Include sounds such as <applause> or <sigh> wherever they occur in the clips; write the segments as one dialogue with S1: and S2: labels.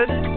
S1: Curtis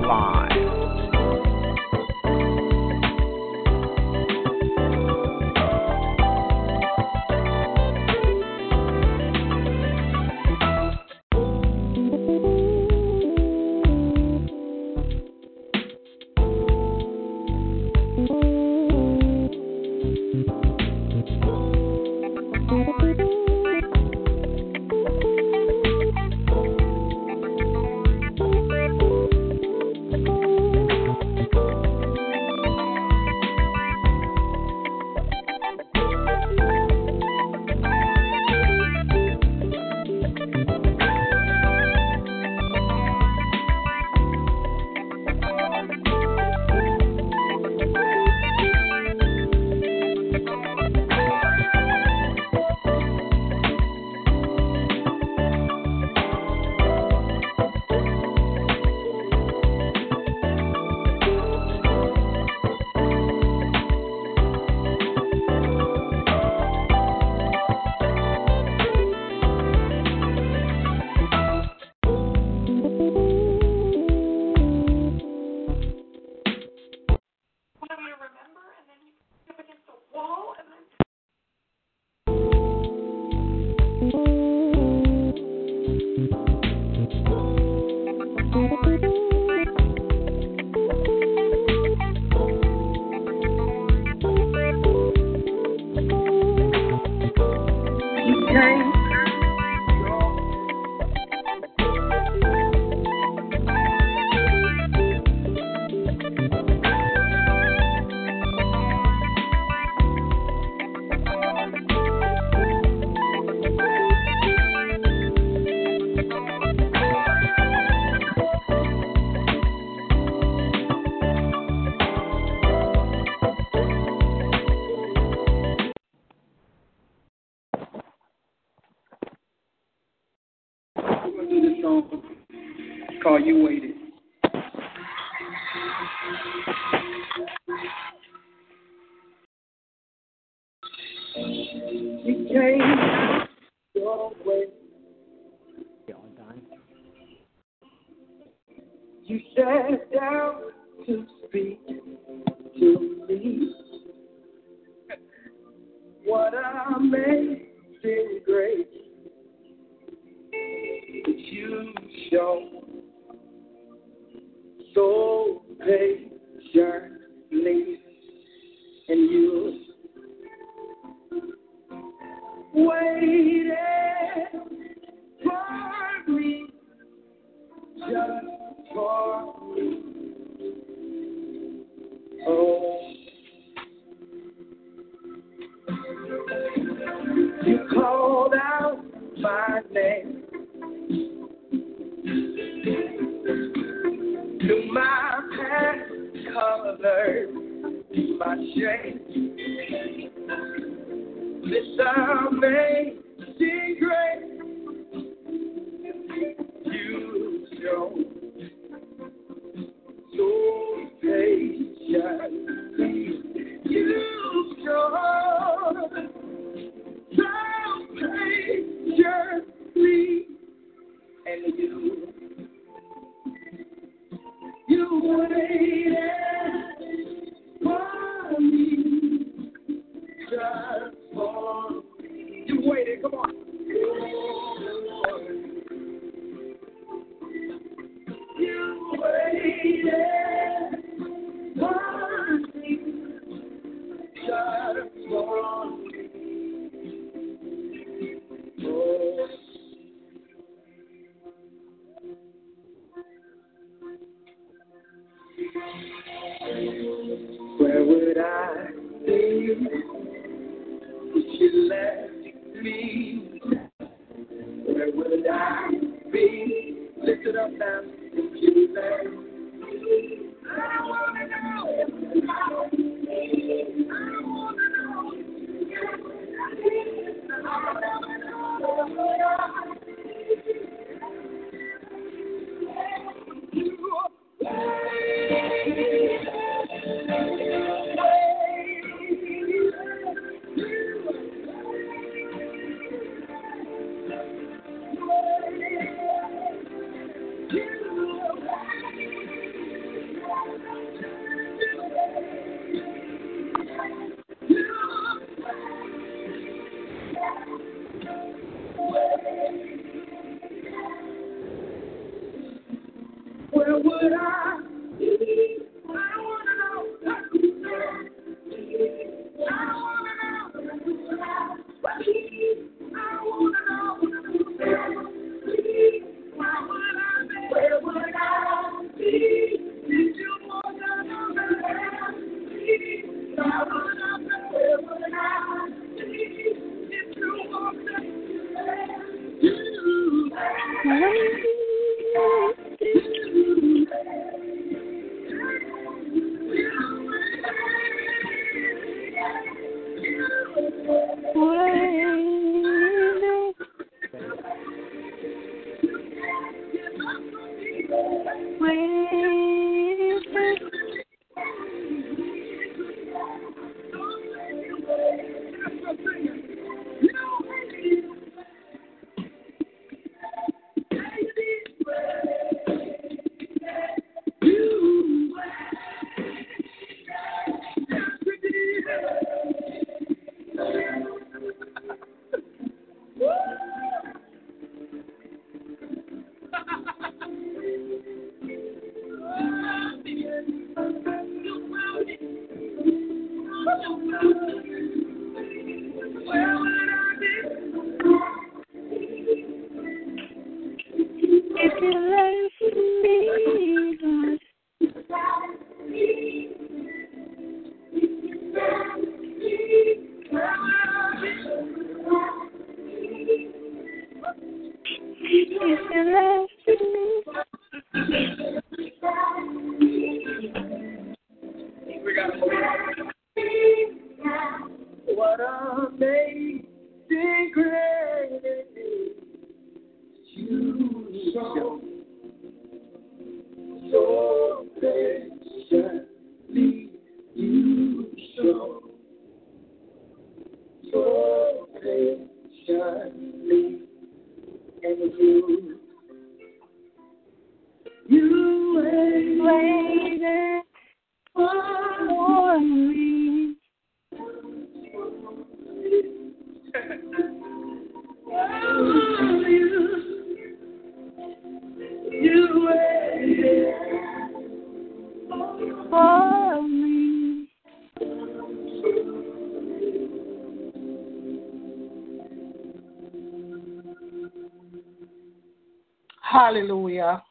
S2: Hallelujah.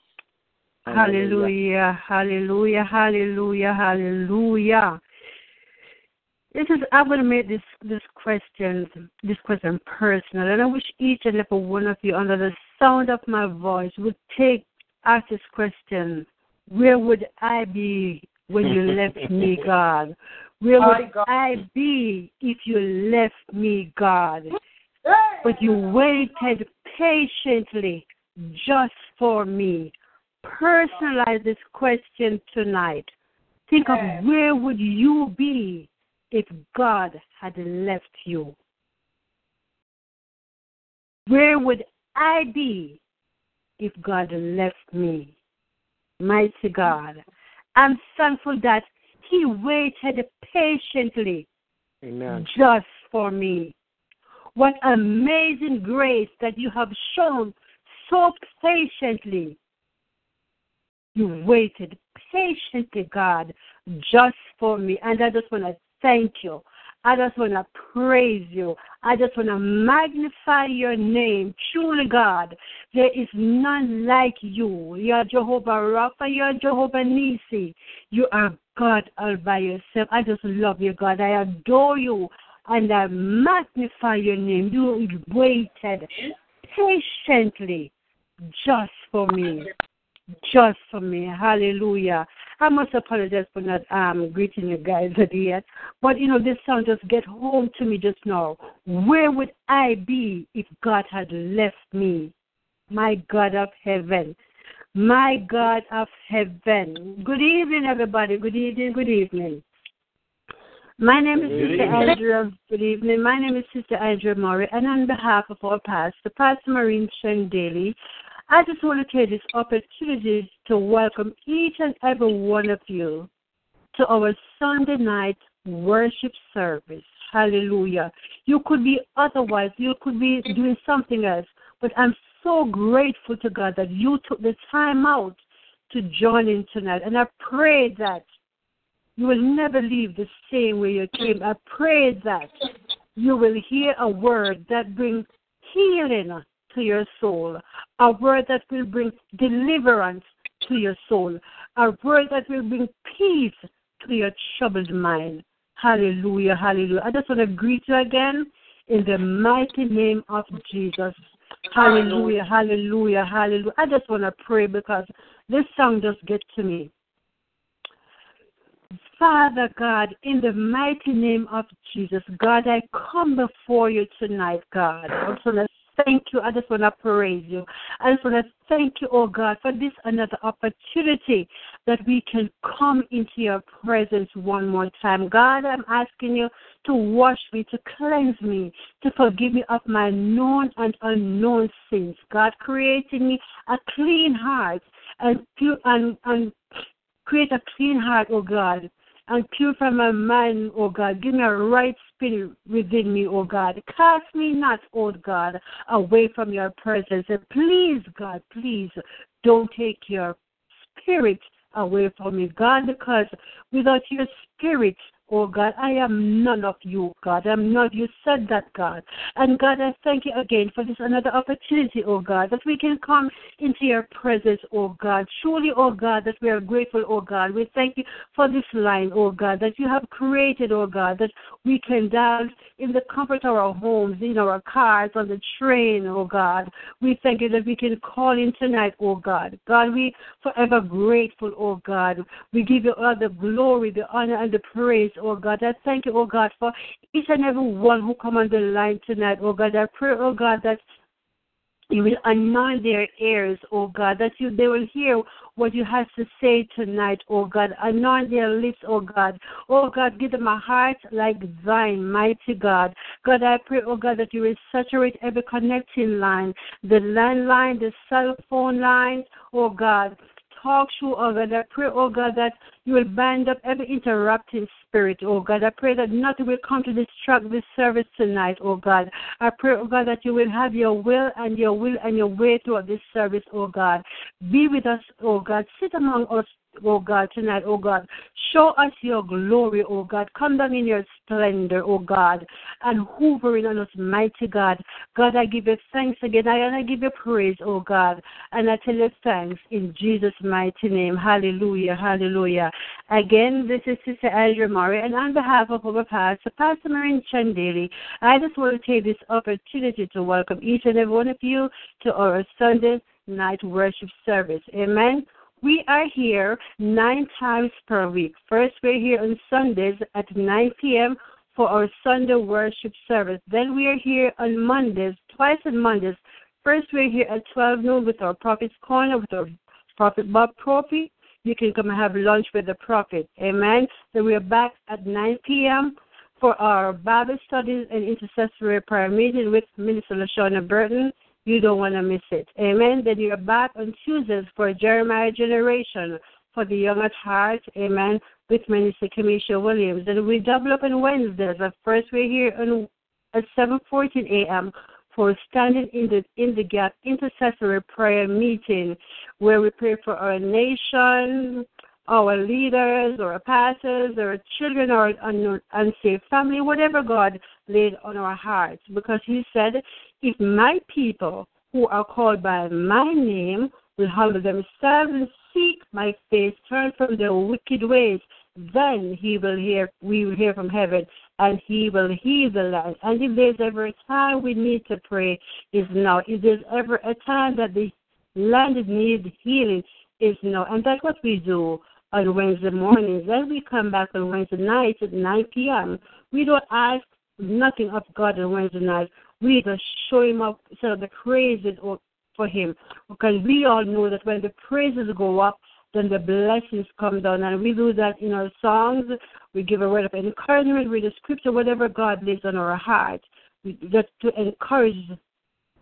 S3: Hallelujah, hallelujah, hallelujah, hallelujah. This is I'm gonna make this this question this question personal and I wish each and every one of you under the sound of my voice would take ask this question. Where would I be when you <laughs> left me, God? Where
S2: My
S3: would
S2: God.
S3: I be if you left me, God? But you waited patiently just for me. Personalize this question tonight. Think of where would you be if God had left you? Where would I be if God left me? Mighty God. I'm thankful that He waited patiently
S4: Amen.
S3: just for me. What amazing grace that you have shown so patiently. You waited patiently, God, just for me. And I just want to thank you. I just want to praise you. I just want to magnify your name. Truly, God, there is none like you. You are Jehovah Rapha. You are Jehovah Nissi. You are God all by yourself. I just love you, God. I adore you and I magnify your name. You waited patiently just for me. Just for me. Hallelujah. I must apologize for not um greeting you guys <laughs> yet. But you know, this song just get home to me just now. Where would I be if God had left me? My God of heaven. My God of heaven. Good evening, everybody. Good evening, good evening. My name is
S4: Good
S3: Sister. Andrea. Good evening. My name is Sister Andrea Murray, and on behalf of our pastor, Pastor Marine Chen Daly, I just want to take this opportunity to welcome each and every one of you to our Sunday night worship service. Hallelujah. You could be otherwise, you could be doing something else, but I'm so grateful to God that you took the time out to join in tonight. And I pray that you will never leave the same way you came. I pray that you will hear a word that brings healing to your soul, a word that will bring deliverance to your soul, a word that will bring peace to your troubled mind. Hallelujah, hallelujah. I just want to greet you again in the mighty name of Jesus. Hallelujah, hallelujah, hallelujah. I just want to pray because this song just gets to me. Father God, in the mighty name of Jesus, God, I come before you tonight, God. I just want to thank you. I just want to praise you. I just want to thank you, oh God, for this another opportunity that we can come into your presence one more time. God, I'm asking you to wash me, to cleanse me, to forgive me of my known and unknown sins. God, creating me a clean heart and, and, and create a clean heart, O God and purify my mind, O God. Give me a right spirit within me, O God. Cast me not, O God, away from your presence. And please, God, please don't take your spirit away from me, God, because without your spirit, oh God. I am none of you, God. I'm not. You said that, God. And God, I thank you again for this another opportunity, oh God, that we can come into your presence, oh God. Surely, oh God, that we are grateful, oh God. We thank you for this line, oh God, that you have created, oh God, that we can dance in the comfort of our homes, in our cars, on the train, oh God. We thank you that we can call in tonight, oh God. God, we forever grateful, oh God. We give you all the glory, the honor, and the praise, oh God. I thank you, oh God, for each and every one who come on the line tonight, oh God. I pray, oh God, that you will anoint their ears, oh God, that you they will hear what you have to say tonight, oh God. Anoint their lips, oh God. Oh God, give them a heart like thine, mighty God. God, I pray, oh God, that you will saturate every connecting line, the landline, the cell phone lines, oh God talk through, oh God. I pray, oh God, that you will bind up every interrupting spirit, oh God. I pray that nothing will come to distract this service tonight, oh God. I pray, oh God, that you will have your will and your will and your way throughout this service, oh God. Be with us, oh God. Sit among us oh God, tonight, oh God. Show us your glory, oh God. Come down in your splendor, oh God, and hovering on us, mighty God. God, I give you thanks again, I, and I give you praise, oh God, and I tell you thanks in Jesus' mighty name. Hallelujah, hallelujah. Again, this is Sister Andrea Murray, and on behalf of our pastor, Pastor Maureen Chandeli, I just want to take this opportunity to welcome each and every one of you to our Sunday night worship service. Amen. We are here nine times per week. First, we're here on Sundays at 9 p.m. for our Sunday worship service. Then we are here on Mondays, twice on Mondays. First, we're here at 12 noon with our Prophet's Corner with our Prophet Bob Prophet. You can come and have lunch with the Prophet. Amen. Then we are back at 9 p.m. for our Bible studies and intercessory prayer meeting with Minister LaShawn Burton. You don't want to miss it. Amen. Then you're back on Tuesdays for Jeremiah Generation for the young at heart. Amen. With Minister Kamisha Williams. And we double up on Wednesdays. At first, we're here on, at 7.14 a.m. for standing in the in the gap intercessory prayer meeting where we pray for our nation, our leaders, or our pastors, or our children, or our unsaved family, whatever God laid on our hearts. Because He said if my people who are called by my name will humble themselves and seek my face, turn from their wicked ways, then he will hear we will hear from heaven and he will heal the land. And if there's ever a time we need to pray is now. If there's ever a time that the land needs healing is now. And that's what we do on Wednesday mornings. Then we come back on Wednesday nights at 9 p.m. We don't ask nothing of God on Wednesday night we just show him up so the praises for him. Because we all know that when the praises go up, then the blessings come down. And we do that in our songs. We give a word of encouragement, read the scripture, whatever God lays on our hearts, just to encourage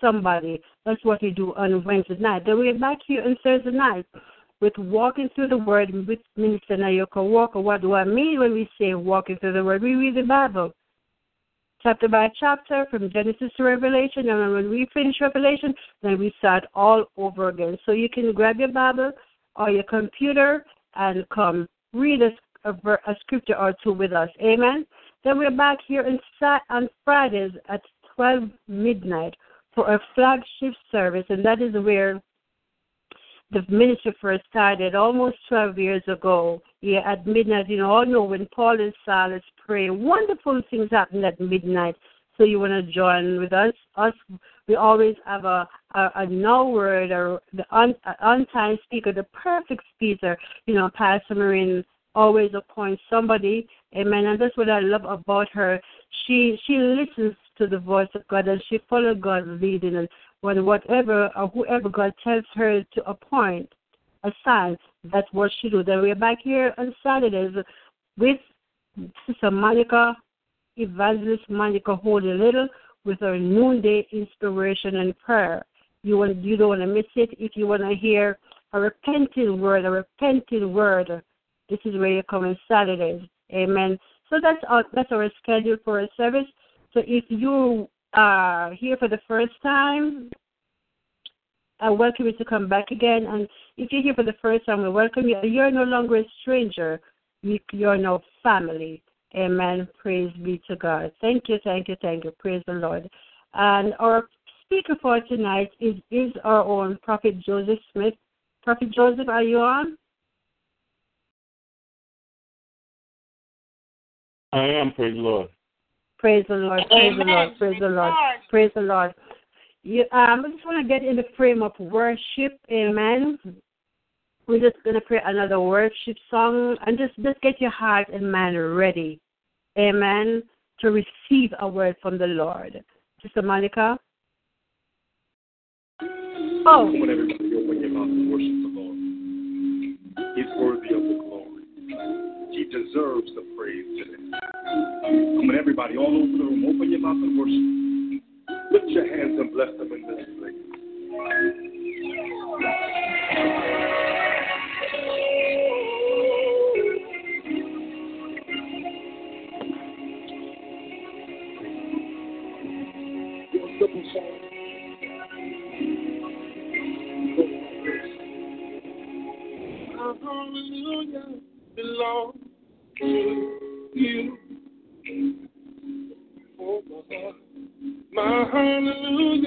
S3: somebody. That's what we do on Wednesday night. Then we're back here on Thursday night with walking through the word with Minister Nayoka Walker. What do I mean when we say walking through the word? We read the Bible chapter by chapter from Genesis to Revelation. And when we finish Revelation, then we start all over again. So you can grab your Bible or your computer and come read a, a, a scripture or two with us. Amen. Then we're back here on, on Fridays at 12 midnight for a flagship service, and that is where the ministry first started almost 12 years ago. Yeah, at midnight, you know, all know when Paul and Silas pray, wonderful things happen at midnight. So you want to join with us? Us, we always have a, a, a no word or the on, on time speaker, the perfect speaker. You know, Pastor Marine always appoints somebody. Amen. And that's what I love about her. She she listens to the voice of God and she follows God's leading and when whatever or whoever God tells her to appoint, assign, that's what she do. Then we're back here on Saturdays with Sister Monica, Evangelist Monica Holy Little with her noonday inspiration and prayer. You want you don't want to miss it. If you want to hear a repenting word, a repenting word, this is where you come on Saturdays. Amen. So that's our that's our schedule for a service. So if you are here for the first time, I welcome you to come back again. And if you're here for the first time, we welcome you. You're no longer a stranger. You're now family. Amen. Praise be to God. Thank you, thank you, thank you. Praise the Lord. And our speaker for tonight is, is our own Prophet Joseph Smith. Prophet Joseph, are you on?
S4: I am, praise the Lord.
S3: Praise the Lord, praise the Lord, praise the Lord, praise the Lord. You, um, I just want to get in the frame of worship, amen. We're just gonna pray another worship song and just just get your heart and mind ready, amen, to receive a word from the Lord. Sister Monica.
S4: Oh. Come on, everybody, open your mouth and worship the Lord. He's worthy of deserves the praise today. Come on, everybody, all over the room, open your mouth and worship. Lift your hands and bless them in this place. hallelujah hallelujah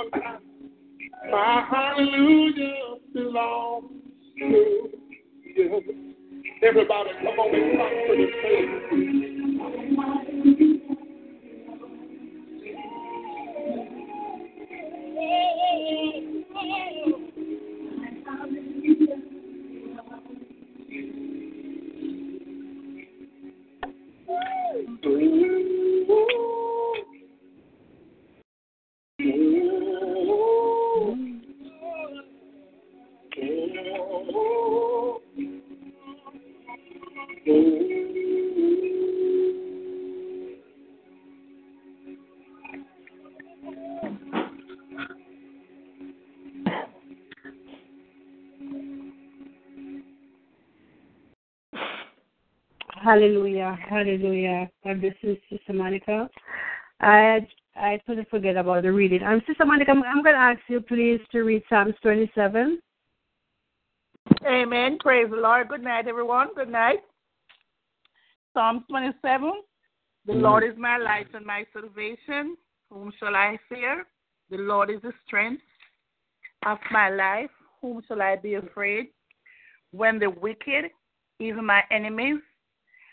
S5: one time? My hallelujah
S3: Hallelujah, this is Sister Monica. I I totally forget about the reading. Um, Sister Monica, I'm, I'm going to ask you please to read Psalms 27.
S2: Amen. Praise the Lord. Good night, everyone. Good night. Psalms 27. The Lord is my light and my salvation. Whom shall I fear? The Lord is the strength of my life. Whom shall I be afraid? When the wicked, even my enemies,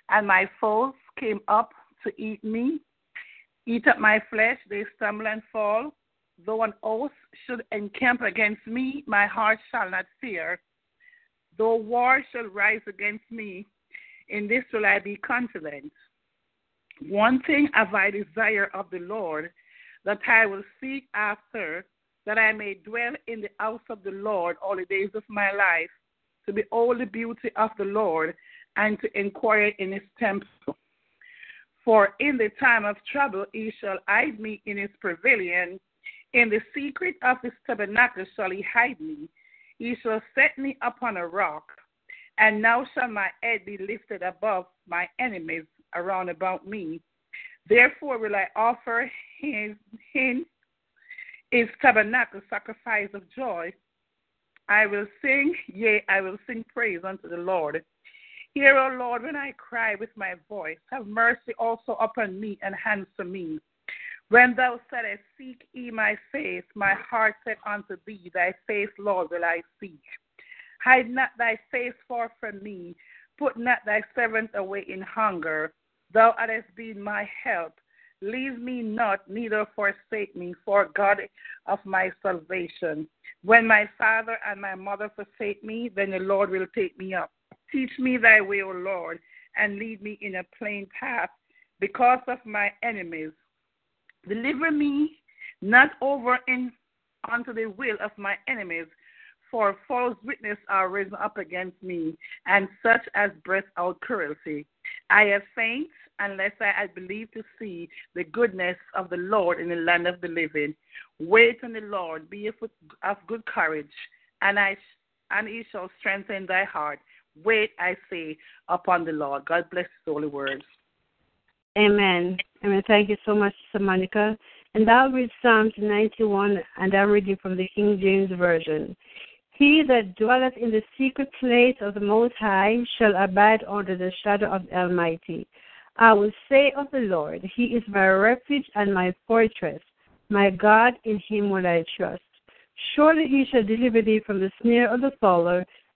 S2: and my foes came up to eat me, eat up my flesh, they stumble and fall. Though an host should encamp against me, my heart shall not fear. Though war shall rise against me, in this will I be confident. One thing have I desire of the Lord, that I will seek after, that I may dwell in the house of the Lord all the days of my life, to behold the beauty of the Lord, and to inquire in his temple. For in the time of trouble he shall hide me in his pavilion. In the secret of his tabernacle shall he hide me. He shall set me upon a rock. And now shall my head be lifted above my enemies around about me. Therefore will I offer his, his, his tabernacle sacrifice of joy. I will sing, yea, I will sing praise unto the Lord. Hear, O Lord, when I cry with my voice. Have mercy also upon me and answer me. When thou saidst, Seek ye my face, my heart said unto thee, Thy face, Lord, will I seek. Hide not thy face far from me. Put not thy servant away in hunger. Thou hast been my help. Leave me not, neither forsake me, for God of my salvation. When my father and my mother forsake me, then the Lord will take me up. Teach me thy way, O Lord, and lead me in a plain path because of my enemies. Deliver me not over in unto the will of my enemies, for false witnesses are risen up against me, and such as breath out cruelty. I have faint unless I had believed to see the goodness of the Lord in the land of the living. Wait on the Lord, be of, good courage, and I and he shall strengthen thy heart. Wait, I say, upon the Lord. God bless his holy words.
S3: Amen. Amen. Thank you so much, Sister Monica. And I'll read Psalms 91, and I'm reading from the King James Version. He that dwelleth in the secret place of the Most High shall abide under the shadow of the Almighty. I will say of the Lord, He is my refuge and my fortress. My God, in Him will I trust. Surely He shall deliver thee from the snare of the fowler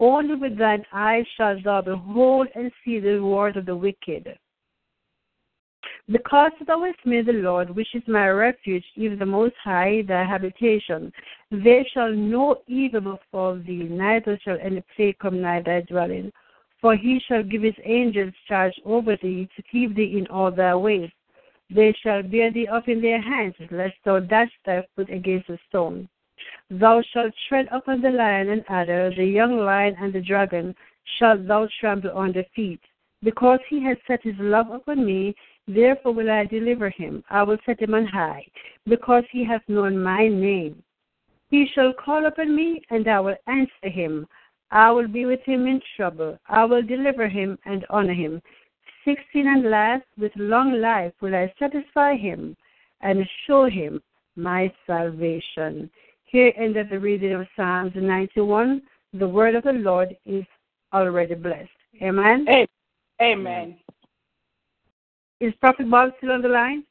S3: Only with thine eyes shalt thou behold and see the reward of the wicked. Because thou hast made the Lord, which is my refuge, even the Most High, thy habitation, there shall no evil befall thee, neither shall any plague come nigh thy dwelling. For he shall give his angels charge over thee, to keep thee in all thy ways. They shall bear thee up in their hands, lest thou dash thy foot against a stone. Thou shalt tread upon the lion and adder, the young lion and the dragon shalt thou trample under feet. Because he has set his love upon me, Therefore will I deliver him. I will set him on high, because he hath known my name. He shall call upon me, and I will answer him. I will be with him in trouble. I will deliver him and honor him. Sixteen and last, with long life will I satisfy him and show him my salvation. Here endeth the reading of Psalms 91. The word of the Lord is already blessed. Amen.
S2: Amen.
S3: Is Prophet Bob still on the line?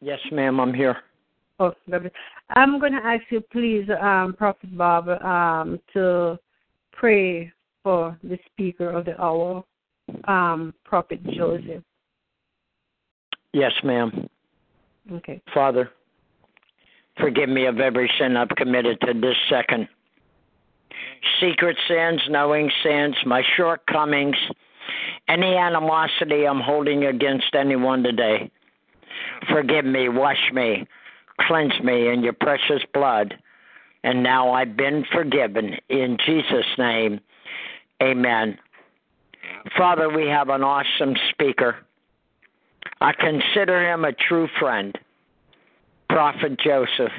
S6: Yes, ma'am, I'm here.
S3: Oh, lovely. I'm going to ask you, please, um, Prophet Bob, um, to pray for the speaker of the hour, um, Prophet Joseph.
S6: Yes, ma'am.
S3: Okay.
S6: Father, forgive me of every sin I've committed to this second. Secret sins, knowing sins, my shortcomings, any animosity I'm holding against anyone today. Forgive me, wash me, cleanse me in your precious blood. And now I've been forgiven. In Jesus' name, amen. Father, we have an awesome speaker. I consider him a true friend, Prophet Joseph.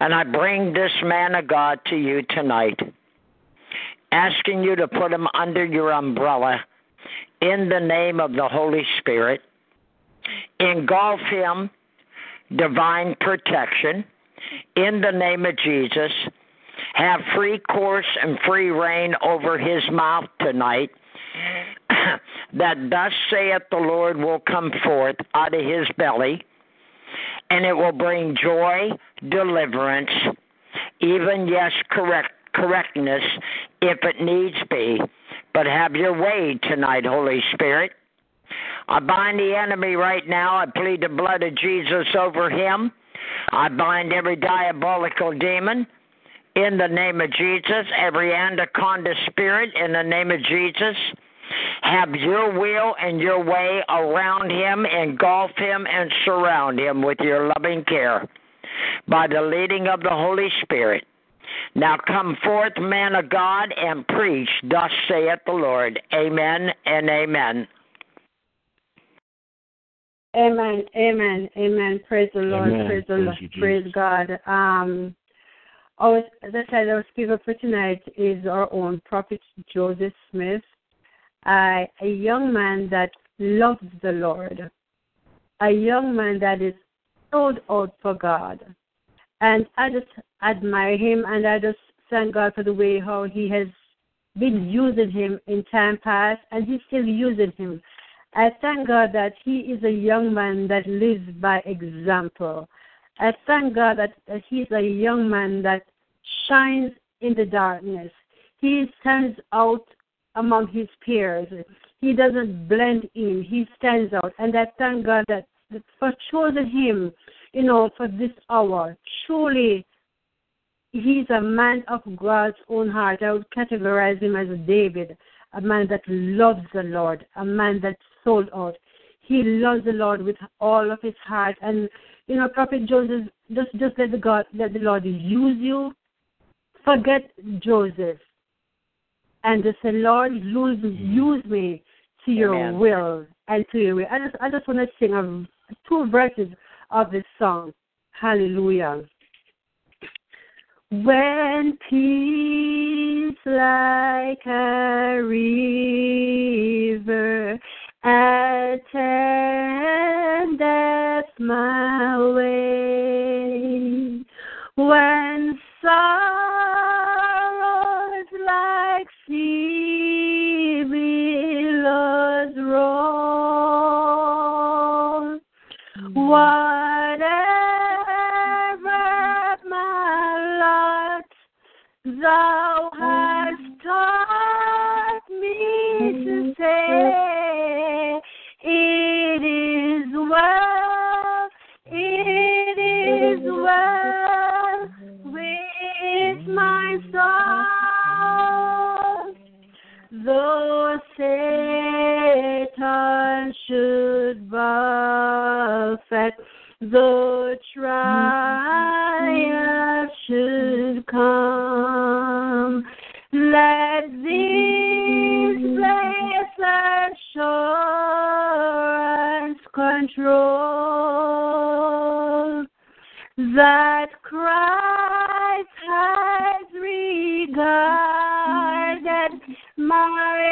S6: And I bring this man of God to you tonight, asking you to put him under your umbrella in the name of the Holy Spirit. Engulf him, divine protection, in the name of Jesus. Have free course and free reign over his mouth tonight. <clears throat> that thus saith the Lord will come forth out of his belly, and it will bring joy, deliverance, even yes, correct correctness if it needs be. But have your way tonight, Holy Spirit. I bind the enemy right now. I plead the blood of Jesus over him. I bind every diabolical demon in the name of Jesus, every anaconda spirit in the name of Jesus. Have your will and your way around him, engulf him, and surround him with your loving care by the leading of the Holy Spirit. Now come forth, man of God, and preach, thus saith the Lord. Amen and amen.
S3: Amen. Amen. Amen. Praise the Lord.
S6: Amen.
S3: Praise the Lord.
S6: you,
S3: Praise God. Um, our, as I said, our speaker for tonight is our own Prophet Joseph Smith, uh, a young man that loves the Lord, a young man that is sold out for God. And I just admire him and I just thank God for the way how he has been using him in time past and he's still using him. I thank God that he is a young man that lives by example. I thank God that, that he's a young man that shines in the darkness. He stands out among his peers. He doesn't blend in. He stands out. And I thank God that, for choosing him, you know, for this hour. Truly, he's a man of God's own heart. I would categorize him as a David, a man that loves the Lord, a man that's sold out. He loves the Lord with all of his heart. And you know, Prophet Joseph, just just let the God let the Lord use you. Forget Joseph. And just say, Lord, use mm-hmm. use me to your
S6: Amen.
S3: will and to your will. I just I just want to sing a, two verses of this song. Hallelujah. When peace like a river attendeth my way, when sorrows say, it is well, it is well with my soul. Though Satan should buffet, though trial should come, let this blessed assurance control that Christ has regarded my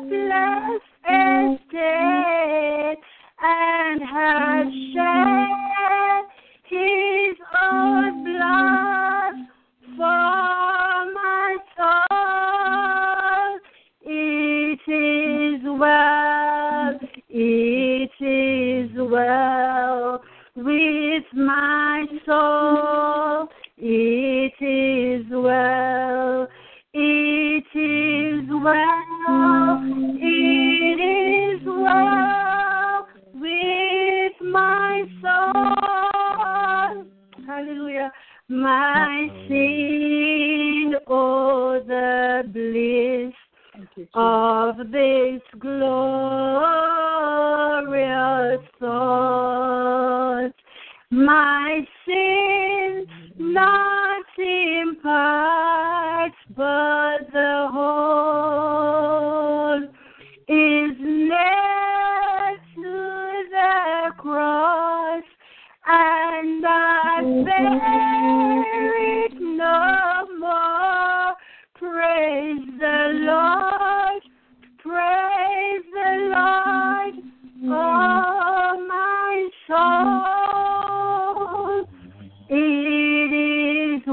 S3: helpless estate and has shed his own blood it is well with my soul. It is well, it is well, it is well with my soul. Hallelujah. My sin, oh, the bliss of this glorious thought. My sin not in part, but the whole is nailed to the cross, and I bear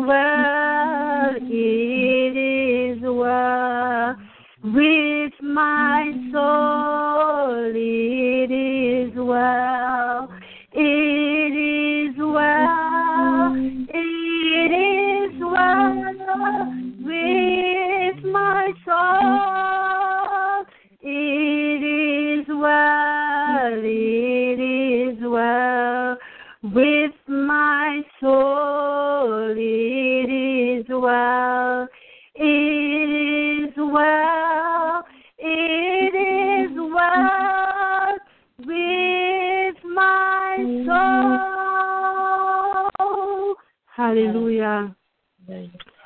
S3: well, it is well with my soul. It is well,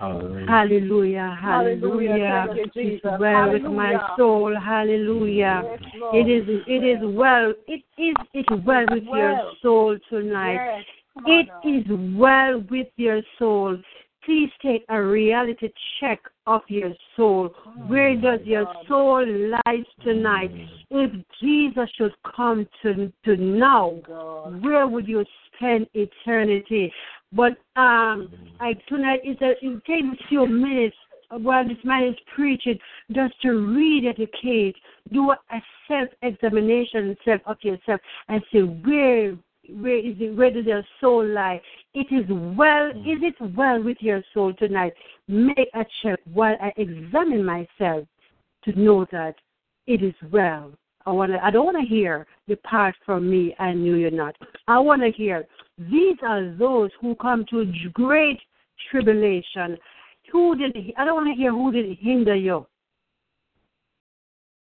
S3: Hallelujah.
S7: Hallelujah.
S3: Hallelujah.
S2: Thank you,
S3: It's
S2: Jesus.
S3: well with my soul. Hallelujah.
S2: Yes,
S3: It is it is well. It is it well with your soul tonight.
S2: Yes. Come
S3: It
S2: now.
S3: is well with your soul. Please take a reality check of your soul. Oh, where does your soul lie tonight? Mm. If Jesus should come to, to now, where would you spend eternity? But um, I tonight is a it takes a few minutes while this man is preaching just to read educate, do a self examination self of yourself and say where where is it where does your soul lie? It is well is it well with your soul tonight? Make a check while I examine myself to know that it is well. I wanna I don't wanna hear depart from me, I knew you not. I wanna hear these are those who come to great tribulation. Who did I don't wanna hear who did hinder you.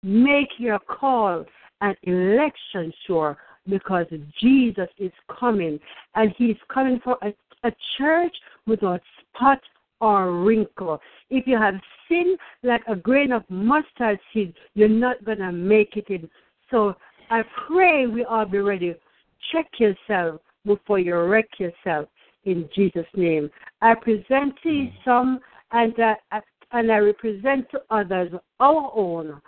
S3: Make your call an election sure because Jesus is coming and he's coming for a, a church without spot or wrinkle. If you have sin like a grain of mustard seed, you're not going to make it in. So I pray we all be ready. Check yourself before you wreck yourself in Jesus' name. I present to you some and, uh, and I represent to others our own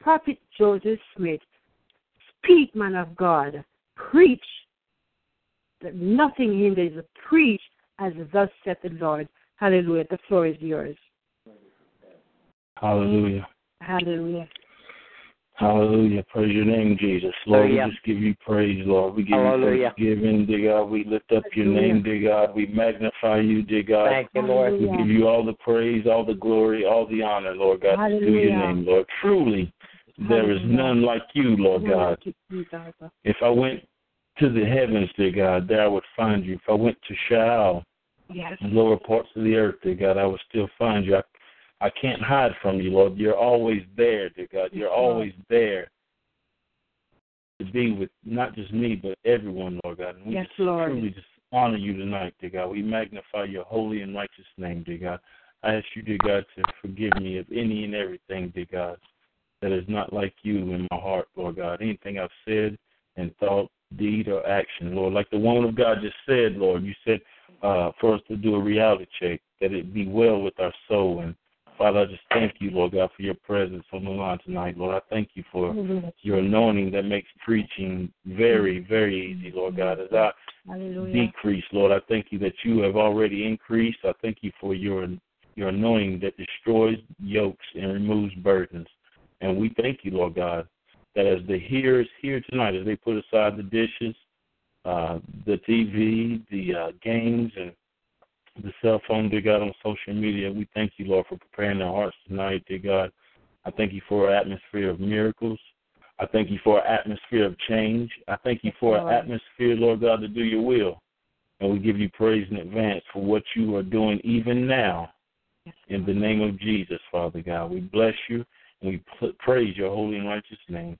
S3: Prophet Joseph Smith. Speak, man of God. Preach that nothing hinders. Preach as thus saith the Lord. Hallelujah. The floor is yours.
S7: Hallelujah.
S3: Hallelujah.
S7: Hallelujah. Praise your name, Jesus. Lord,
S6: Hallelujah.
S7: we just give you praise, Lord. We give
S6: Hallelujah.
S7: you thanksgiving, dear God. We lift up your name, dear God. We magnify you, dear God.
S6: Thank you, Lord.
S7: We give you all the praise, all the glory, all the honor, Lord God, to your
S3: Hallelujah.
S7: name, Lord. Truly, there is
S3: Hallelujah.
S7: none like you, Lord God. If I went to the heavens, dear God, there I would find you. If I went to Sheol,
S3: Yes.
S7: lower parts of the earth, dear God, I will still find you. I, I can't hide from you, Lord. You're always there, dear God. You're always there to be with not just me, but everyone, Lord God. And we
S3: Yes,
S7: just
S3: Lord.
S7: truly just honor you tonight, dear God. We magnify your holy and righteous name, dear God. I ask you, dear God, to forgive me of any and everything, dear God, that is not like you in my heart, Lord God. Anything I've said, in thought, deed, or action, Lord. Like the woman of God just said, Lord, you said uh, for us to do a reality check, that it be well with our soul. And Father, I just thank you, Lord God, for your presence on the line tonight, Lord. I thank you for your anointing that makes preaching very, very easy, Lord God. As I
S3: Hallelujah.
S7: decrease, Lord, I thank you that you have already increased. I thank you for your your anointing that destroys yokes and removes burdens. And we thank you, Lord God, that as the hearers here tonight, as they put aside the dishes, uh, the TV, the uh, games, and the cell phone, dear God, on social media, we thank you, Lord, for preparing our hearts tonight, dear God. I thank you for an atmosphere of miracles. I thank you for an atmosphere of change. I thank you for an atmosphere, Lord God, to do your will. And we give you praise in advance for what you are doing even now. In the name of Jesus, Father God, we bless you and we praise your holy and righteous name.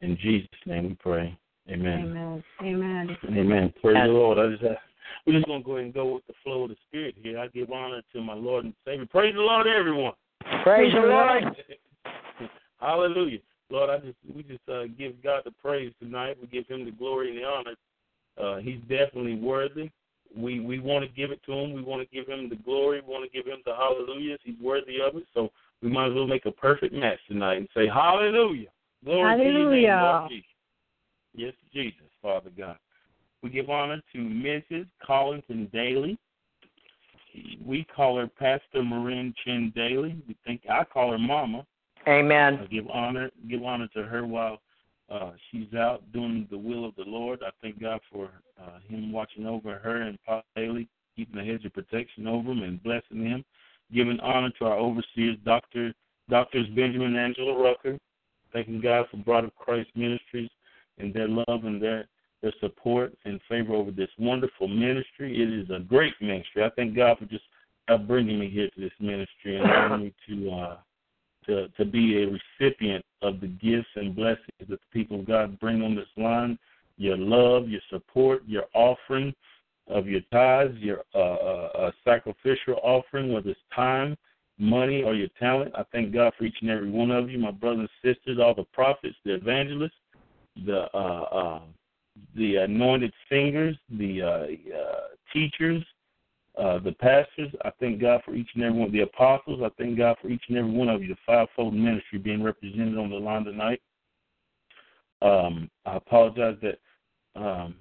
S7: In Jesus' name we pray. Amen.
S3: Amen. Amen.
S7: Amen. Praise the Lord. I just have, we're just gonna go ahead and go with the flow of the Spirit here. I give honor to my Lord and Savior. Praise the Lord, everyone.
S6: Praise the Lord. <laughs>
S7: Hallelujah. Lord, I just we just uh, give God the praise tonight. We give Him the glory and the honor. Uh, he's definitely worthy. We we want to give it to Him. We want to give Him the glory. We want to give Him the hallelujahs. He's worthy of it. So we might as well make a perfect match tonight and say Hallelujah. Glory to your name, Lord Jesus. Yes, Jesus, Father God. We give honor to Mrs. Collington Daly. We call her Pastor Marin Chin Daly. We think I call her Mama.
S6: Amen.
S7: I give honor give honor to her while uh, she's out doing the will of the Lord. I thank God for uh, Him watching over her and Pop Daly, keeping a hedge of protection over him and blessing him. Giving honor to our overseers, Doctor Doctors Benjamin and Angela Rucker. Thanking God for Bride of Christ Ministries and their love and their their support and favor over this wonderful ministry. It is a great ministry. I thank God for just bringing me here to this ministry and allowing me to uh, to to be a recipient of the gifts and blessings that the people of God bring on this line. Your love, your support, your offering of your tithes, your uh, uh, uh, sacrificial offering, whether it's time, money, or your talent. I thank God for each and every one of you, my brothers and sisters, all the prophets, the evangelists, the uh, uh, the anointed singers, the uh, uh, teachers, uh, the pastors. I thank God for each and every one of the apostles. I thank God for each and every one of you, the fivefold ministry being represented on the line tonight. Um, I apologize that um,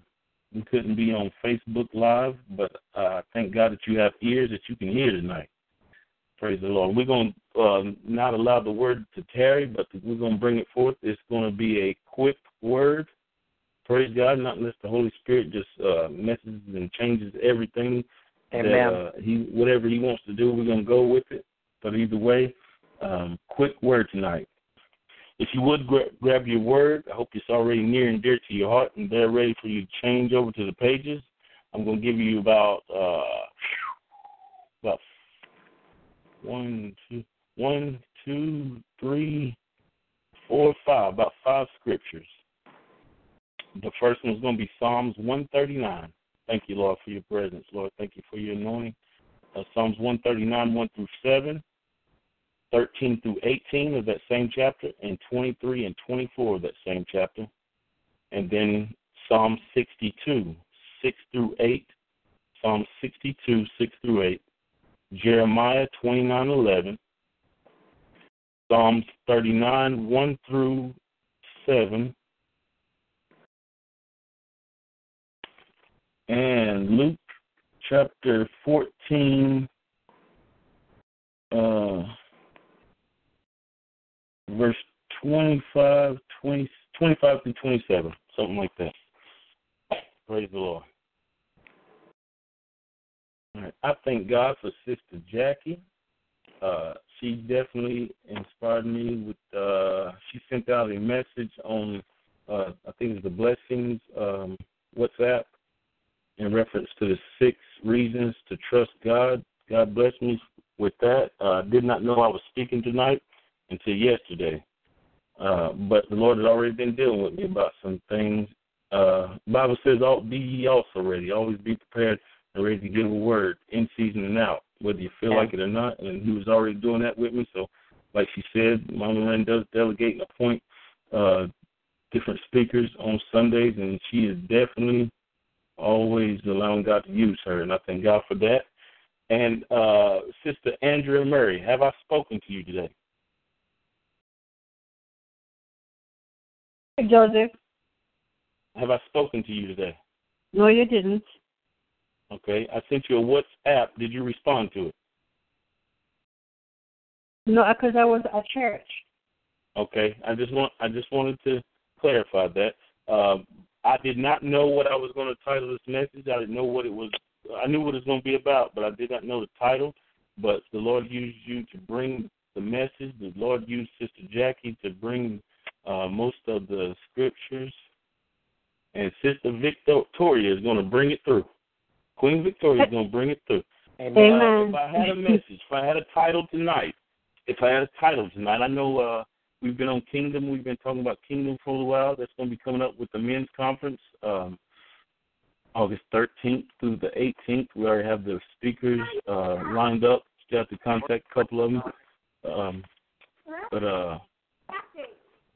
S7: we couldn't be on Facebook Live, but uh, thank God that you have ears that you can hear tonight. Praise the Lord. We're going to uh, not allow the word to tarry, but we're going to bring it forth. It's going to be a quick word. Praise God, not unless the Holy Spirit just uh, messes and changes everything
S6: Amen.
S7: that uh, he whatever he wants to do, we're gonna go with it. But either way, um, quick word tonight. If you would gra- grab your word, I hope it's already near and dear to your heart, and they're ready for you to change over to the pages. I'm gonna give you about uh, about one, two, one, two, three, four, five, about five scriptures. The first one is going to be Psalms 139. Thank you, Lord, for your presence, Lord. Thank you for your anointing. Uh, Psalms 139, 1 through 7, 13 through 18 of that same chapter, and 23 and 24 of that same chapter. And then Psalm 62, 6 through 8, Psalm 62, 6 through 8, Jeremiah 29, 11, Psalms 39, 1 through 7, and Luke chapter 14, uh, verse 25, 20, 25 through 27, something like that. Praise the Lord. I thank God for Sister Jackie. Uh, she definitely inspired me with. Uh, she sent out a message on, uh, I think it's the Blessings um, WhatsApp, in reference to the six reasons to trust God. God bless me with that. Uh, I did not know I was speaking tonight until yesterday. Uh, but the Lord had already been dealing with me about some things. Uh, Bible says, be ye also ready. Always be prepared and ready to give a word in season and out, whether you feel
S6: Yeah.
S7: like it or not." And He was already doing that with me. So, like she said, Mama Lynn does delegate and appoint uh, different speakers on Sundays, and she is definitely always allowing God to use her, and I thank God for that. And uh, Sister Andrea Murray, have I spoken to you today?
S3: Joseph.
S7: Have I spoken to you today?
S3: No, you didn't.
S7: Okay, I sent you a WhatsApp. Did you respond to it?
S3: No, because I was at church.
S7: Okay, I just want I just wanted to clarify that. Um, I did not know what I was going to title this message. I didn't know what it was. I knew what it was going to be about, but I did not know the title. But the Lord used you to bring the message. The Lord used Sister Jackie to bring uh, most of the scriptures, and Sister Victoria is going to bring it through. Queen Victoria is going to bring it through.
S3: Amen.
S7: Uh, if I had a message, if I had a title tonight, if I had a title tonight, I know uh, we've been on Kingdom. We've been talking about Kingdom for a while. That's going to be coming up with the men's conference, um, August 13th through the 18th. We already have the speakers uh, lined up. Still have to contact a couple of them. Um, but uh,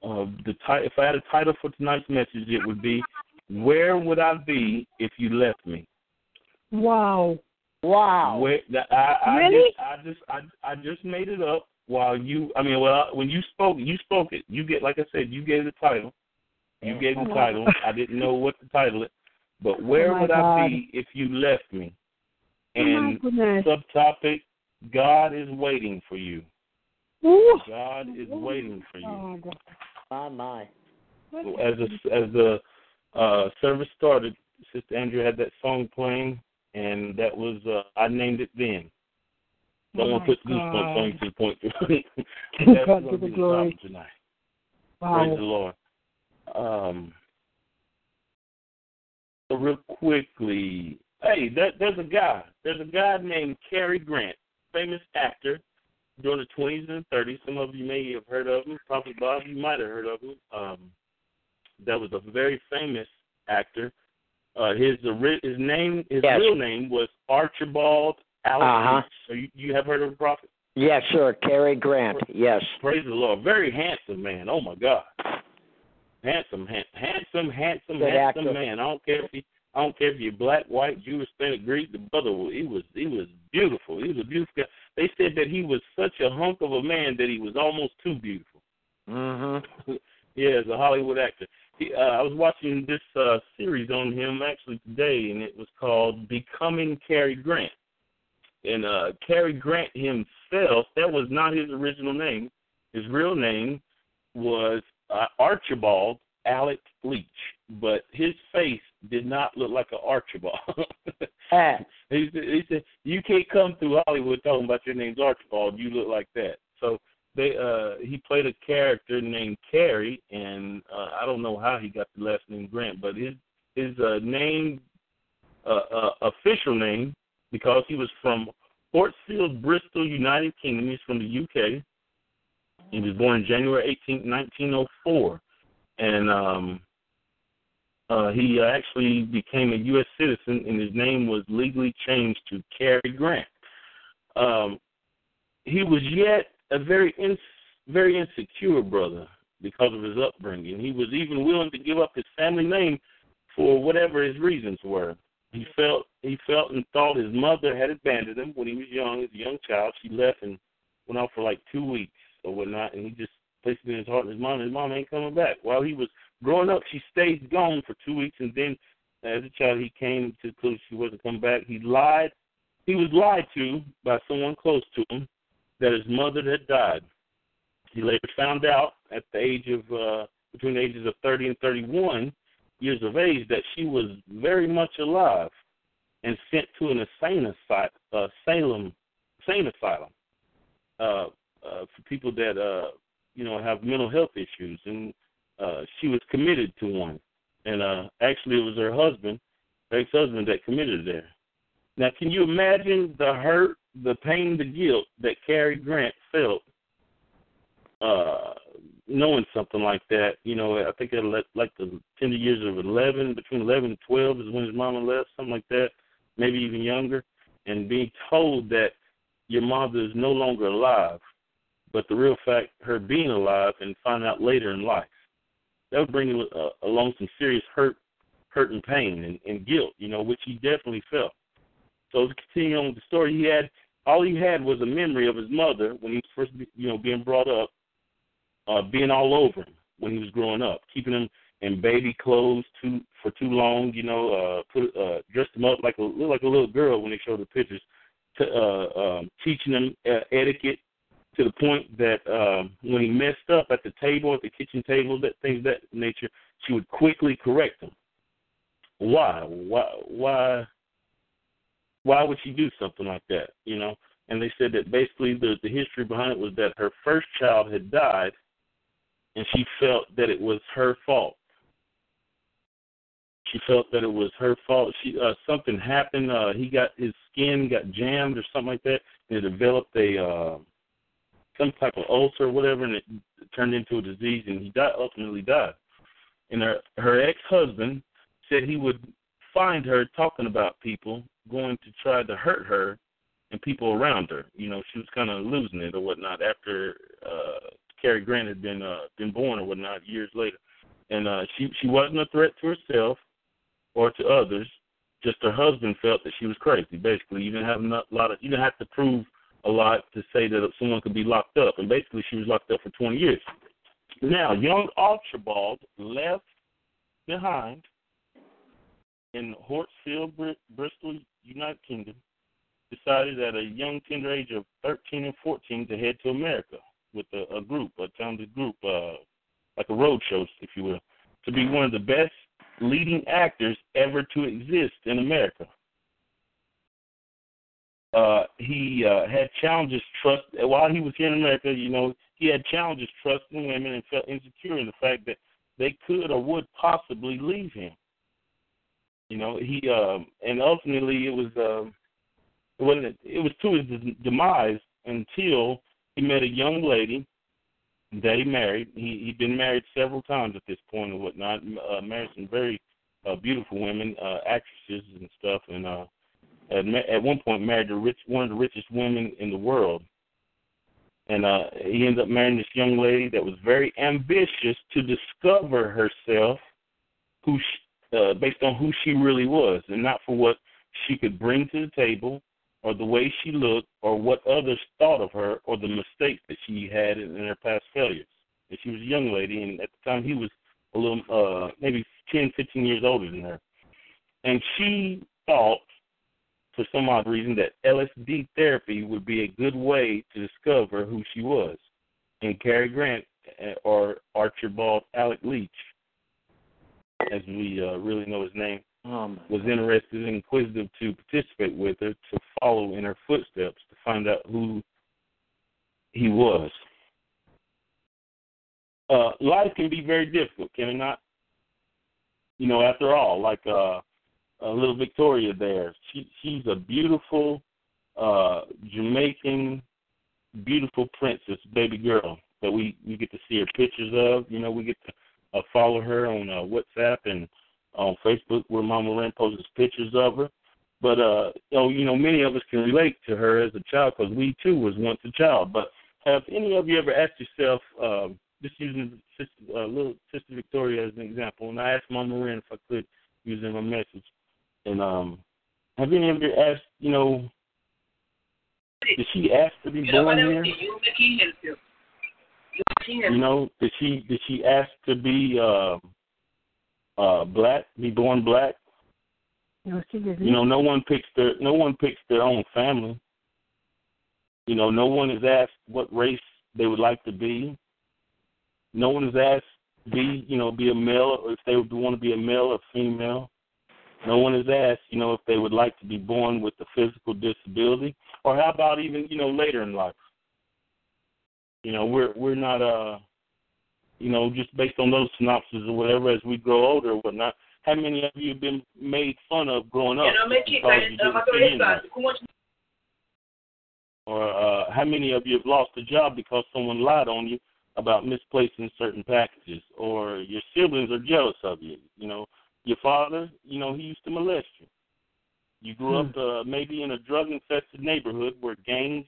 S7: uh, the ti- if I had a title for tonight's message, it would be "Where Would I Be If You Left Me."
S3: Wow.
S6: Wow.
S7: Where, I, I,
S3: Really?
S7: just, I just, I, I just made it up while you. I mean, well, when you spoke, you spoke it. You get, like I said, you gave the title. You gave the
S3: Oh,
S7: title. I didn't know what to title it, but where
S3: Oh,
S7: would
S3: God.
S7: I be if you left me?
S3: Oh,
S7: And
S3: goodness.
S7: subtopic: God is waiting for you.
S3: Ooh.
S7: God is waiting for you.
S3: God.
S6: My, my.
S7: as the as the uh, service started, Sister Andrea had that song playing, and that was uh, I named it then. Someone
S3: Oh,
S7: put goosebumps on you to the point.
S3: God <laughs>
S7: That's
S3: to
S7: gonna
S3: the
S7: be the
S3: glory.
S7: topic tonight. Praise the Lord. Um, so real quickly, hey, there, there's a guy. There's a guy named Cary Grant, famous actor during the 20s and 30s. Some of you may have heard of him. Probably Bob, you might have heard of him. Um, that was a very famous actor. Uh, his his name, his
S6: Yes.
S7: real name was Archibald Alex.
S6: Uh-huh.
S7: So you, you have heard of the prophet?
S6: Yes, sir. Cary Grant. Yes.
S7: Praise the Lord. Very handsome man. Oh my God. Handsome, han- handsome, handsome,
S6: Good
S7: handsome
S6: actor.
S7: man. I don't care if he, I don't care if you're black, white, Jewish, Hispanic, Greek. The brother, he was, he was beautiful. He was a beautiful guy. They said that he was such a hunk of a man that he was almost too beautiful.
S6: Mm-hmm. <laughs>
S7: Yeah, as a Hollywood actor. He, uh, I was watching this uh, series on him actually today, and it was called Becoming Cary Grant. And uh, Cary Grant himself, that was not his original name. His real name was uh, Archibald Alec Leach, but his face did not look like an Archibald. <laughs>
S6: Ah,
S7: he, said, he said, "You can't come through Hollywood talking about your name's Archibald. You look like that." So they uh he played a character named Cary, and uh, I don't know how he got the last name Grant, but his his uh, name uh, uh, official name because he was from Portsfield, Bristol, United Kingdom. He's from the UK. He was born January 18, 1904, and um, uh, he actually became a U.S. citizen, and his name was legally changed to Cary Grant. Um, he was yet a very in, very insecure brother because of his upbringing. He was even willing to give up his family name for whatever his reasons were. He felt he felt and thought his mother had abandoned him when he was young, as a young child. She left and went out for like two weeks or whatnot, and he just placed it in his heart and his mom. His mom ain't coming back. While he was growing up, she stayed gone for two weeks, and then as a child, he came to the conclusion she wasn't coming back. He lied. He was lied to by someone close to him that his mother had died. He later found out at the age of uh, between the ages of 30 and 31 years of age that she was very much alive and sent to an insane asylum, uh, Salem, insane asylum uh, uh, for people that uh, you know have mental health issues, and uh, she was committed to one. And uh, actually, it was her husband, her ex-husband, that committed there. Now, can you imagine the hurt, the pain, the guilt that Cary Grant felt uh, knowing something like that? You know, I think at like the tender years of 11, between 11 and 12 is when his mama left, something like that, maybe even younger, and being told that your mother is no longer alive, but the real fact, her being alive, and find out later in life. that would bring uh, along some serious hurt, hurt and pain and, and guilt, you know, which he definitely felt. So to continue on with the story, he had all he had was a memory of his mother when he was first, you know, being brought up, uh, being all over him when he was growing up, keeping him in baby clothes too for too long, you know, uh, put uh, dressed him up like a like a little girl when they showed the pictures, to, uh, um, teaching him uh, etiquette to the point that um, when he messed up at the table, at the kitchen table, that things of that nature, she would quickly correct him. Why? Why? Why? Why would she do something like that? You know. And they said that basically the the history behind it was that her first child had died, and she felt that it was her fault. She felt that it was her fault. She uh, something happened. Uh, he got his skin got jammed or something like that, and it developed a uh, some type of ulcer or whatever, and it turned into a disease, and he died, ultimately died. And her her ex husband said he would find her talking about people going to try to hurt her and people around her. You know, she was kind of losing it or whatnot after uh, Cary Grant had been uh, been born or whatnot years later, and uh, she she wasn't a threat to herself or to others. Just her husband felt that she was crazy. Basically, you didn't have a lot of you didn't have to prove a lot to say that someone could be locked up. And basically, she was locked up for 20 years. Now, young Archibald left behind in Hartsfield, Bristol, United Kingdom, decided at a young tender age of 13 and 14 to head to America with a, a group, a talented group, uh, like a road show, if you will, to be one of the best leading actors ever to exist in America uh, he uh, had challenges trust while he was here in America. You know, he had challenges trusting women and felt insecure in the fact that they could or would possibly leave him. You know, he um, and ultimately it was uh, it wasn't it was to his demise until he met a young lady that he married. He he'd been married several times at this point and whatnot. Uh, married some very uh, beautiful women, uh, actresses and stuff, and uh, at, at one point married the rich one of the richest women in the world. And uh, he ended up marrying this young lady that was very ambitious to discover herself, who uh, based on who she really was, and not for what she could bring to the table, or the way she looked, or what others thought of her, or the mistakes that she had in, in her past failures. And she was a young lady, and at the time he was a little, uh, maybe ten, fifteen years older than her. And she thought for some odd reason that LSD therapy would be a good way to discover who she was. And Cary Grant uh, or Archibald Alec Leach, as we uh, really know his name, um, was interested and inquisitive to participate with her, to follow in her footsteps, to find out who he was. Uh, life can be very difficult, can it not? You know, after all, like uh, uh, little Victoria there. She she's a beautiful uh Jamaican beautiful princess baby girl that we we get to see her pictures of. You know, we get to uh, follow her on uh, WhatsApp and on Facebook where Mama Ren posts pictures of her. But uh, you know, you know, many of us can relate to her as a child because we too was once a child. But have any of you ever asked yourself, um, just using sister, uh, little Sister Victoria as an example, and I asked Mama Ren if I could using her message, and um, have any of you asked, you know, did she ask to be born here? You know, did she did she ask to be uh, uh, black, be born black?
S3: No, she didn't.
S7: You know, no one picks their no one picks their own family. You know, no one is asked what race they would like to be. No one is asked to be, you know, be a male or if they would want to be a male or female. No one has asked, you know, if they would like to be born with a physical disability, or how about even, you know, later in life. You know, we're we're not, uh, you know, just based on those synopses or whatever. As we grow older or whatnot, how many of you have been made fun of growing up? Or uh, how many of you have lost a job because someone lied on you about misplacing certain packages, or your siblings are jealous of you? You know, your father, you know, he used to molest you. You grew hmm. up uh, maybe in a drug infested neighborhood where gangs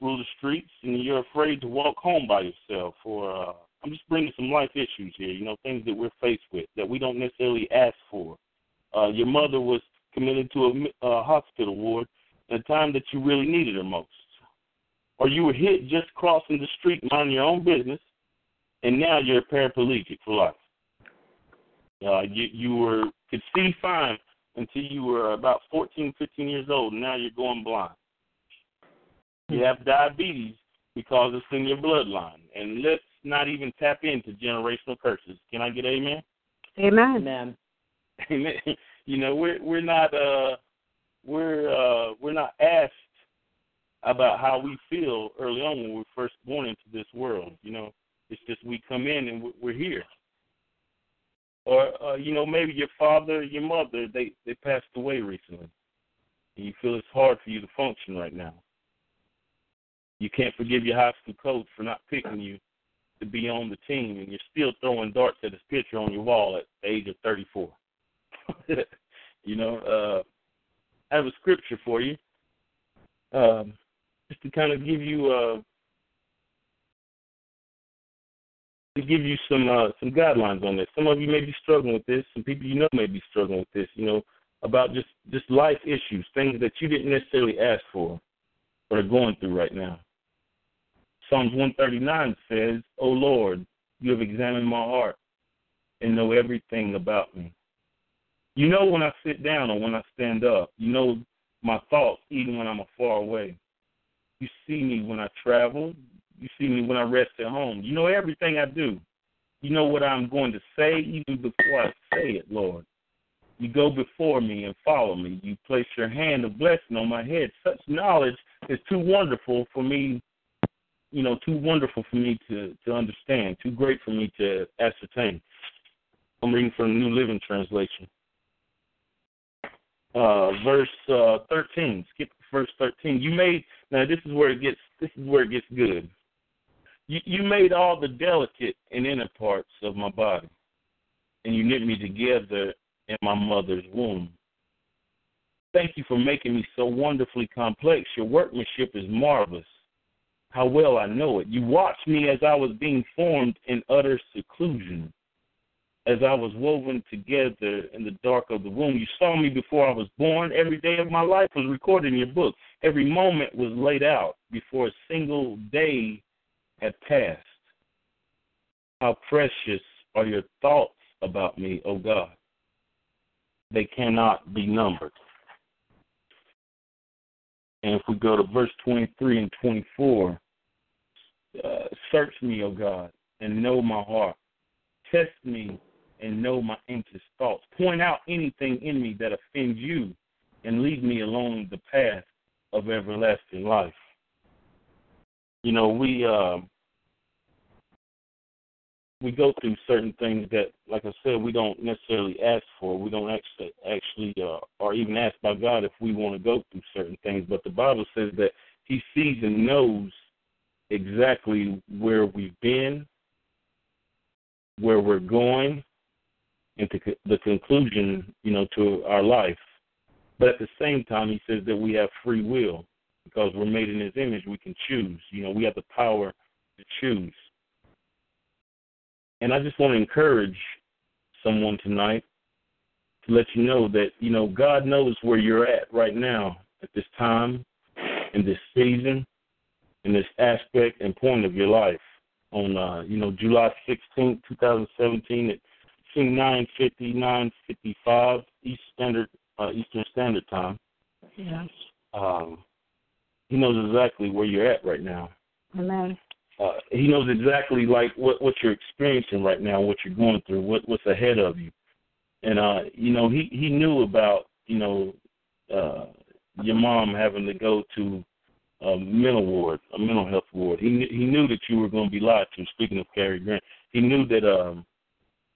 S7: rule the streets and you're afraid to walk home by yourself or uh I'm just bringing some life issues here. You know, things that we're faced with that we don't necessarily ask for. Uh, your mother was committed to a, a hospital ward at a time that you really needed her most, or you were hit just crossing the street, minding your own business, and now you're paraplegic for life. Uh, you you were could see fine until you were about 14, 15 years old, and now you're going blind. You have diabetes because it's in your bloodline, and let's not even tap into generational curses. Can I get amen?
S3: Amen.
S6: Amen. <laughs>
S7: Amen. You know, we're we're not uh we're uh we're not asked about how we feel early on when we're first born into this world. You know, it's just we come in and we're here. Or uh, you know, maybe your father, your mother, they they passed away recently, and you feel it's hard for you to function right now. You can't forgive your high school coach for not picking you to be on the team, and you're still throwing darts at his picture on your wall at the age of 34. <laughs> you know, uh, I have a scripture for you, um, just to kind of give you uh, to give you some uh, some guidelines on this. Some of you may be struggling with this. Some people you know may be struggling with this. You know, about just just life issues, things that you didn't necessarily ask for, but are going through right now. Psalms 139 says, "O Lord, you have examined my heart and know everything about me. You know when I sit down or when I stand up. You know my thoughts even when I'm far away. You see me when I travel. You see me when I rest at home. You know everything I do. You know what I'm going to say even before I say it, Lord. You go before me and follow me. You place your hand of blessing on my head. Such knowledge is too wonderful for me, you know, too wonderful for me to, to understand, too great for me to ascertain. I'm reading from the New Living Translation. Uh, verse uh, 13. Skip verse 13. You made now. This is where it gets. This is where it gets good. You, you made all the delicate and inner parts of my body, and you knit me together in my mother's womb. Thank you for making me so wonderfully complex. Your workmanship is marvelous. How well I know it. You watched me as I was being formed in utter seclusion. As I was woven together in the dark of the womb, you saw me before I was born. Every day of my life was recorded in your book. Every moment was laid out before a single day had passed. How precious are your thoughts about me, O God. They cannot be numbered. And if we go to verse 23 and 24, uh, search me, O God, and know my heart. Test me and know my anxious thoughts. Point out anything in me that offends you and lead me along the path of everlasting life. You know, we uh, we go through certain things that, like I said, we don't necessarily ask for. We don't actually actually uh, or even ask by God if we want to go through certain things. But the Bible says that He sees and knows exactly where we've been, where we're going, and to the conclusion, you know, to our life. But at the same time, He says that we have free will because we're made in His image. We can choose. You know, we have the power to choose. And I just want to encourage someone tonight to let you know that, you know, God knows where you're at right now at this time, in this season, in this aspect and point of your life. On, uh, you know, July 16th, 2017 at 950, 955 East Standard, uh, Eastern Standard Time.
S3: Yes.
S7: Um, he knows exactly where you're at right now.
S3: Amen.
S7: Uh, he knows exactly like what what you're experiencing right now, what you're going through, what what's ahead of you, and uh, you know he he knew about you know uh, your mom having to go to a mental ward, a mental health ward. He he knew that you were going to be lied to. Speaking of Cary Grant, he knew that um,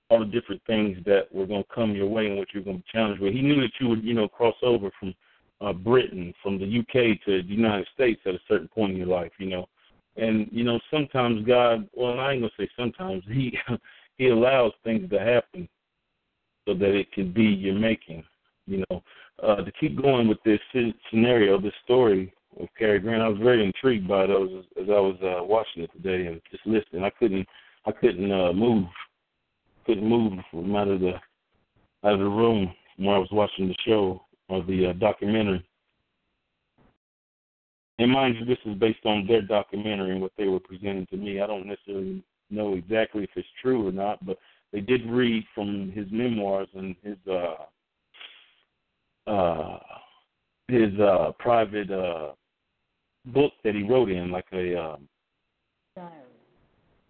S7: all the different things that were going to come your way and what you were going to be challenged with. He knew that you would you know cross over from uh, Britain, from the UK to the United States at a certain point in your life. You know and you know, sometimes God, well, I ain't gonna say sometimes he <laughs> he allows things to happen so that it can be your making. You know, uh, to keep going with this scenario, this story of Cary Grant, I was very intrigued by those as, as I was uh, watching it today and just listening. I couldn't I couldn't uh, move, couldn't move from out of the out of the room where I was watching the show or the uh, documentary. And mind you, this is based on their documentary and what they were presenting to me. I don't necessarily know exactly if it's true or not, but they did read from his memoirs and his uh uh his uh private uh book that he wrote in, like a um
S3: Diary.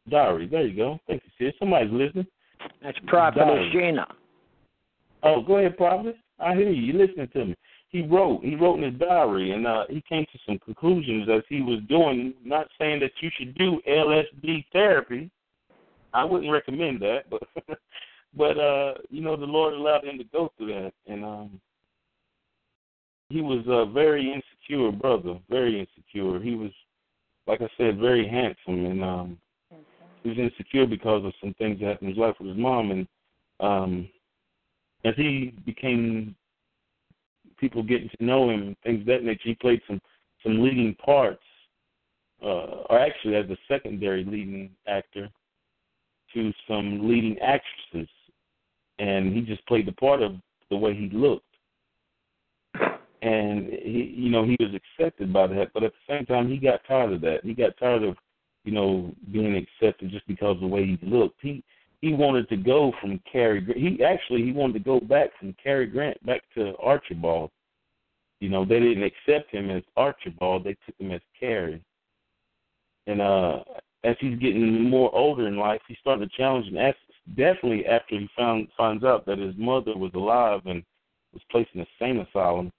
S7: diary. There you go. Thank you, sis. Somebody's listening.
S6: That's Prophetess Gina.
S7: Oh, go ahead, Prophet. I hear you. You're listening to me. He wrote. He wrote in his diary, and uh, he came to some conclusions as he was doing. Not saying that you should do LSD therapy. I wouldn't recommend that, but <laughs> but uh, you know, the Lord allowed him to go through that, and um, he was a very insecure brother, very insecure. He was, like I said, very handsome, and um, he was insecure because of some things that happened in his life with his mom, and um, as he became people getting to know him, things of that nature, he played some some leading parts, uh, or actually as a secondary leading actor to some leading actresses, and he just played the part of the way he looked. And he, you know, he was accepted by that, but at the same time, he got tired of that. He got tired of, you know, being accepted just because of the way he looked. He he wanted to go from Cary. He actually he wanted to go back from Cary Grant back to Archibald. You know, they didn't accept him as Archibald; they took him as Cary. And uh as he's getting more older in life, he started challenging. Definitely after he found finds out that his mother was alive and was placed in a sane asylum,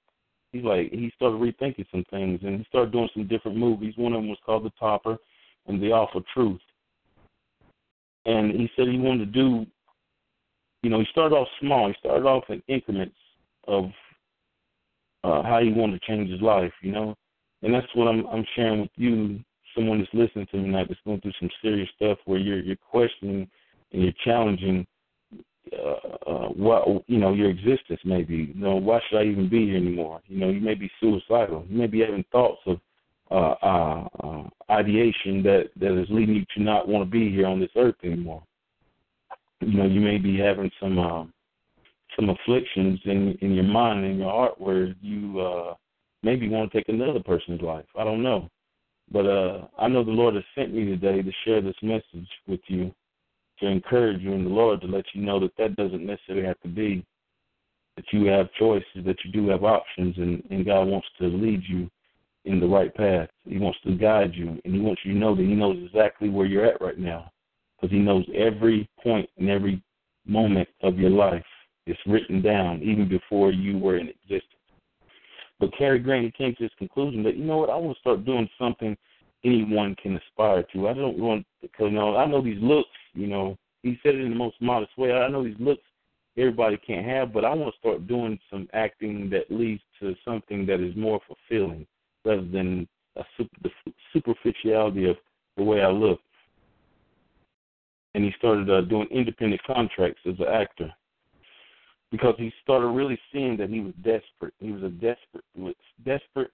S7: he's like he started rethinking some things and he started doing some different movies. One of them was called The Topper and The Awful Truth. And he said he wanted to do, you know, he started off small. He started off in increments of uh, how he wanted to change his life, you know. And that's what I'm I'm sharing with you someone that's listening to me tonight that's going through some serious stuff where you're you're questioning and you're challenging uh, uh what you know your existence maybe you know why should I even be here anymore? You know you may be suicidal. You may be having thoughts of uh, uh, uh ideation that that is leading you to not want to be here on this earth anymore. You know you may be having some uh, some afflictions in in your mind and your heart where you uh maybe want to take another person's life. I don't know. But uh, I know the Lord has sent me today to share this message with you, to encourage you in the Lord, to let you know that that doesn't necessarily have to be, that you have choices, that you do have options, and, and God wants to lead you in the right path. He wants to guide you, and He wants you to know that He knows exactly where you're at right now, because He knows every point and every moment of your life. It's written down even before you were in existence. But Cary Grant came to this conclusion that you know what I want to start doing something anyone can aspire to. I don't want because you know I know these looks. You know he said it in the most modest way. I know these looks everybody can't have, but I want to start doing some acting that leads to something that is more fulfilling rather than a super, the superficiality of the way I look. And he started uh, doing independent contracts as an actor because he started really seeing that he was desperate. He was a desperate, desperate,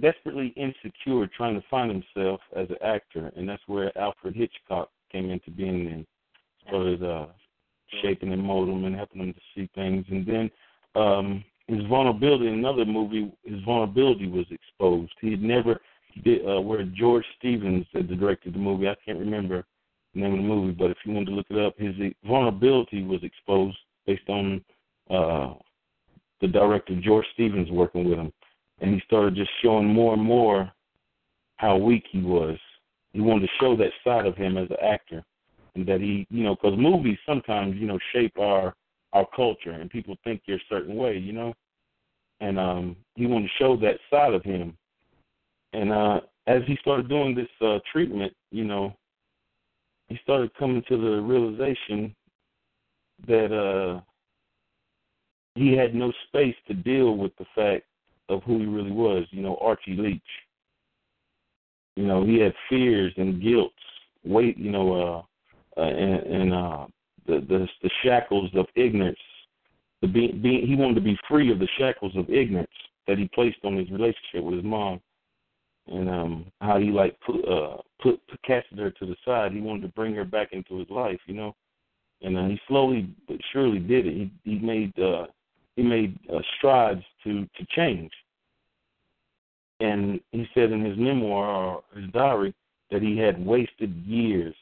S7: desperately insecure, trying to find himself as an actor, and that's where Alfred Hitchcock came into being and started uh, shaping and molding him and helping him to see things. And then um, his vulnerability in another movie, his vulnerability was exposed. He had never did uh, where George Stevens had directed the movie. I can't remember the name of the movie, but if you wanted to look it up, his vulnerability was exposed based on uh, the director George Stevens working with him, and he started just showing more and more how weak he was. He wanted to show that side of him as an actor, and that he, you know, because movies sometimes, you know, shape our our culture, and people think you're a certain way, you know, and um, he wanted to show that side of him. And uh, as he started doing this uh, treatment, you know, he started coming to the realization that uh, he had no space to deal with the fact of who he really was. You know, Archie Leach. You know, he had fears and guilt, weight. You know, uh, uh, and, and uh, the, the the shackles of ignorance. The be, be, he wanted to be free of the shackles of ignorance that he placed on his relationship with his mom. and um how he like put uh put, put casted her to the side. He wanted to bring her back into his life, you know, and uh, he slowly but surely did it. He he made uh he made uh, strides to to change. And he said in his memoir or his diary that he had wasted years.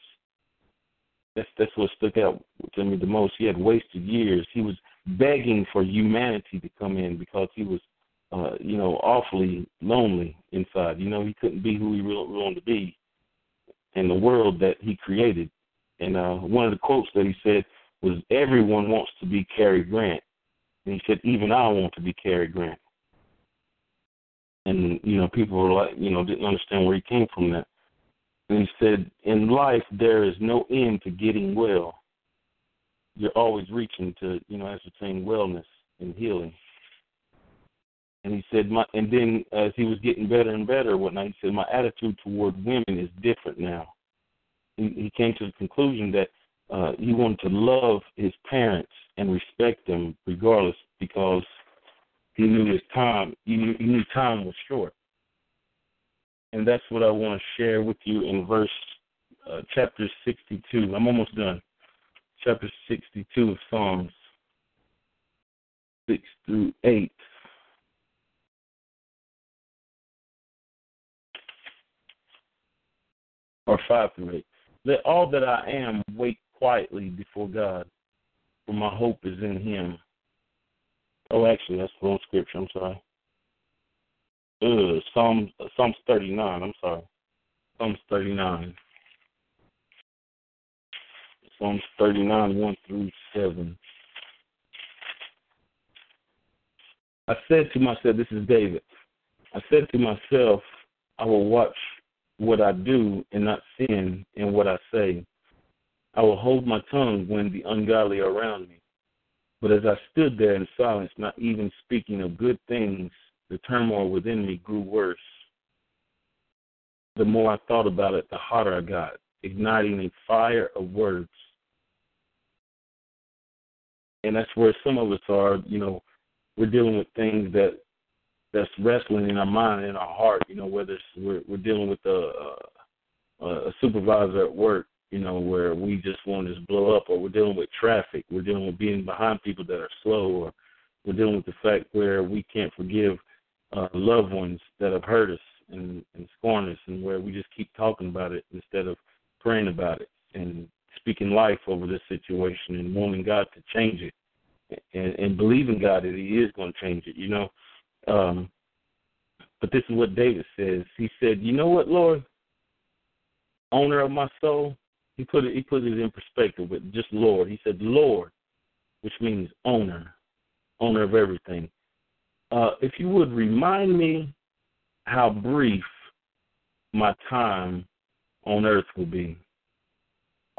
S7: That's that's what stuck out to me the most. He had wasted years. He was begging for humanity to come in because he was uh, you know, awfully lonely inside. You know, he couldn't be who he really wanted to be in the world that he created. And uh, one of the quotes that he said was, "Everyone wants to be Cary Grant," and he said, "Even I want to be Cary Grant." And you know, people were like, you know, didn't understand where he came from that. And he said, "In life, there is no end to getting well. You're always reaching to, you know, ascertain wellness and healing." And he said, my, and then as he was getting better and better one night, he said, my attitude toward women is different now. He, he came to the conclusion that uh, he wanted to love his parents and respect them regardless because he knew his time, he knew, he knew time was short. And that's what I want to share with you in verse uh, chapter 62. I'm almost done. Chapter 62 of Psalms 6 through 8. or five through eight. Let all that I am wait quietly before God, for my hope is in Him. Oh, actually, that's the wrong scripture. I'm sorry. Uh, Psalms Psalms 39. I'm sorry. Psalms 39. Psalms 39, 1 through 7. I said to myself, this is David. I said to myself, I will watch what I do and not sin in what I say. I will hold my tongue when the ungodly are around me. But as I stood there in silence, not even speaking of good things, the turmoil within me grew worse. The more I thought about it, the hotter I got, igniting a fire of words. And that's where some of us are, you know, we're dealing with things that that's wrestling in our mind in our heart. You know, whether we're, we're dealing with a, a, a supervisor at work, you know, where we just want to just blow up, or we're dealing with traffic, we're dealing with being behind people that are slow, or we're dealing with the fact where we can't forgive uh, loved ones that have hurt us and, and scorned us, and where we just keep talking about it instead of praying about it and speaking life over this situation and wanting God to change it and, and believing God that He is going to change it. You know, um, but this is what David says. He said, "You know what, Lord, owner of my soul." He put it. He put it in perspective with just Lord. He said, "Lord," which means owner, owner of everything. Uh, if you would remind me how brief my time on earth will be.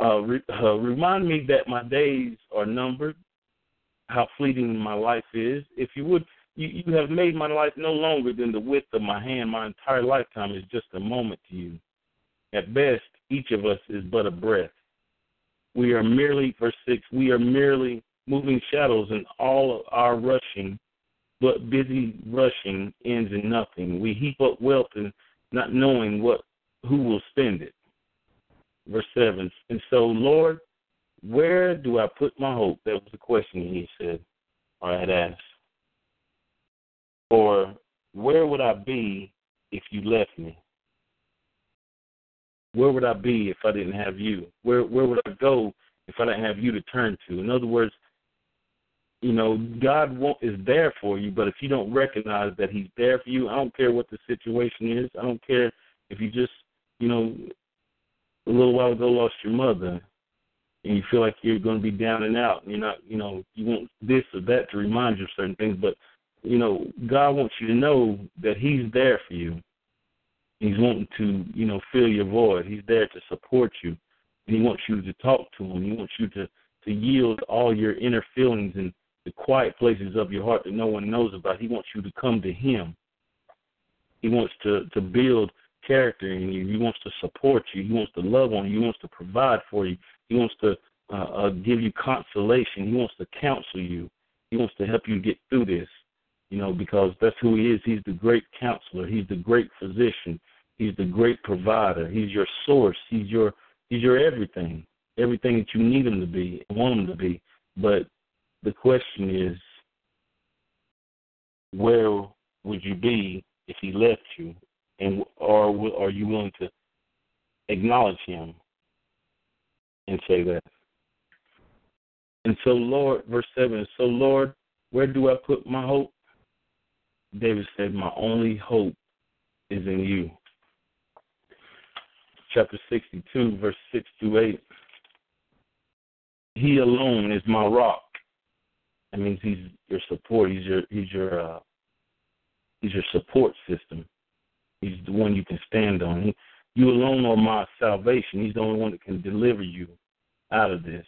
S7: Uh, re- uh, remind me that my days are numbered, how fleeting my life is. If you would you, you have made my life no longer than the width of my hand. My entire lifetime is just a moment to you. At best, each of us is but a breath. We are merely, verse 6, we are merely moving shadows, and all of our rushing, but busy rushing, ends in nothing. We heap up wealth and not knowing what who will spend it. Verse 7, and so, Lord, where do I put my hope? That was the question he said, or I had asked. Or where would I be if you left me? Where would I be if I didn't have you? Where where would I go if I didn't have you to turn to? In other words, you know, God won't, is there for you, but if you don't recognize that He's there for you, I don't care what the situation is. I don't care if you just, you know, a little while ago lost your mother, and you feel like you're going to be down and out, and you're not, you know, you want this or that to remind you of certain things, but you know, God wants you to know that He's there for you. He's wanting to, you know, fill your void. He's there to support you. He wants you to talk to him. He wants you to, to yield all your inner feelings and the quiet places of your heart that no one knows about. He wants you to come to him. He wants to, to build character in you. He wants to support you. He wants to love on you. He wants to provide for you. He wants to uh, uh, give you consolation. He wants to counsel you. He wants to help you get through this you know, because that's who he is. He's the great counselor. He's the great physician. He's the great provider. He's your source. He's your he's your everything. Everything that you need him to be, want him to be. But the question is, where would you be if he left you, and or are you willing to acknowledge him and say that? And so, Lord, verse 7 so, Lord, where do I put my hope? David said, My only hope is in you. Chapter 62, verse 6 to 8. He alone is my rock. That means he's your support. He's your he's your uh, he's your support system. He's the one you can stand on. He, you alone are my salvation. He's the only one that can deliver you out of this.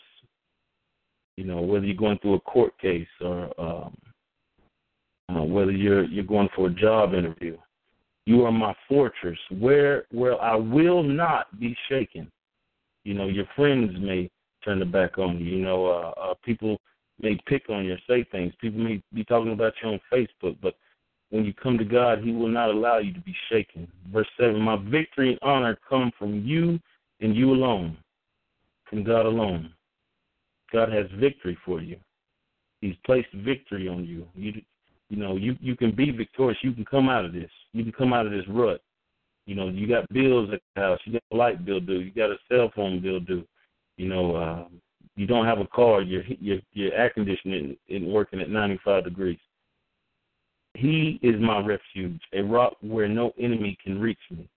S7: You know, whether you're going through a court case or um, uh, whether you're you're going for a job interview. You are my fortress, where where I will not be shaken. You know, your friends may turn their back on you. You know, uh, uh, people may pick on you, say things. People may be talking about you on Facebook, but when you come to God, He will not allow you to be shaken. Verse seven: My victory and honor come from you and you alone, from God alone. God has victory for you. He's placed victory on you. You you know, you you can be victorious. You can come out of this. You can come out of this rut. You know, you got bills at the house. You got a light bill due. You got a cell phone bill due. You know, uh, you don't have a car. Your your your air conditioning isn't working at 95 degrees. He is my refuge, a rock where no enemy can reach me.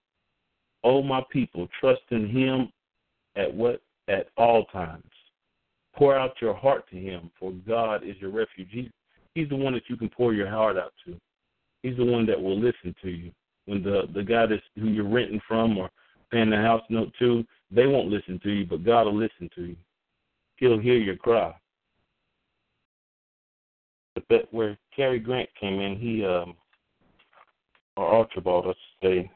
S7: Oh, my people, trust in Him at what at all times. Pour out your heart to Him, for God is your refuge. He's He's the one that you can pour your heart out to. He's the one that will listen to you. When the the guy that's who you're renting from or paying the house note to, they won't listen to you, but God will listen to you. He'll hear your cry. But that where Cary Grant came in, he um or Archibald, let's say,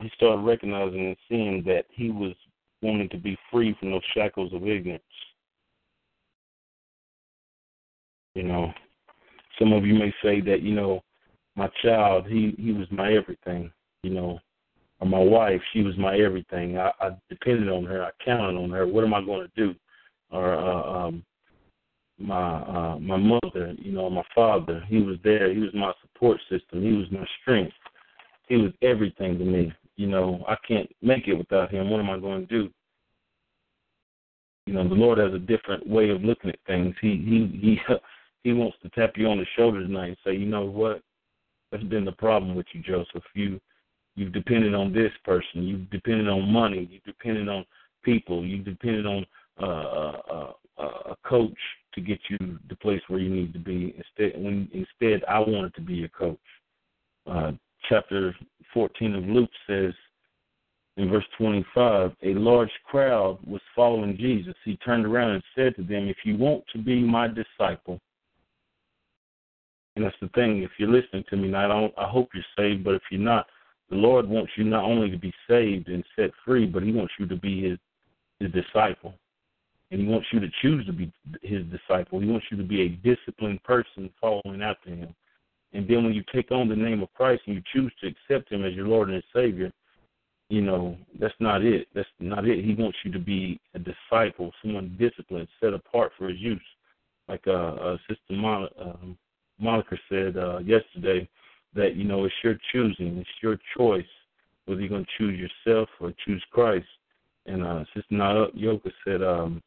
S7: he started recognizing and seeing that he was wanting to be free from those shackles of ignorance. You know, some of you may say that you know, my child, he he was my everything. You know, or my wife, she was my everything. I, I depended on her. I counted on her. What am I going to do? Or uh, um, my uh, my mother, you know, my father, he was there. He was my support system. He was my strength. He was everything to me. You know, I can't make it without him. What am I going to do? You know, the Lord has a different way of looking at things. He he he he wants to tap you on the shoulder tonight and say, you know what? That's been the problem with you, Joseph. You you've depended on this person. You've depended on money. You've depended on people. You've depended on uh, uh, uh, a coach to get you the place where you need to be. Instead, when instead I wanted to be a coach. Uh, chapter 14 of Luke says in verse 25, a large crowd was following Jesus. He turned around and said to them, If you want to be my disciple, and that's the thing. If you're listening to me now, I, I hope you're saved. But if you're not, the Lord wants you not only to be saved and set free, but He wants you to be His His disciple, and He wants you to choose to be His disciple. He wants you to be a disciplined person following after Him. And then when you take on the name of Christ and you choose to accept Him as your Lord and Savior, you know that's not it. That's not it. He wants you to be a disciple, someone disciplined, set apart for His use, like uh, uh Sister Mon- um, Monica said uh, yesterday that you know it's your choosing, it's your choice whether you're going to choose yourself or choose Christ. And uh, Sister Yoka said, um,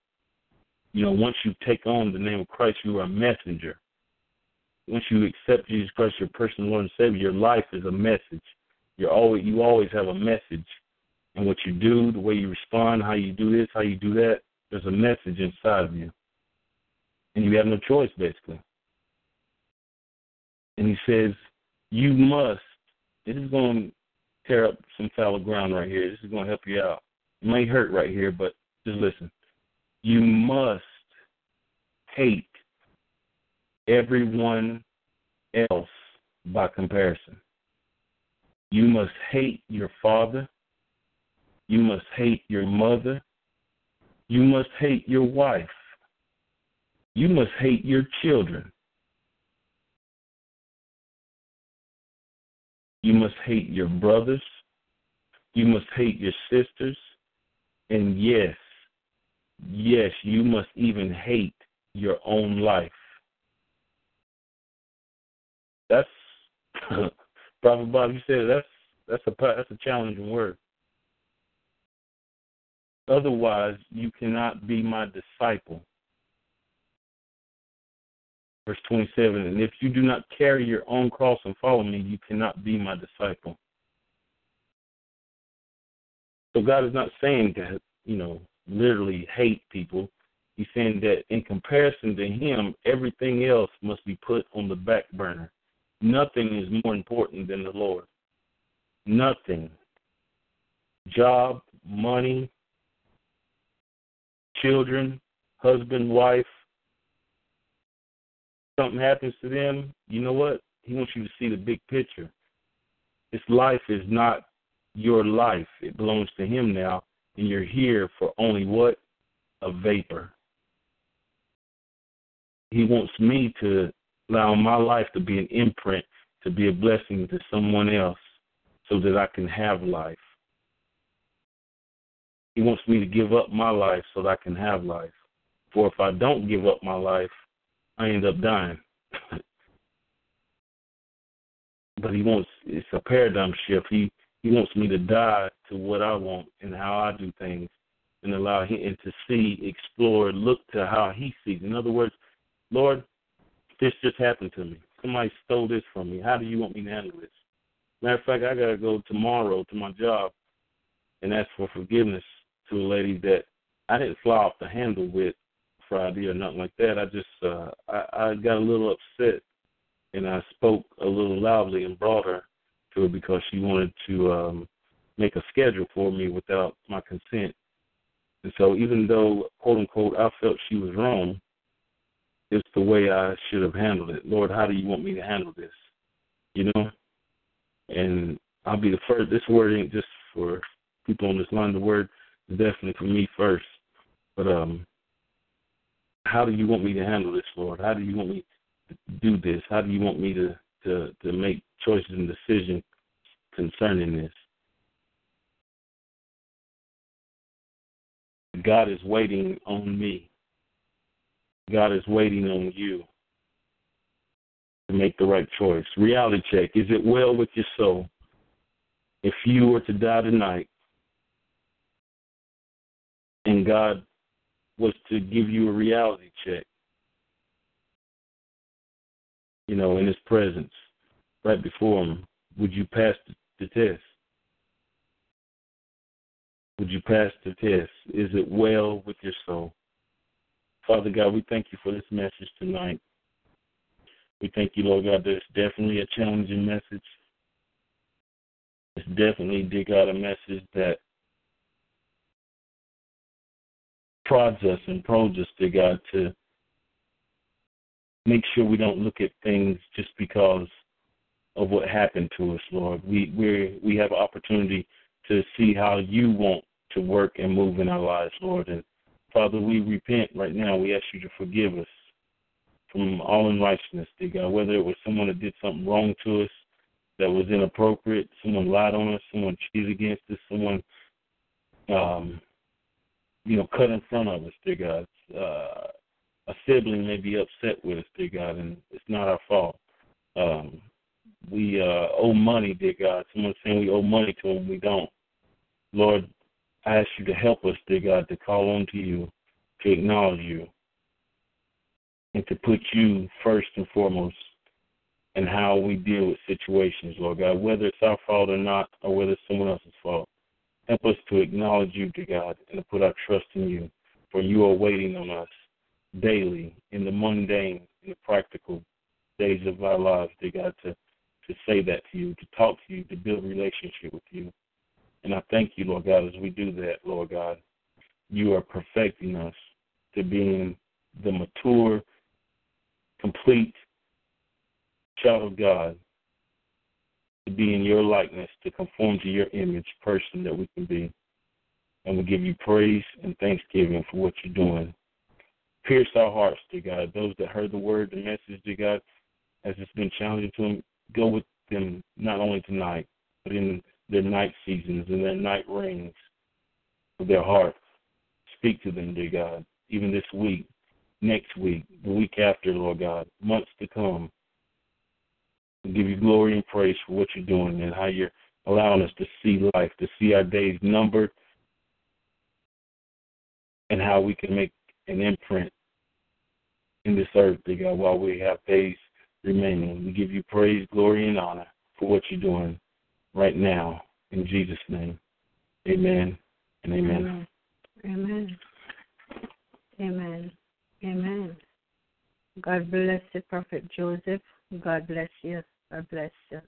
S7: you know, once you take on the name of Christ, you are a messenger. Once you accept Jesus Christ, your personal Lord and Savior, your life is a message. You're always you always have a message, and what you do, the way you respond, how you do this, how you do that, there's a message inside of you, and you have no choice basically and he says, You must. This is going to tear up some fallow ground right here. This is going to help you out. It may hurt right here, but just listen. You must hate everyone else by comparison. You must hate your father. You must hate your mother. You must hate your wife. You must hate your children. You must hate your brothers. You must hate your sisters. And yes, yes, you must even hate your own life. That's <laughs> Prophet Bob. You said that's that's a that's a challenging word. Otherwise, you cannot be my disciple. Verse 27 And if you do not carry your own cross and follow me, you cannot be my disciple. So God is not saying that, you know, literally hate people. He's saying that in comparison to Him, everything else must be put on the back burner. Nothing is more important than the Lord. Nothing. Job, money, children, husband, wife, something happens to them, you know what? He wants you to see the big picture. This life is not your life. It belongs to him now, and you're here for only what? A vapor. He wants me to allow my life to be an imprint, to be a blessing to someone else so that I can have life. He wants me to give up my life so that I can have life. For if I don't give up my life, I end up dying. <laughs> but he wants it's a paradigm shift. He he wants me to die to what I want and how I do things and allow him and to see, explore, look to how he sees. In other words, Lord, this just happened to me. Somebody stole this from me. How do you want me to handle this? Matter of fact, I gotta go tomorrow to my job and ask for forgiveness to a lady that I didn't fly off the handle with Friday or nothing like that. I just uh I, I got a little upset and I spoke a little loudly and brought her to her because she wanted to um make a schedule for me without my consent. And so even though quote unquote I felt she was wrong, it's the way I should have handled it. Lord, how do you want me to handle this? You know? And I'll be the first this word ain't just for people on this line, the word is definitely for me first. But um how do you want me to handle this, Lord? How do you want me to do this? How do you want me to to to make choices and decisions concerning this? God is waiting on me. God is waiting on you to make the right choice. Reality check. Is it well with your soul? If you were to die tonight and God was to give you a reality check. You know, in his presence, right before him, would you pass the test? Would you pass the test? Is it well with your soul? Father God, we thank you for this message tonight. We thank you, Lord God, that it's definitely a challenging message. It's definitely, dear God, a message that prods us and prods us to God to make sure we don't look at things just because of what happened to us, Lord. We we we have opportunity to see how you want to work and move in our lives, Lord. And Father, we repent right now. We ask you to forgive us from all unrighteousness, dear God. Whether it was someone that did something wrong to us that was inappropriate, someone lied on us, someone cheated against us, someone um, you know, cut in front of us, dear God. Uh, a sibling may be upset with us, dear God, and it's not our fault. Um, we uh, owe money, dear God. Someone's saying we owe money to them, we don't. Lord, I ask you to help us, dear God, to call on to you, to acknowledge you, and to put you first and foremost in how we deal with situations, Lord God, whether it's our fault or not, or whether it's someone else's fault. Help us to acknowledge you, dear God, and to put our trust in you, for you are waiting on us daily in the mundane, in the practical days of our lives, dear God, to, to say that to you, to talk to you, to build relationship with you. And I thank you, Lord God, as we do that, Lord God, you are perfecting us to being the mature, complete child of God to be in your likeness, to conform to your image person that we can be. And we give you praise and thanksgiving for what you're doing. Pierce our hearts, dear God. Those that heard the word, the message, dear God, as it's been challenging to them, go with them not only tonight, but in their night seasons and their night rings of their heart. Speak to them, dear God, even this week, next week, the week after, Lord God, months to come. Give you glory and praise for what you're doing and how you're allowing us to see life, to see our days numbered, and how we can make an imprint in this earth, dear God, while we have days remaining. We give you praise, glory, and honor for what you're doing right now. In Jesus' name, amen and amen.
S3: Amen. Amen. Amen. God bless you, Prophet Joseph. God bless you. God bless you.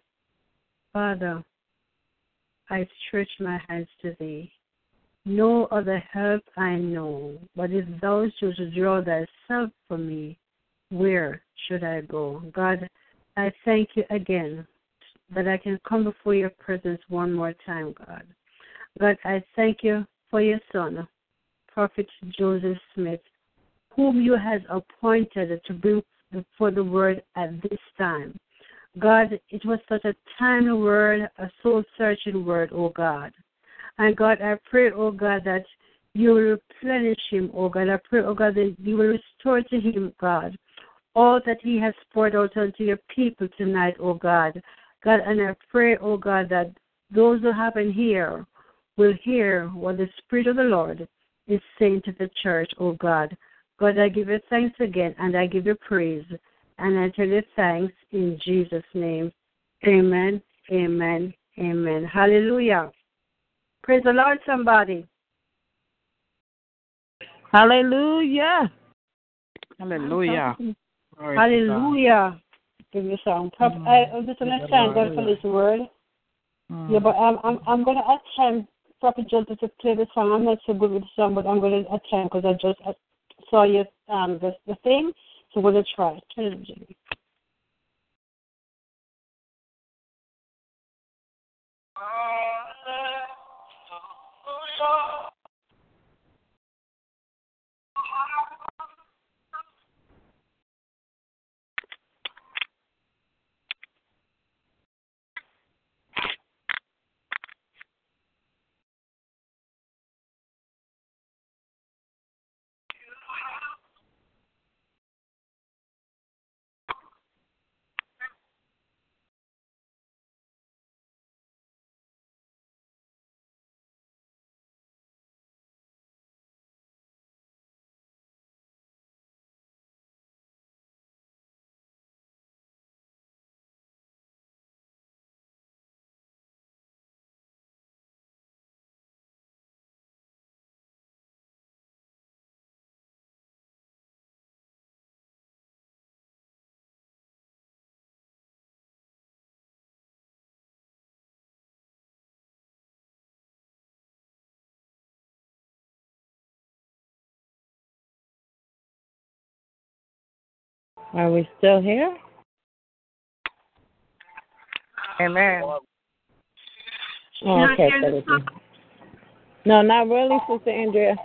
S3: Father, I stretch my hands to thee. No other help I know, but if thou shouldst draw thyself from me, where should I go? God, I thank you again that I can come before your presence one more time, God. God, I thank you for your son, Prophet Joseph Smith, whom you have appointed to bring for the word at this time. God, it was such a timely word, a soul searching word, oh God. And God, I pray, oh God, that you will replenish him, oh God. I pray, oh God, that you will restore to him, God, all that he has poured out unto your people tonight, oh God. God, and I pray, oh God, that those who haven't will hear what the Spirit of the Lord is saying to the church, oh God. God, I give you thanks again and I give you praise. And I tell you thanks in Jesus' name. Amen. Amen. Amen. Hallelujah. Praise the Lord, somebody.
S2: Hallelujah. Hallelujah.
S3: Hallelujah. Give you some. Mm. I just understand God for this word. Mm. Yeah, but I'm I'm I'm gonna attempt Prophet Joseph to play the song. I'm not so good with the song, but I'm gonna attempt because I just I saw you um the the thing. We're gonna try. Turn Jimmy.
S2: Are we still here? Amen. Oh, okay, No, not really, Sister Andrea.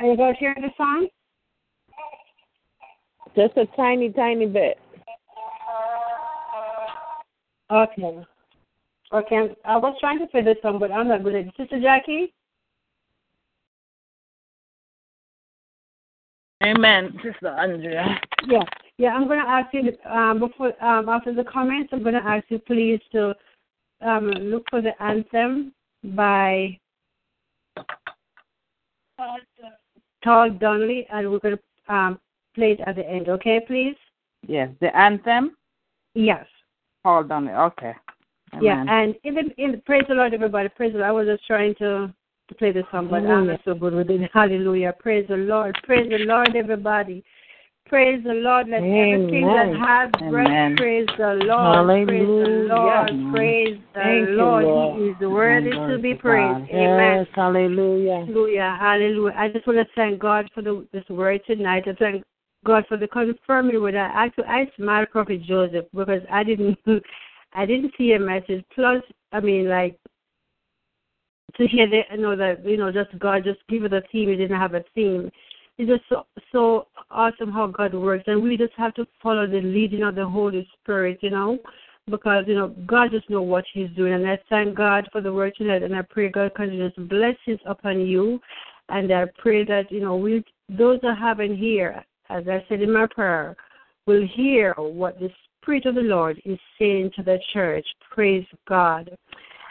S3: Are you going to hear the song?
S2: Just a tiny, tiny bit.
S3: Okay. Okay, I was trying to play this song, but I'm not good at it. Sister Jackie?
S2: Amen, Sister Andrea.
S3: Yeah, yeah. I'm going to ask you um, before um, after the comments. I'm going to ask you please to um, look for the anthem by Todd Dulaney, and we're going to um, play it at the end. Okay, please.
S2: Yes, the anthem.
S3: Yes.
S2: Paul Dulaney. Okay. Amen.
S3: Yeah, and in the, in the, praise the Lord, everybody. Praise the Lord. I was just trying to to play the song, but I'm so good with it. <laughs> Hallelujah. Praise the Lord. Praise the Lord, everybody. Praise the Lord. Let Amen. everything that has breath Amen. praise the Lord. Hallelujah. Praise the Lord. Praise the
S2: Thank
S3: Lord.
S2: You, Lord.
S3: He is worthy to be praised.
S2: God. Amen. Yes, hallelujah.
S3: Hallelujah. Hallelujah. I just want to thank God for the, this word tonight. I thank God for the confirming word. I actually I smiled Prophet Joseph because I didn't <laughs> I didn't see a message. Plus, I mean, like to hear the, you know that you know just God just give it a theme. He didn't have a theme, it's just so, so awesome how God works, and we just have to follow the leading of the Holy Spirit, you know, because you know God just know what He's doing, and I thank God for the word tonight, and I pray God continues blessings upon you, and I pray that you know we those that haven't here, as I said in my prayer, will hear what the Spirit of the Lord is saying to the church. Praise God.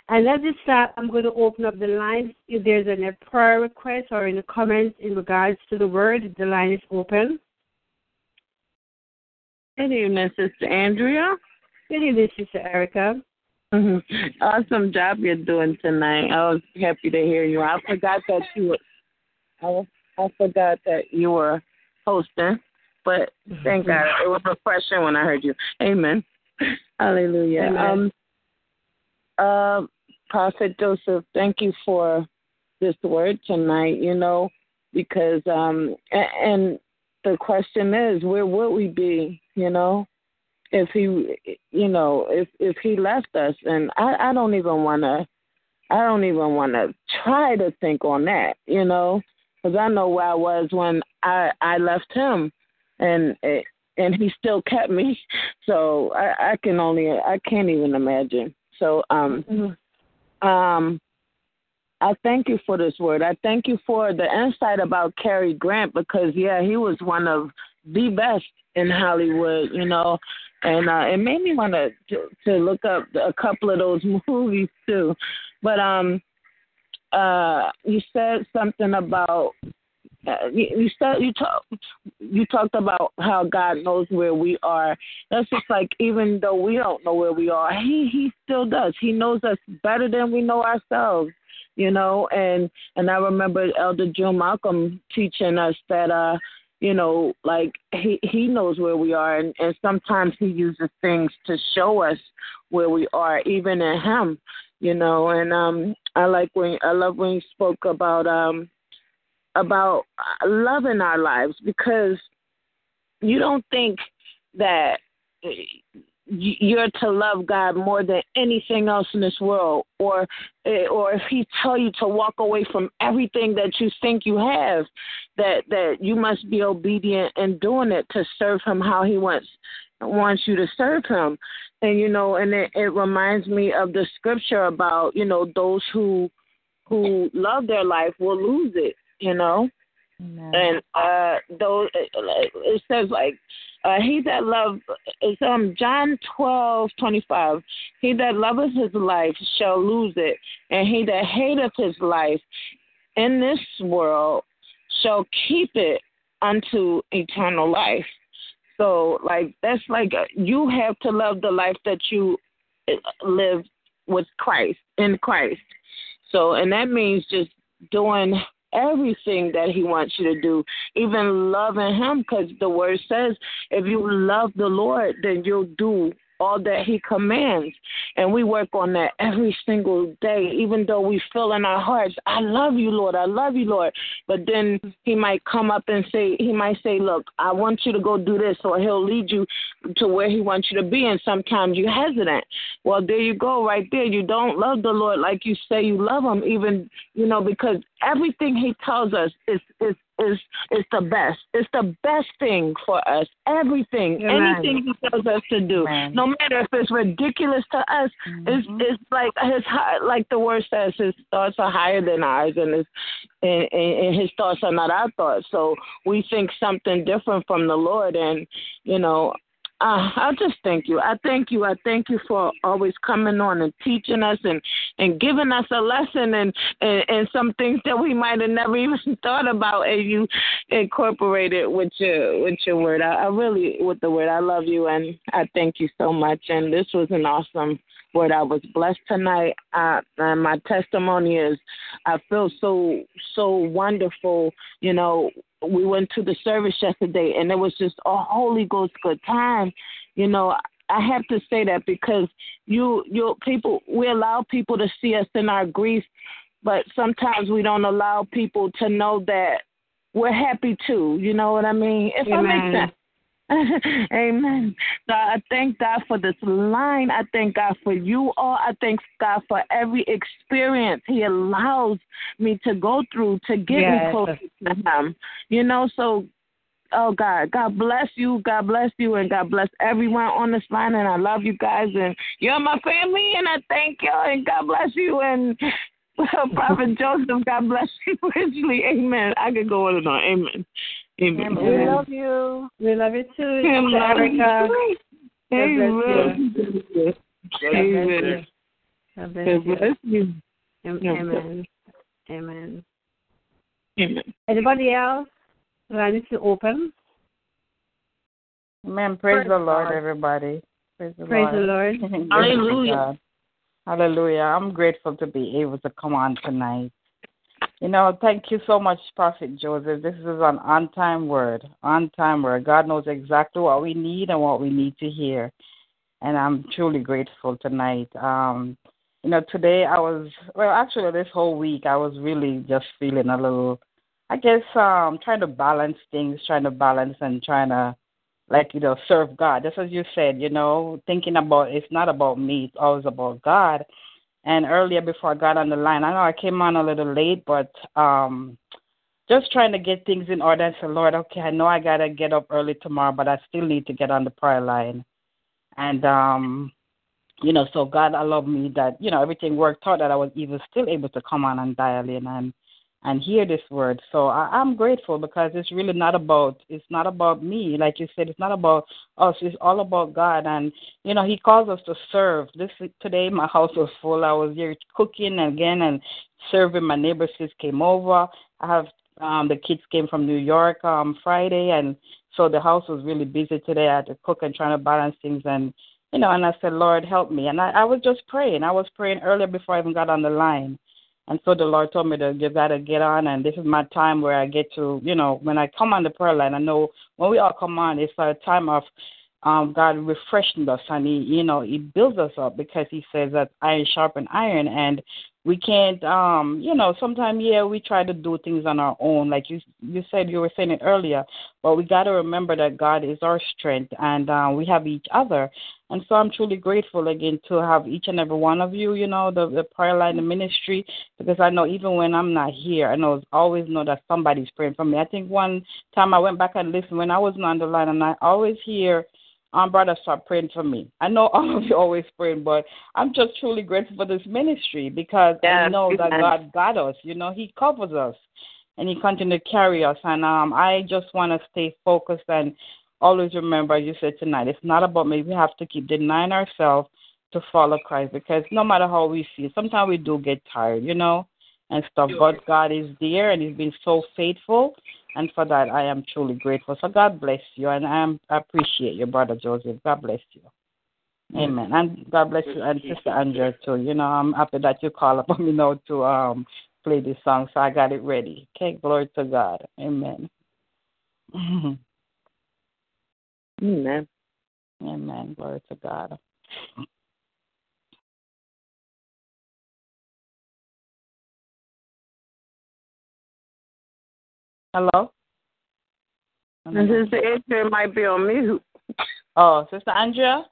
S3: And at this time, I'm going to open up the line. If there's any prayer request or any comments in regards to the word, the line is open.
S8: Good evening, Sister Andrea.
S3: Good evening, Sister Erica.
S8: Mm-hmm. Awesome job you're doing tonight. I was happy to hear you. I forgot that you were. I, I forgot that you were hosting, but thank God it was refreshing when I heard you. Amen. Hallelujah.
S3: Amen.
S8: Um, uh, Prophet Joseph, thank you for this word tonight. You know, because um, and, the question is, where would we be? You know, if he, you know, if if he left us, and I, I don't even want to, I don't even want to try to think on that. You know, because I know where I was when I I left him, and it, and he still kept me. <laughs> So I, I can only I can't even imagine. So um
S3: Mhm.
S8: um I thank you for this word. I thank you for the insight about Cary Grant because yeah, he was one of the best in Hollywood, you know, and uh, it made me want to to look up a couple of those <laughs> movies too. But um, uh, you said something about uh, you, you said you talked you talked about how God knows where we are. That's just like even though we don't know where we are, he he still does. He knows us better than we know ourselves. You know, and and I remember Elder June Malcolm teaching us that uh you know, like he he knows where we are, and, and sometimes he uses things to show us where we are, even in him, you know. And um, I like when I love when you spoke about um about loving our lives because you don't think that you're to love God more than anything else in this world, or eh, or if He tell you to walk away from everything that you think you have, that that you must be obedient in doing it to serve Him how He wants wants you to serve Him, and you know, and it, it reminds me of the scripture about you know those who who love their life will lose it, you know, and uh those it says like uh he that love it's um John twelve twenty five. He that loveth his life shall lose it, and he that hateth his life in this world shall keep it unto eternal life. So like that's like uh, you have to love the life that you uh, live with Christ in Christ. So and that means just doing everything that he wants you to do, even loving him, because the word says if you love the Lord, then you'll do all that he commands. And we work on that every single day, even though we feel in our hearts, I love you, Lord, I love you, Lord. But then he might come up and say, he might say, Look, I want you to go do this, or he'll lead you to where he wants you to be. And sometimes you're hesitant. Well, there you go, right there. You don't love the Lord like you say you love him, even, you know, because everything he tells us is, is is is the best. It's the best thing for us. Everything,
S3: Amen.
S8: anything he tells us to do,
S2: Amen.
S8: no matter if it's ridiculous to us, mm-hmm. it's it's like his hi- like the word says, his thoughts are higher than ours, and his and, and, and his thoughts are not our thoughts. So we think something different from the Lord, and you know. Uh, I just thank you. I thank you. I thank you for always coming on and teaching us and and giving us a lesson and and, and some things that we might have never <laughs> even thought about and you incorporated with your with your word. I, I really with the word. I love you and I thank you so much. And this was an awesome word. I was blessed tonight. Uh, and my testimony is I feel so so wonderful. You know, we went to the service yesterday and it was just a Holy Ghost good time. You know, I have to say that because you you people we allow people to see us in our grief, but sometimes we don't allow people to know that we're happy too. You know what I mean? If that makes
S3: Amen.
S8: sense. <laughs> Amen. So I thank God for this line. I thank God for you all. I thank God for every experience He allows me to go through to get
S3: Yes.
S8: me closer to Him. You know, so oh God, God bless you, God bless you, and God bless everyone on this line. And I love you guys, and you're my family, and I thank you, and God bless you, and <laughs> Prophet Joseph, God bless you <laughs> richly. Amen. I could go on and on. Amen. Amen.
S9: We love you.
S3: We love you too,
S8: Amen.
S3: Sister Erica.
S8: Amen. Amen.
S3: God
S8: God
S3: bless you.
S8: bless you.
S3: Am-
S8: Yeah.
S3: Amen. Amen.
S8: Amen.
S3: Anybody else? Line is open.
S9: Amen. Praise,
S8: Praise
S9: the Lord,
S8: God.
S9: everybody. Praise the
S3: Praise
S9: Lord.
S3: the Lord. <laughs>
S9: Glory to
S8: Hallelujah.
S9: God. Hallelujah. I'm grateful to be able to come on tonight. You know, thank you so much, Prophet Joseph. This is an on time word. On time word. God knows exactly what we need and what we need to hear. And I'm truly grateful tonight. Um, you know, today I was well actually this whole week I was really just feeling a little I guess um trying to balance things, trying to balance and trying to like, you know, serve God. Just as you said, you know, thinking about it's not about me, it's always about God. And earlier before I got on the line, I know I came on a little late, but um just trying to get things in order and say, Lord, okay, I know I gotta get up early tomorrow, but I still need to get on the prayer line. And um you know, so God allowed me that, you know, everything worked out that I was even still able to come on and dial in and and hear this word. So I, I'm grateful because it's really not about it's not about me. Like you said, it's not about us. It's all about God. And you know, He calls us to serve. This today, my house was full. I was here cooking again and serving. My neighbors just came over. I have um the kids came from New York um Friday, and so the house was really busy today. I had to cook and trying to balance things and you know, and I said, Lord, help me. And I, I was just praying. I was praying earlier before I even got on the line. And so the Lord told me to you got to get on, and this is my time where I get to, you know, when I come on the prayer line, I know when we all come on, it's a time of um, God refreshing us, and He, you know, He builds us up because He says that iron sharpen iron, and we can't, um, you know, sometimes yeah, we try to do things on our own, like you you said, you were saying it earlier, but we got to remember that God is our strength, and uh, we have each other, and so I'm truly grateful again to have each and every one of you, you know, the, the prayer line, the ministry, because I know even when I'm not here, I know always know that somebody's praying for me. I think one time I went back and listened when I wasn't on the line, and I always hear um, brother start praying for me. I know <laughs> all of you always praying, but I'm just truly grateful for this ministry because I know that. God got us. You know, He covers us and He continue to carry us. And um, I just want to stay focused and always remember, as you said tonight, it's not about me. We have to keep denying ourselves to follow Christ because no matter how we feel, sometimes we do get tired, you know, and stuff. But God is there and He's been so faithful. And for that, I am truly grateful. So God bless you, and I, am, I appreciate you, Brother Joseph. God bless you. Amen. And God bless you, and Sister Andrea too. You know, I'm happy that you call upon me now to um play this song, so I got it ready. Okay, glory to God. Amen. <laughs>
S8: Amen.
S9: Amen. Glory to God. Hello.
S8: And Sister Adrian might be on mute.
S9: Oh, Sister Andrea.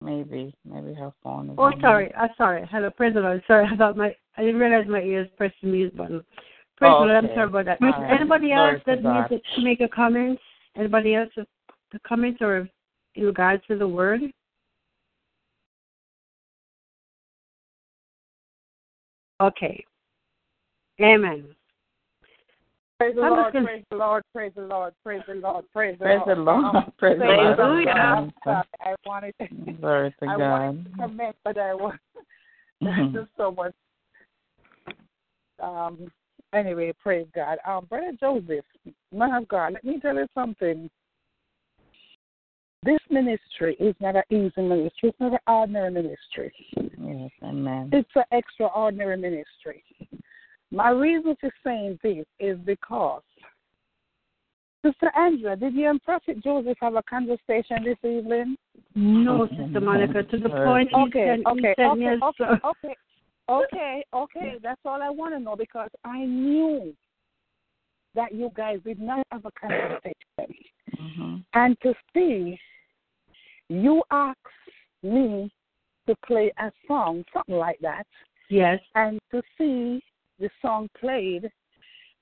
S9: Maybe, maybe her phone. Is
S3: Oh, sorry. I'm sorry. Hello, praise the Lord. Sorry about my. I didn't realize my ears pressed the mute button. Praise
S9: Oh,
S3: the Lord. I'm sorry about that.
S9: All right.
S3: Anybody
S9: Glory
S3: else
S9: to
S3: that needs to make a comment? Anybody else with the comments or in regards to the word? Okay. Amen.
S9: Praise the Lord,
S3: gonna-
S9: praise the Lord, praise the Lord, praise the Lord, praise the
S10: Praise
S9: Lord.
S10: the Lord.
S9: Um,
S10: Praise the
S9: thank you,
S8: Lord.
S9: God. Uh, I wanted to, <laughs>
S10: Glory to
S9: I
S10: God.
S9: wanted to comment, but I want <laughs> there's just so much. Um. Anyway, praise God. Um, Brother Joseph, man of God, let me tell you something. This ministry is not an easy ministry. It's not an ordinary ministry.
S10: Yes, amen.
S9: It's an extraordinary ministry. My reason for saying this is because, Sister Angela, did you and Prophet Joseph have a conversation this evening?
S3: No, Sister Monica. To the point, he
S9: Okay,
S3: said,
S9: okay,
S3: he said
S9: okay,
S3: yes.
S9: okay,
S3: sir.
S9: okay, okay, okay. That's all I want to know because I knew
S10: that you guys did not have a conversation.
S2: Mm-hmm.
S10: And to see you asked me to play a song, something like that,
S3: Yes.
S10: and to see the song played,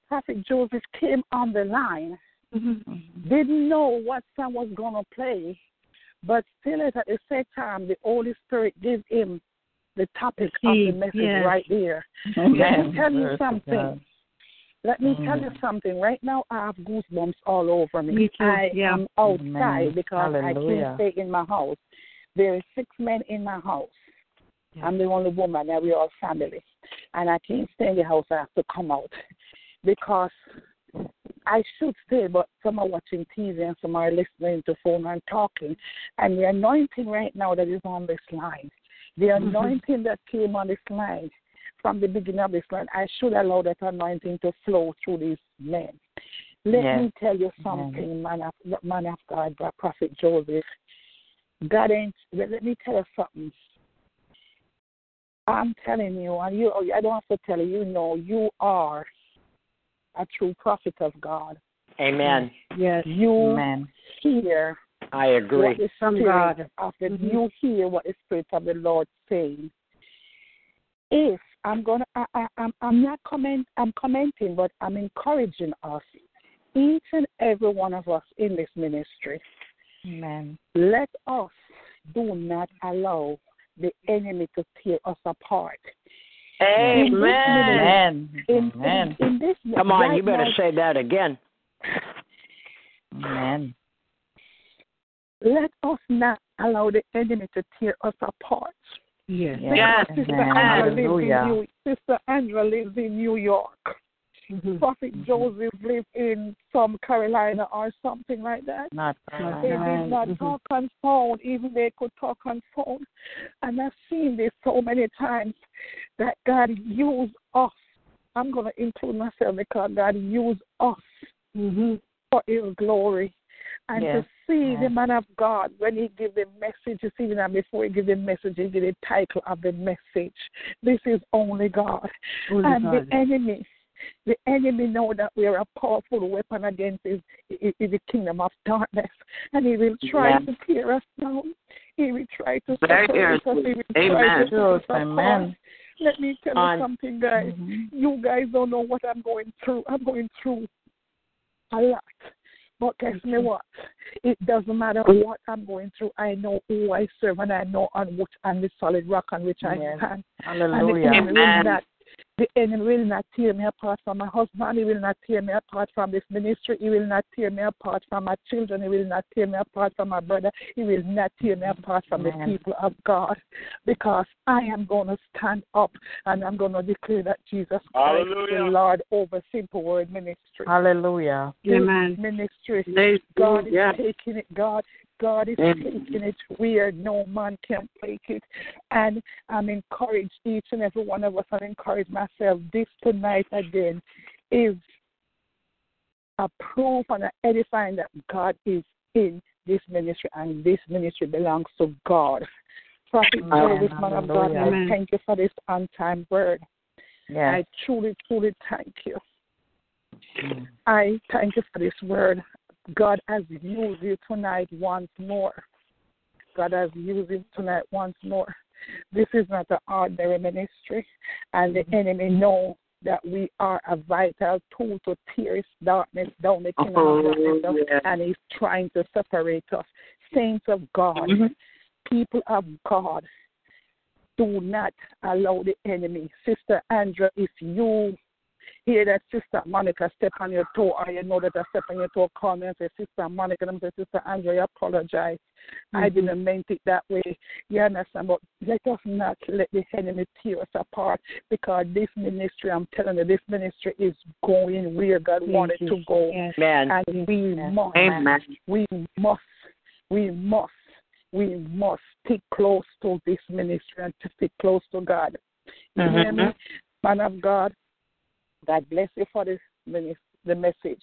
S10: Prophet Joseph came on the line,
S3: Mm-hmm.
S10: didn't know what song was going to play, but still at the same time, the Holy Spirit gave him the topic of the message
S3: yes.
S10: right there. <laughs> Let
S2: Amen.
S10: me tell you something. Let me tell you
S8: Mm.
S10: something. Right now, I have goosebumps all over me.
S3: Me too,
S10: I
S3: yeah.
S10: am outside
S8: Amen.
S10: because I can't stay in my house. There are six men in my house.
S3: Yeah.
S10: I'm the only woman, and we're all family. And I can't stay in the house. I have to come out because I should stay, but some are watching TV and some are listening to phone and talking. And the anointing right now that is on this line, the
S3: Mhm.
S10: anointing that came on this line from the beginning of this line, I should allow that anointing to flow through these men. Let
S8: Yes.
S10: me tell you something, man of, man of God, Prophet Joseph. God ain't, let let me tell you something. I'm telling you, and you, I don't have to tell you, you know, you are a true prophet of God.
S6: Amen.
S3: Yes.
S10: You
S8: Amen.
S10: hear
S6: I
S10: what
S6: agree.
S10: the
S3: From
S10: Spirit
S3: God.
S10: of the,
S3: Mhm.
S10: you hear what the Spirit of the Lord saying. If I'm gonna, I, I, I'm, I'm not comment, I'm commenting, but I'm encouraging us, each and every one of us in this ministry.
S8: Amen.
S10: Let us do not allow the enemy to tear us apart.
S8: Amen. Amen.
S10: In,
S8: Amen.
S10: in, in this,
S6: Come on,
S10: right
S6: you better
S10: now,
S6: say that again.
S8: Amen.
S10: Let us not allow the enemy to tear us apart.
S3: Yes.
S8: Yes.
S10: Sister
S8: Amen.
S10: Lives in
S8: Hallelujah.
S10: New Sister Andrea lives in New York.
S3: Mhm.
S10: Prophet Joseph lives in some Carolina or something like that.
S8: Not
S10: They
S8: Carolina.
S10: did not
S3: Mhm.
S10: talk on phone, even they could talk on phone. And I've seen this so many times that God used us. I'm going to include myself because God used us
S3: Mhm.
S10: for His glory. And
S8: Yes.
S10: to see the man of God when he give the message, you see that before he give the message, he give the title of the message. This is only God.
S3: Only
S10: and
S3: God.
S10: the enemy, the enemy know that we are a powerful weapon against his, his, his the kingdom of darkness, and he will try
S8: Yes.
S10: to tear us down. He will try to
S8: Very
S10: separate us. He will try
S8: Amen.
S10: to put us apart.
S8: Amen.
S10: Let me tell you something, guys.
S8: Mhm.
S10: You guys don't know what I'm going through. I'm going through a lot. But guess me what? It doesn't matter what I'm going through. I know who I serve, and I know on which on the solid rock on which I stand. And
S8: Hallelujah.
S10: the enemy will not the enemy will not tear me apart from my husband. He will not tear me apart from this ministry. He will not tear me apart from my children. He will not tear me apart from my brother. He will not tear me apart from the people of God. Because I am going to stand up and I'm going to declare that Jesus Christ is the Lord over Simple Word Ministry.
S8: Hallelujah.
S10: This
S3: Amen.
S10: ministry, God is taking it. God, God is taking it where no man can take it. And I'm encouraged each and every one of us. I encourage myself. This tonight again is a proof and an edifying that God is in this ministry, and this ministry belongs to God. Prophet
S8: Amen.
S10: Joseph, man of God, I thank you for this on time word.
S8: Yes.
S10: I truly, truly thank you.
S8: Mm.
S10: I thank you for this word. God has used you tonight once more. God has used you tonight once more. This is not an ordinary ministry, and the mm-hmm. enemy knows that we are a vital tool to tear his darkness down the kingdom of oh, darkness, and he's trying to separate us. Saints of God, mm-hmm. people of God, do not allow the enemy. Sister Andrea, if you hear that Sister Monica step on your toe or you know that I step on your toe, call me and say, Sister Monica, and I'm say, Sister Andrea, I apologize. I didn't mean it that way. You understand? But let us not let the enemy tear us apart because this ministry, I'm telling you, this ministry is going where God wanted to go.
S3: Yes.
S6: Man.
S10: And we must,
S8: Amen.
S10: we must, we must, we must stick close to this ministry and to stick close to God. You hear me? Mm-hmm. Man of God, God bless you for this the message.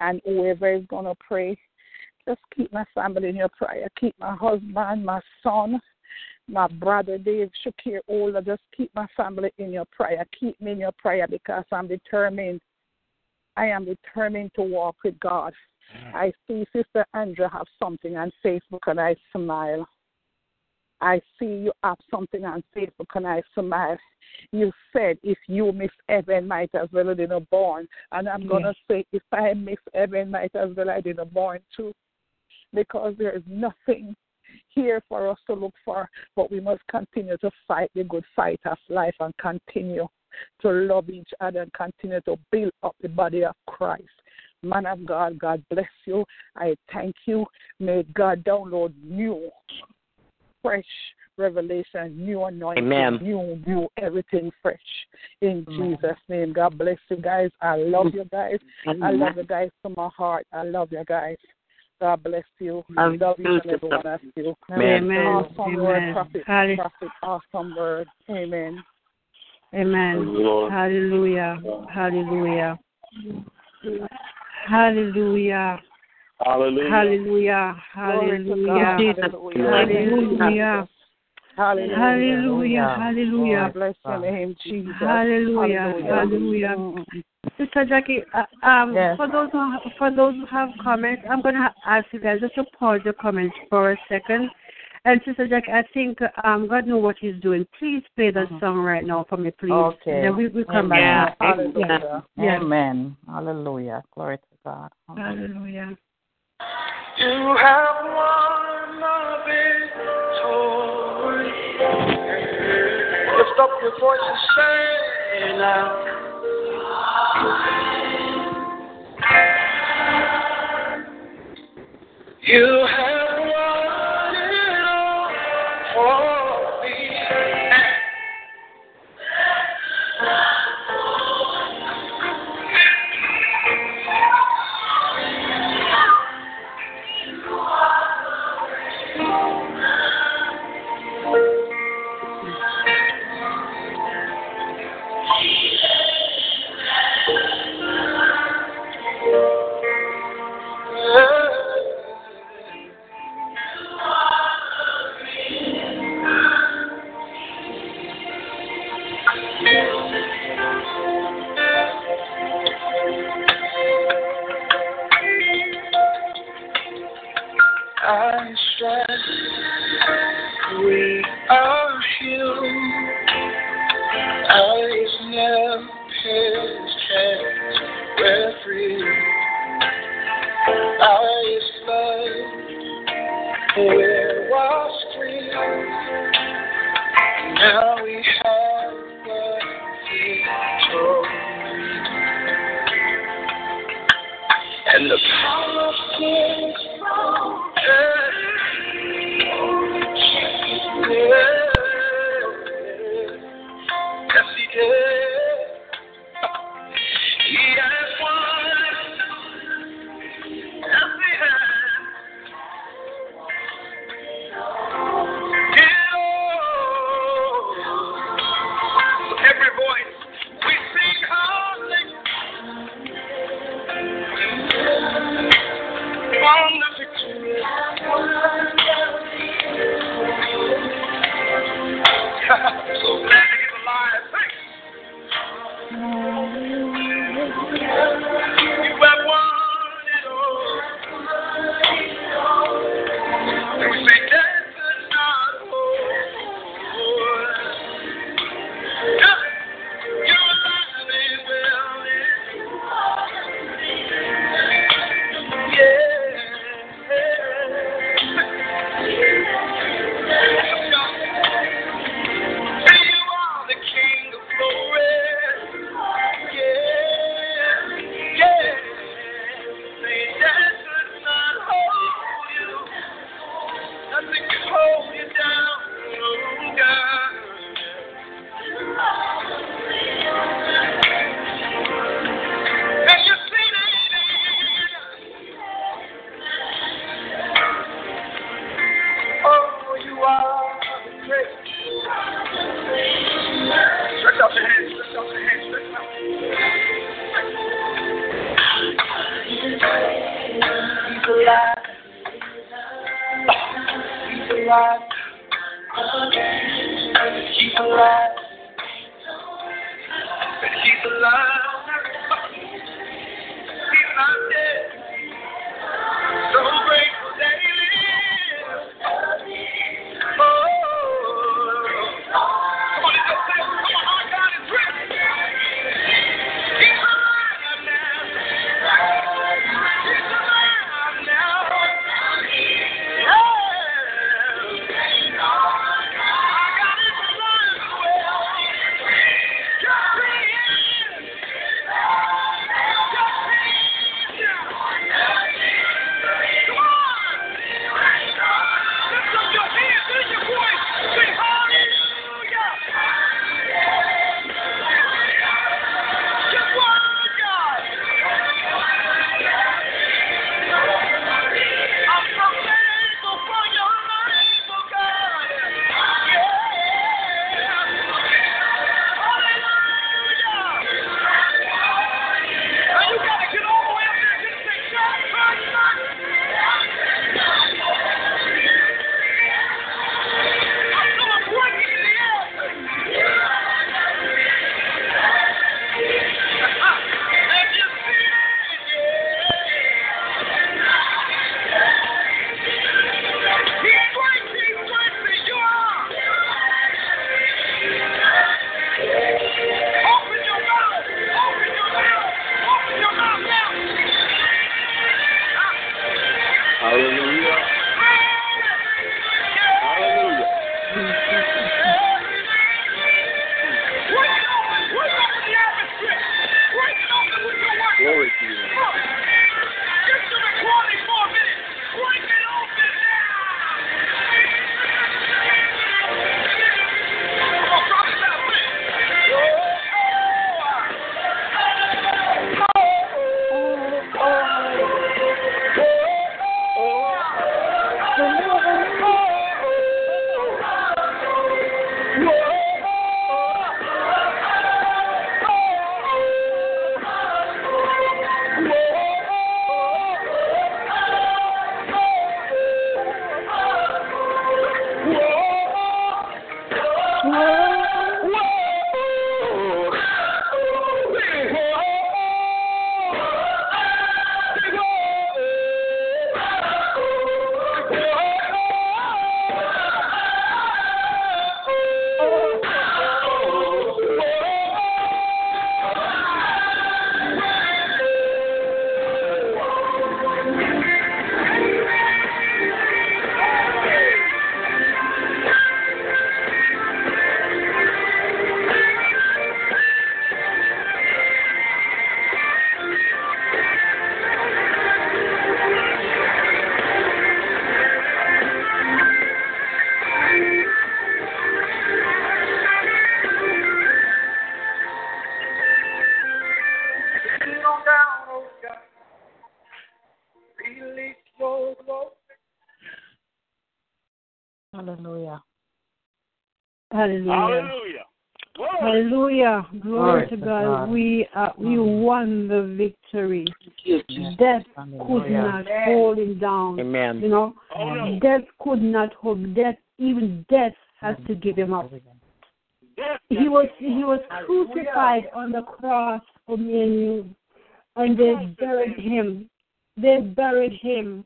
S10: And whoever is going to pray, just keep my family in your prayer. Keep my husband, my son, my brother Dave Shakir Ola. Just keep my family in your prayer. Keep me in your prayer because I'm determined I am determined to walk with God. I see Sister Andrea have something on Facebook and I smile. I see you have something Facebook and I smile. You said if you miss heaven, might as well have been born. And I'm going to say if I miss heaven, might as well have been born too. Because there is nothing here for us to look for, but we must continue to fight the good fight of life and continue to love each other and continue to build up the body of Christ. Man of God, God bless you. I thank you. May God download new, fresh revelation, new anointing,
S6: Amen.
S10: new, new everything fresh. In mm. Jesus' name, God bless you guys. I love you guys. I love you guys from my heart. I love you guys. God bless you. I love you and every one of you.
S6: Amen.
S10: Awesome word, prophet.
S3: Halle-
S10: Prophet, awesome word. Amen.
S3: Amen.
S7: Lord.
S3: Hallelujah. Hallelujah. Hallelujah.
S7: Hallelujah.
S3: Hallelujah.
S10: Glory to
S3: Hallelujah.
S10: God. Hallelujah.
S3: Hallelujah.
S10: Hallelujah.
S3: Hallelujah. Hallelujah.
S10: Bless your name, Jesus.
S3: Hallelujah. Hallelujah. Sister Jackie, uh, um,
S2: Yes.
S3: for those who ha- for those who have comments, I'm going to ask you guys just to pause your comments for a second. And Sister Jackie, I think um, God knows what He's doing. Please play that song right now for me, please.
S2: Okay.
S3: And then we we come
S2: Amen.
S3: back.
S10: Hallelujah.
S3: Yes.
S2: Amen. Hallelujah. Glory to God.
S3: Hallelujah.
S5: You have won the victory. Lift up your voice and say now. You have
S3: to
S9: to
S3: God.
S9: God.
S3: We uh, we
S9: Mm.
S3: won the victory. Death could not hold him down. You know,
S5: Oh,
S3: death could not hold death. Even death has to give him up. He was he was crucified on the cross for me and you, and they buried him. They buried him.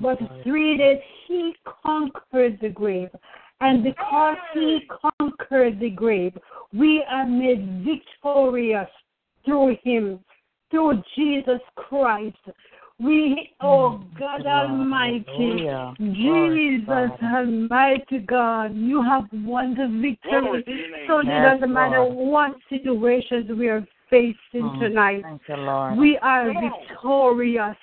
S3: But three days he conquered the grave. And because he conquered the grave, we are made victorious through him, through Jesus Christ. We, oh God Almighty,
S9: Hallelujah.
S3: Jesus
S9: God.
S3: Almighty God, you have won the victory.
S5: Glory to your name.
S3: So it
S9: Yes,
S3: doesn't matter
S9: Lord.
S3: what situations we are facing
S9: Mm.
S3: tonight.
S9: Thank you, Lord.
S3: We are victorious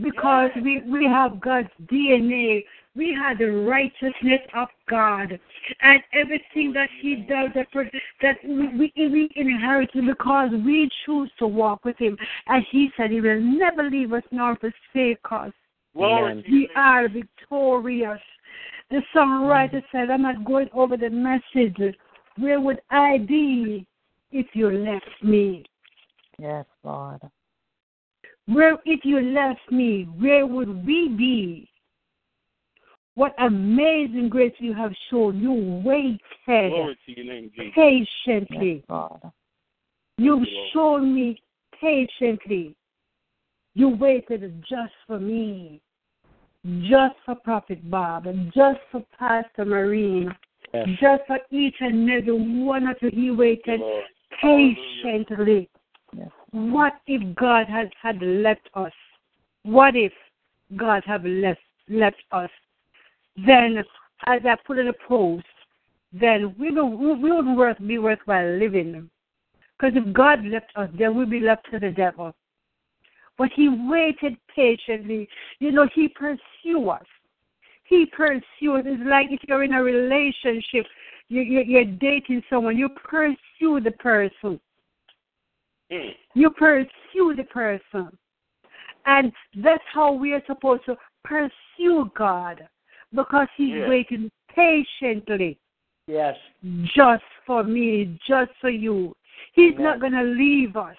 S3: because we, we have God's DNA. We have the righteousness of God. And everything that He does, that, pro- that we, we, we inherit it because we choose to walk with Him. And He said He will never leave us nor forsake us.
S6: Amen.
S3: We are victorious. The songwriter mm. said, I'm not going over the message. Where would I be if you left me?
S9: Yes, Lord.
S3: Where, if you left me, where would we be? What amazing grace you have shown. You waited
S5: Glory to your name, Jesus.
S3: patiently.
S9: Yes,
S3: You've
S5: Lord.
S3: shown me patiently. You waited just for me, just for Prophet Bob, and just for Pastor Marine,
S6: Yes.
S3: just for each and every one of you. He waited
S5: Lord.
S3: patiently.
S9: Yes.
S3: What if God had, had left us? What if God had left left us? Then, as I put in a post, then we don't we wouldn't worth be worthwhile living. Because if God left us, then we'd be left to the devil. But He waited patiently. You know, He pursued us. He pursues. It's like if you're in a relationship, you, you, you're dating someone, you pursue the person.
S5: Mm.
S3: You pursue the person. And that's how we are supposed to pursue God because He's
S5: Yes.
S3: waiting patiently
S6: Yes.
S3: just for me, just for you. He's
S6: Amen.
S3: not going to leave us.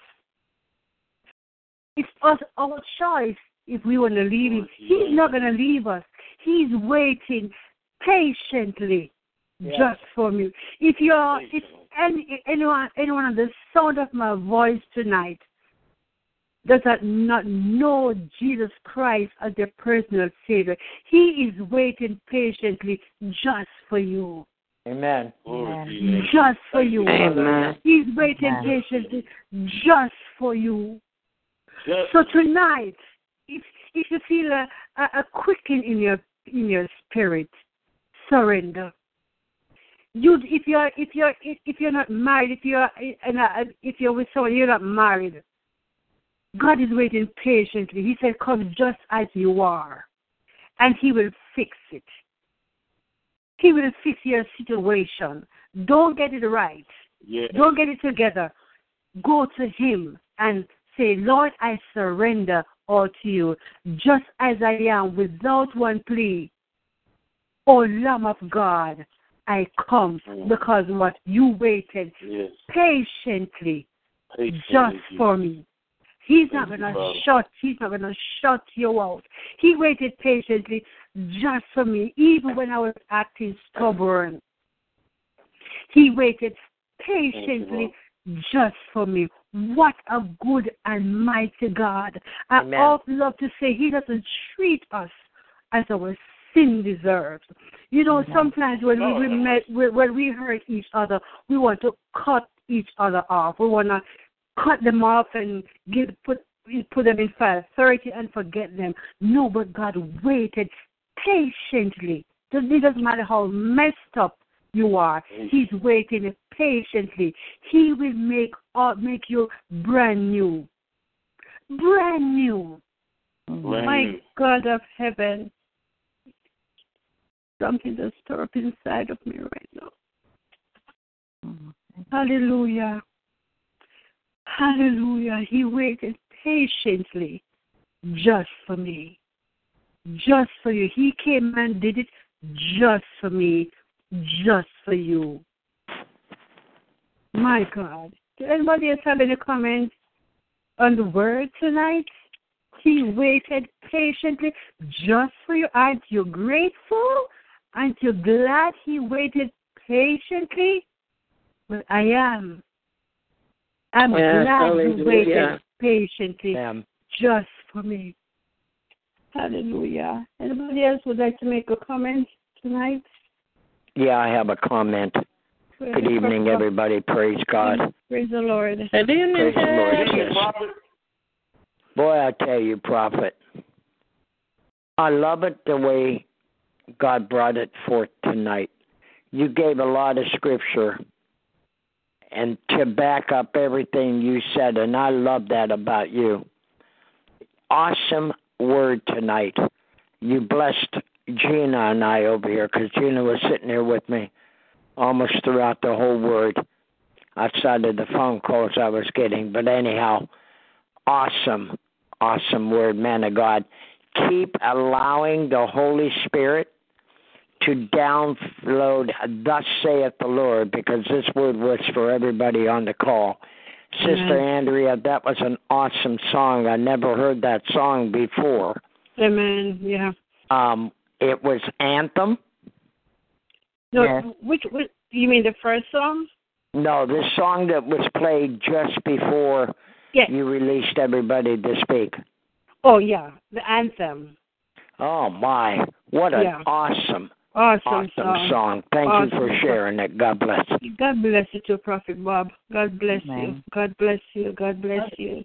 S3: It's us, our choice if we want to leave Him. He's not going to leave us. He's waiting patiently
S6: Yeah.
S3: just for me. If you're, if any, anyone, anyone on the sound of my voice tonight does not not know Jesus Christ as their personal Savior, He is waiting patiently just for you.
S6: Amen.
S5: Glory to your name.
S3: Just for you.
S8: Amen.
S3: He's waiting
S9: Amen.
S3: patiently just for you.
S5: Just
S3: So tonight, if if you feel a, a, a quickening in your in your spirit, surrender. You if you're if you're if you're not married, if you're and if you're with someone you're not married, God is waiting patiently. He said, "Come just as you are, and He will fix it. He will fix your situation. Don't get it right.
S5: yeah.
S3: Don't get it together. Go to Him and say, Lord, I surrender all to you, just as I am, without one plea. O Lamb of God, I come mm. because what you waited
S5: Yes.
S3: patiently
S5: Patiently,
S3: just for me. He's not gonna shut. He's not gonna shut you out. He waited patiently just for me, even when I was acting stubborn. He waited patiently just for me. What a good and mighty God! I
S6: Amen.
S3: often love to say He doesn't treat us as our sin deserves. You know, sometimes when we, we met, when we hurt each other, we want to cut each other off. We want to cut them off and give put put them in thirty and forget them. No, but God waited patiently. It doesn't matter how messed up you are. He's waiting patiently. He will make all make you brand new. Brand new.
S5: Brand
S3: My
S5: new.
S3: God of heaven. Something just stir up inside of me right now. Mm-hmm. Hallelujah. Hallelujah. He waited patiently just for me. Just for you. He came and did it just for me, just for you. My God. Does anybody else have any comments on the word tonight? He waited patiently just for you. Aren't you grateful? Aren't you glad he waited patiently? Well, I am. I'm
S8: Yes,
S3: glad he
S8: hallelujah.
S3: waited patiently
S6: Ma'am.
S3: just for me. Hallelujah. Anybody else would like to make a comment tonight?
S6: Yeah, I have a comment. Good evening, everybody. Praise God.
S3: Praise the Lord.
S8: Good evening,
S6: Praise the Lord. Yes. Boy, I tell you, prophet, I love it the way God brought it forth tonight. You gave a lot of scripture and to back up everything you said, and I love that about you. Awesome word tonight. You blessed Gina and I over here because Gina was sitting here with me almost throughout the whole word outside of the phone calls I was getting. But anyhow, awesome, awesome word, man of God. Keep allowing the Holy Spirit to download, thus saith the Lord, because this word was for everybody on the call. Sister Andrea, that was an awesome song. I never heard that song before.
S3: Amen. Yeah.
S6: Um, it was Anthem.
S3: No,
S9: Yes.
S3: which, which you mean the first song?
S6: No, the song that was played just before
S3: Yes.
S6: you released everybody to speak.
S3: Oh yeah, the anthem.
S6: Oh my, what an
S3: Yeah.
S6: awesome,
S3: Awesome,
S6: awesome
S3: song.
S6: song. Thank you for sharing it. God bless. You.
S3: God bless you too, Prophet Bob. God bless you. God bless you. God bless you.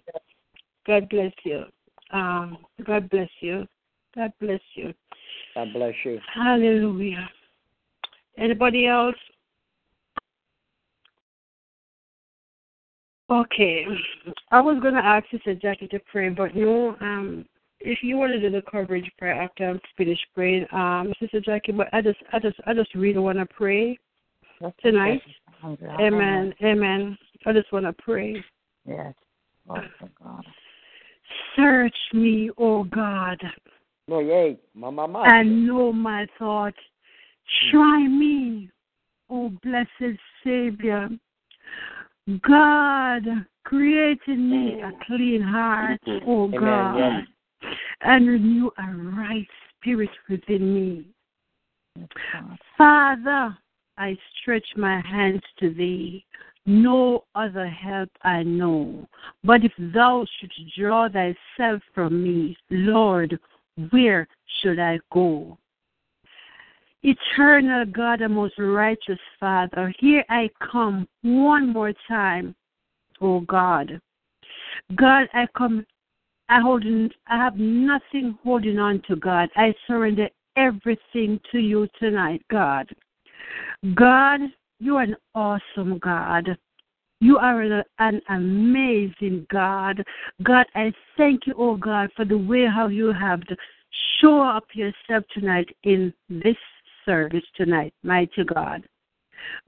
S3: God bless you. Um, God bless you. God bless you.
S6: God bless you.
S3: Hallelujah. Anybody else? Okay. I was gonna ask you, Sister Jackie to pray, but no, um if you want to do the coverage prayer after I'm finished praying, um, Sister Jackie, but I just I just I just really wanna pray tonight. Amen. Amen. I just wanna pray.
S9: Yes. Glory God.
S3: Search me, O God,
S6: Oh yay, mama, mama.
S3: and know my thoughts. Try me, O blessed Savior. God, create in me a clean heart, O
S6: Amen,
S3: God,
S6: yes.
S3: And renew a right spirit within me. Father, I stretch my hands to thee. No other help I know. But if thou shouldst draw thyself from me, Lord, where should I go? Eternal God and most righteous Father, here I come one more time, O God. God, I come, I hold, I have nothing holding on to God. I surrender everything to you tonight, God. God, you are an awesome God. You are an, an amazing God. God, I thank you, oh God, for the way how you have to show up yourself tonight in this service tonight, mighty God.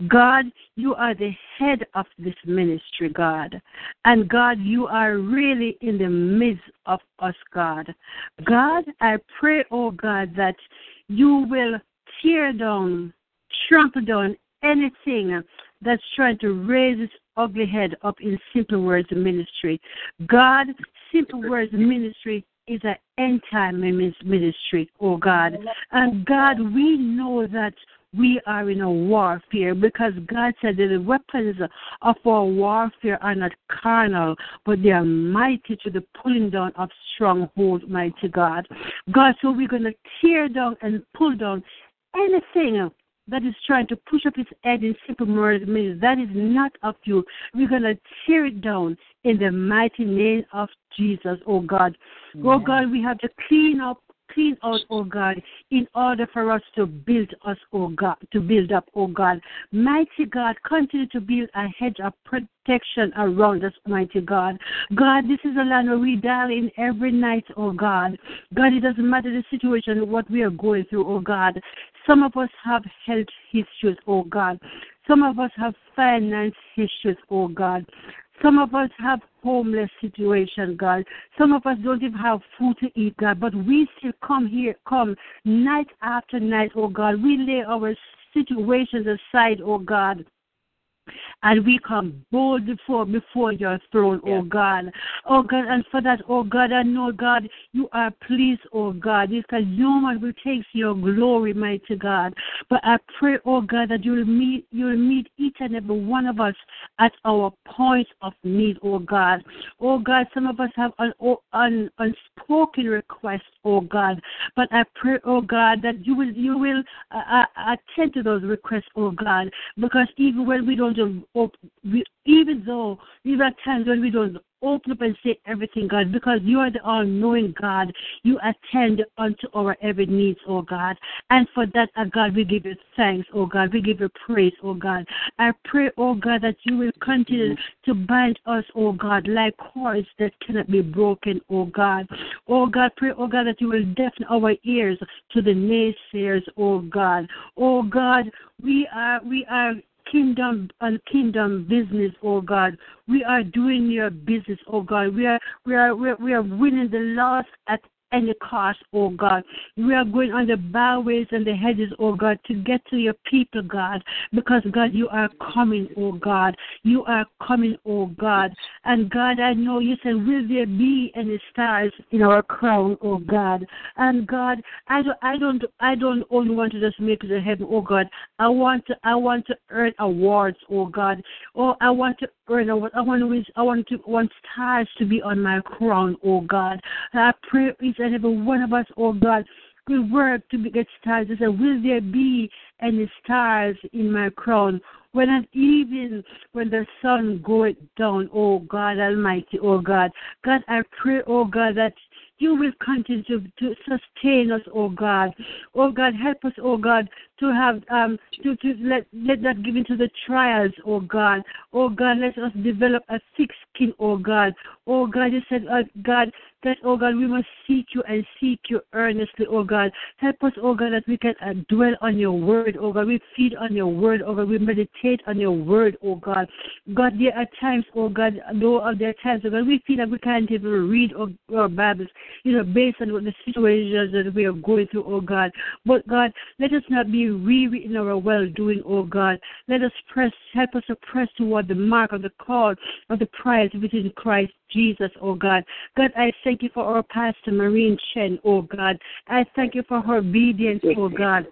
S3: God, you are the head of this ministry, God. And God, you are really in the midst of us, God. God, I pray, oh God, that you will tear down, trample down anything that's trying to raise its ugly head up in Simple Words Ministry. God, Simple Words Ministry is an end time ministry, oh God. And God, we know that we are in a warfare because God said that the weapons of our warfare are not carnal, but they are mighty to the pulling down of strongholds, mighty God. God, so we're going to tear down and pull down anything that is trying to push up its head in simple words means that is not of you. We're going to tear it down in the mighty name of Jesus, oh God. Oh God, we have to clean up, clean out, oh God, in order for us to build us, oh God, to build up, oh God. Mighty God, continue to build a hedge of protection around us, mighty God. God, this is a land where we dial in every night, oh God. God, it doesn't matter the situation, what we are going through, oh God. Some of us have health issues, oh God. Some of us have finance issues, oh God. Some of us have homeless situation, God. Some of us don't even have food to eat, God. But we still come here, come night after night, oh God. We lay our situations aside, oh God and we come bold before before your throne, oh God. Oh God, and for that, oh God, I know God, you are pleased, oh God. Because no one will take your glory, mighty God. But I pray, oh God, that you will meet you will meet each and every one of us at our point of need, oh God. Oh God, some of us have an, an unspoken request, oh God. But I pray, oh God, that you will you will uh, uh attend to those requests, oh God. Because even when we don't we, even though even at times when we don't open up and say everything, God, because you are the all knowing God. You attend unto our every needs, oh God. And for that, oh God, we give you thanks, oh God. We give you praise, oh God. I pray, oh God, that you will continue mm-hmm. to bind us, oh God, like cords that cannot be broken, oh God. Oh God, pray, oh God, that you will deafen our ears to the naysayers, oh God. Oh God, we are we are kingdom and kingdom business, oh God. We are doing your business, oh God. We are we are we are, winning the lost at any cost, oh God. We are going on the byways and the hedges, oh God, to get to your people, God, because God, you are coming, oh God. You are coming, oh God. And God, I know you said, will there be any stars in our crown, oh God? And God, I don't, I don't, I don't only want to just make it to heaven, oh God. I want to, I want to earn awards, oh God. Oh, I want to earn awards. I want to, I want to, want stars to be on my crown, oh God. I pray and every one of us, oh God, will work to get stars. I said, will there be any stars in my crown? When at even when the sun goeth down, oh God Almighty, oh God. God, I pray, oh God, that you will continue to, to sustain us, oh God. Oh God, help us, oh God, to have um to, to let let that give into the trials, oh God. Oh God, let us develop a thick skin, oh God. Oh God, you said, uh, God, that, oh God, we must seek you and seek you earnestly, oh God. Help us, oh God, that we can uh, dwell on your word, oh God. We feed on your word, oh God. We meditate on your word, oh God. God, there are times, oh God, though uh, there are times, oh God, we feel that we can't even read our Bibles, you know, based on what the situations that we are going through, oh God. But God, let us not be weary in our well doing, oh God. Let us press, help us to press toward the mark of the call of the prize which is in Christ Jesus, oh God. God, I thank you for our pastor, Marine Chen, oh God. I thank you for her obedience, oh God.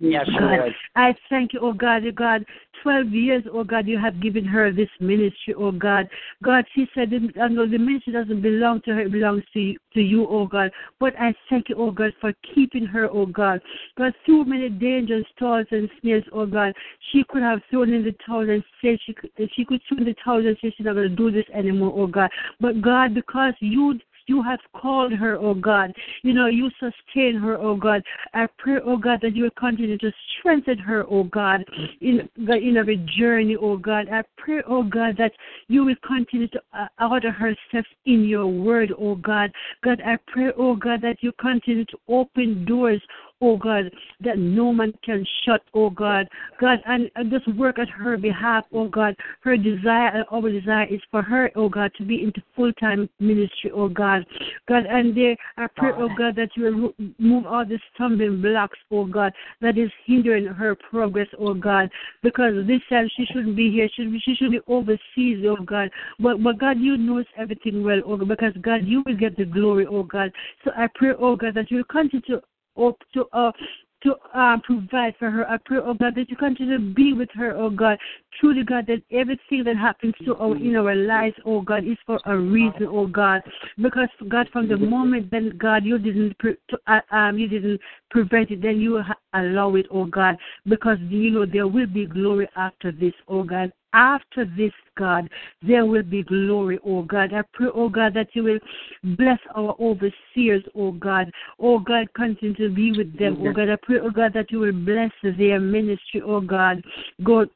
S6: Yes,
S3: God,
S6: Lord.
S3: I thank you, oh God, God. 12 years, oh God, you have given her this ministry, oh God. God, she said, I know the ministry doesn't belong to her, it belongs to you, to you, oh God. But I thank you, oh God, for keeping her, oh God. God, through many dangers, toils, and snares, oh God, she could have thrown in the towel and said she could, she could throw in the towel and say she's not going to do this anymore, oh God. But God, because you you have called her, oh God. You know, you sustain her, oh God. I pray, oh God, that you will continue to strengthen her, oh God, in, in every journey, oh God. I pray, oh God, that you will continue to uh, order her steps in your word, oh God. God, I pray, oh God, that you continue to open doors, oh God, that no man can shut, oh God. God, and, and just work at her behalf, oh God. Her desire and our desire is for her, oh God, to be into full time ministry, oh God. God, and there I pray, oh God, that you will move all the stumbling blocks, oh God, that is hindering her progress, oh God. Because this time she shouldn't be here, she, she should be overseas, oh God. But, but God, you knows everything well, oh God, because God, you will get the glory, oh God. So I pray, oh God, that you will continue to or to uh to uh, provide for her. I pray, oh God, that you continue to be with her, oh God. Truly, God, that everything that happens to our in our lives, oh God, is for a reason, oh God. Because God, from the moment that God, you didn't pre- uh, um you didn't prevent it, then you allow it, oh God. Because you know there will be glory after this, oh God after this, God, there will be glory, oh God. I pray, oh God, that you will bless our overseers, oh God. Oh God, continue to be with them, oh God. I pray, oh God, that you will bless their ministry, oh God. God,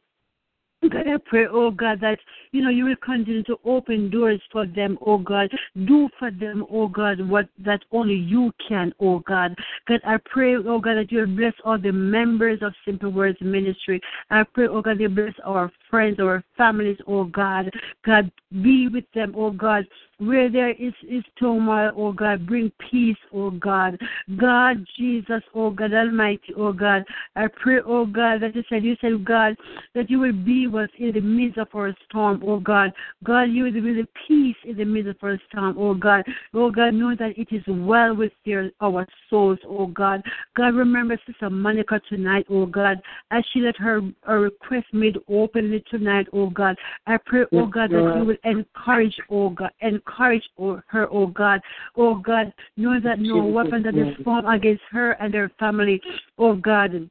S3: God, I pray, oh God, that you know you will continue to open doors for them, oh God. Do for them, oh God, what that only you can, oh God. God, I pray, oh God, that you will bless all the members of Simple Words Ministry. I pray, oh God, you bless our friends, our families, oh God. God, be with them, oh God. Where there is, is turmoil, oh God, bring peace, oh God. God, Jesus, oh God Almighty, oh God. I pray, oh God, that you said, you said, God, that you will be with us in the midst of our storm, oh God. God, you will be the peace in the midst of our storm, oh God. Oh God, know that it is well with their, our souls, oh God. God, remember Sister Monica tonight, oh God, as she let her, her request made openly tonight, oh God. I pray, oh God, that you will encourage, oh God, encourage oh, her, oh God. Oh God, know that no weapon that is formed against her and her family, oh God,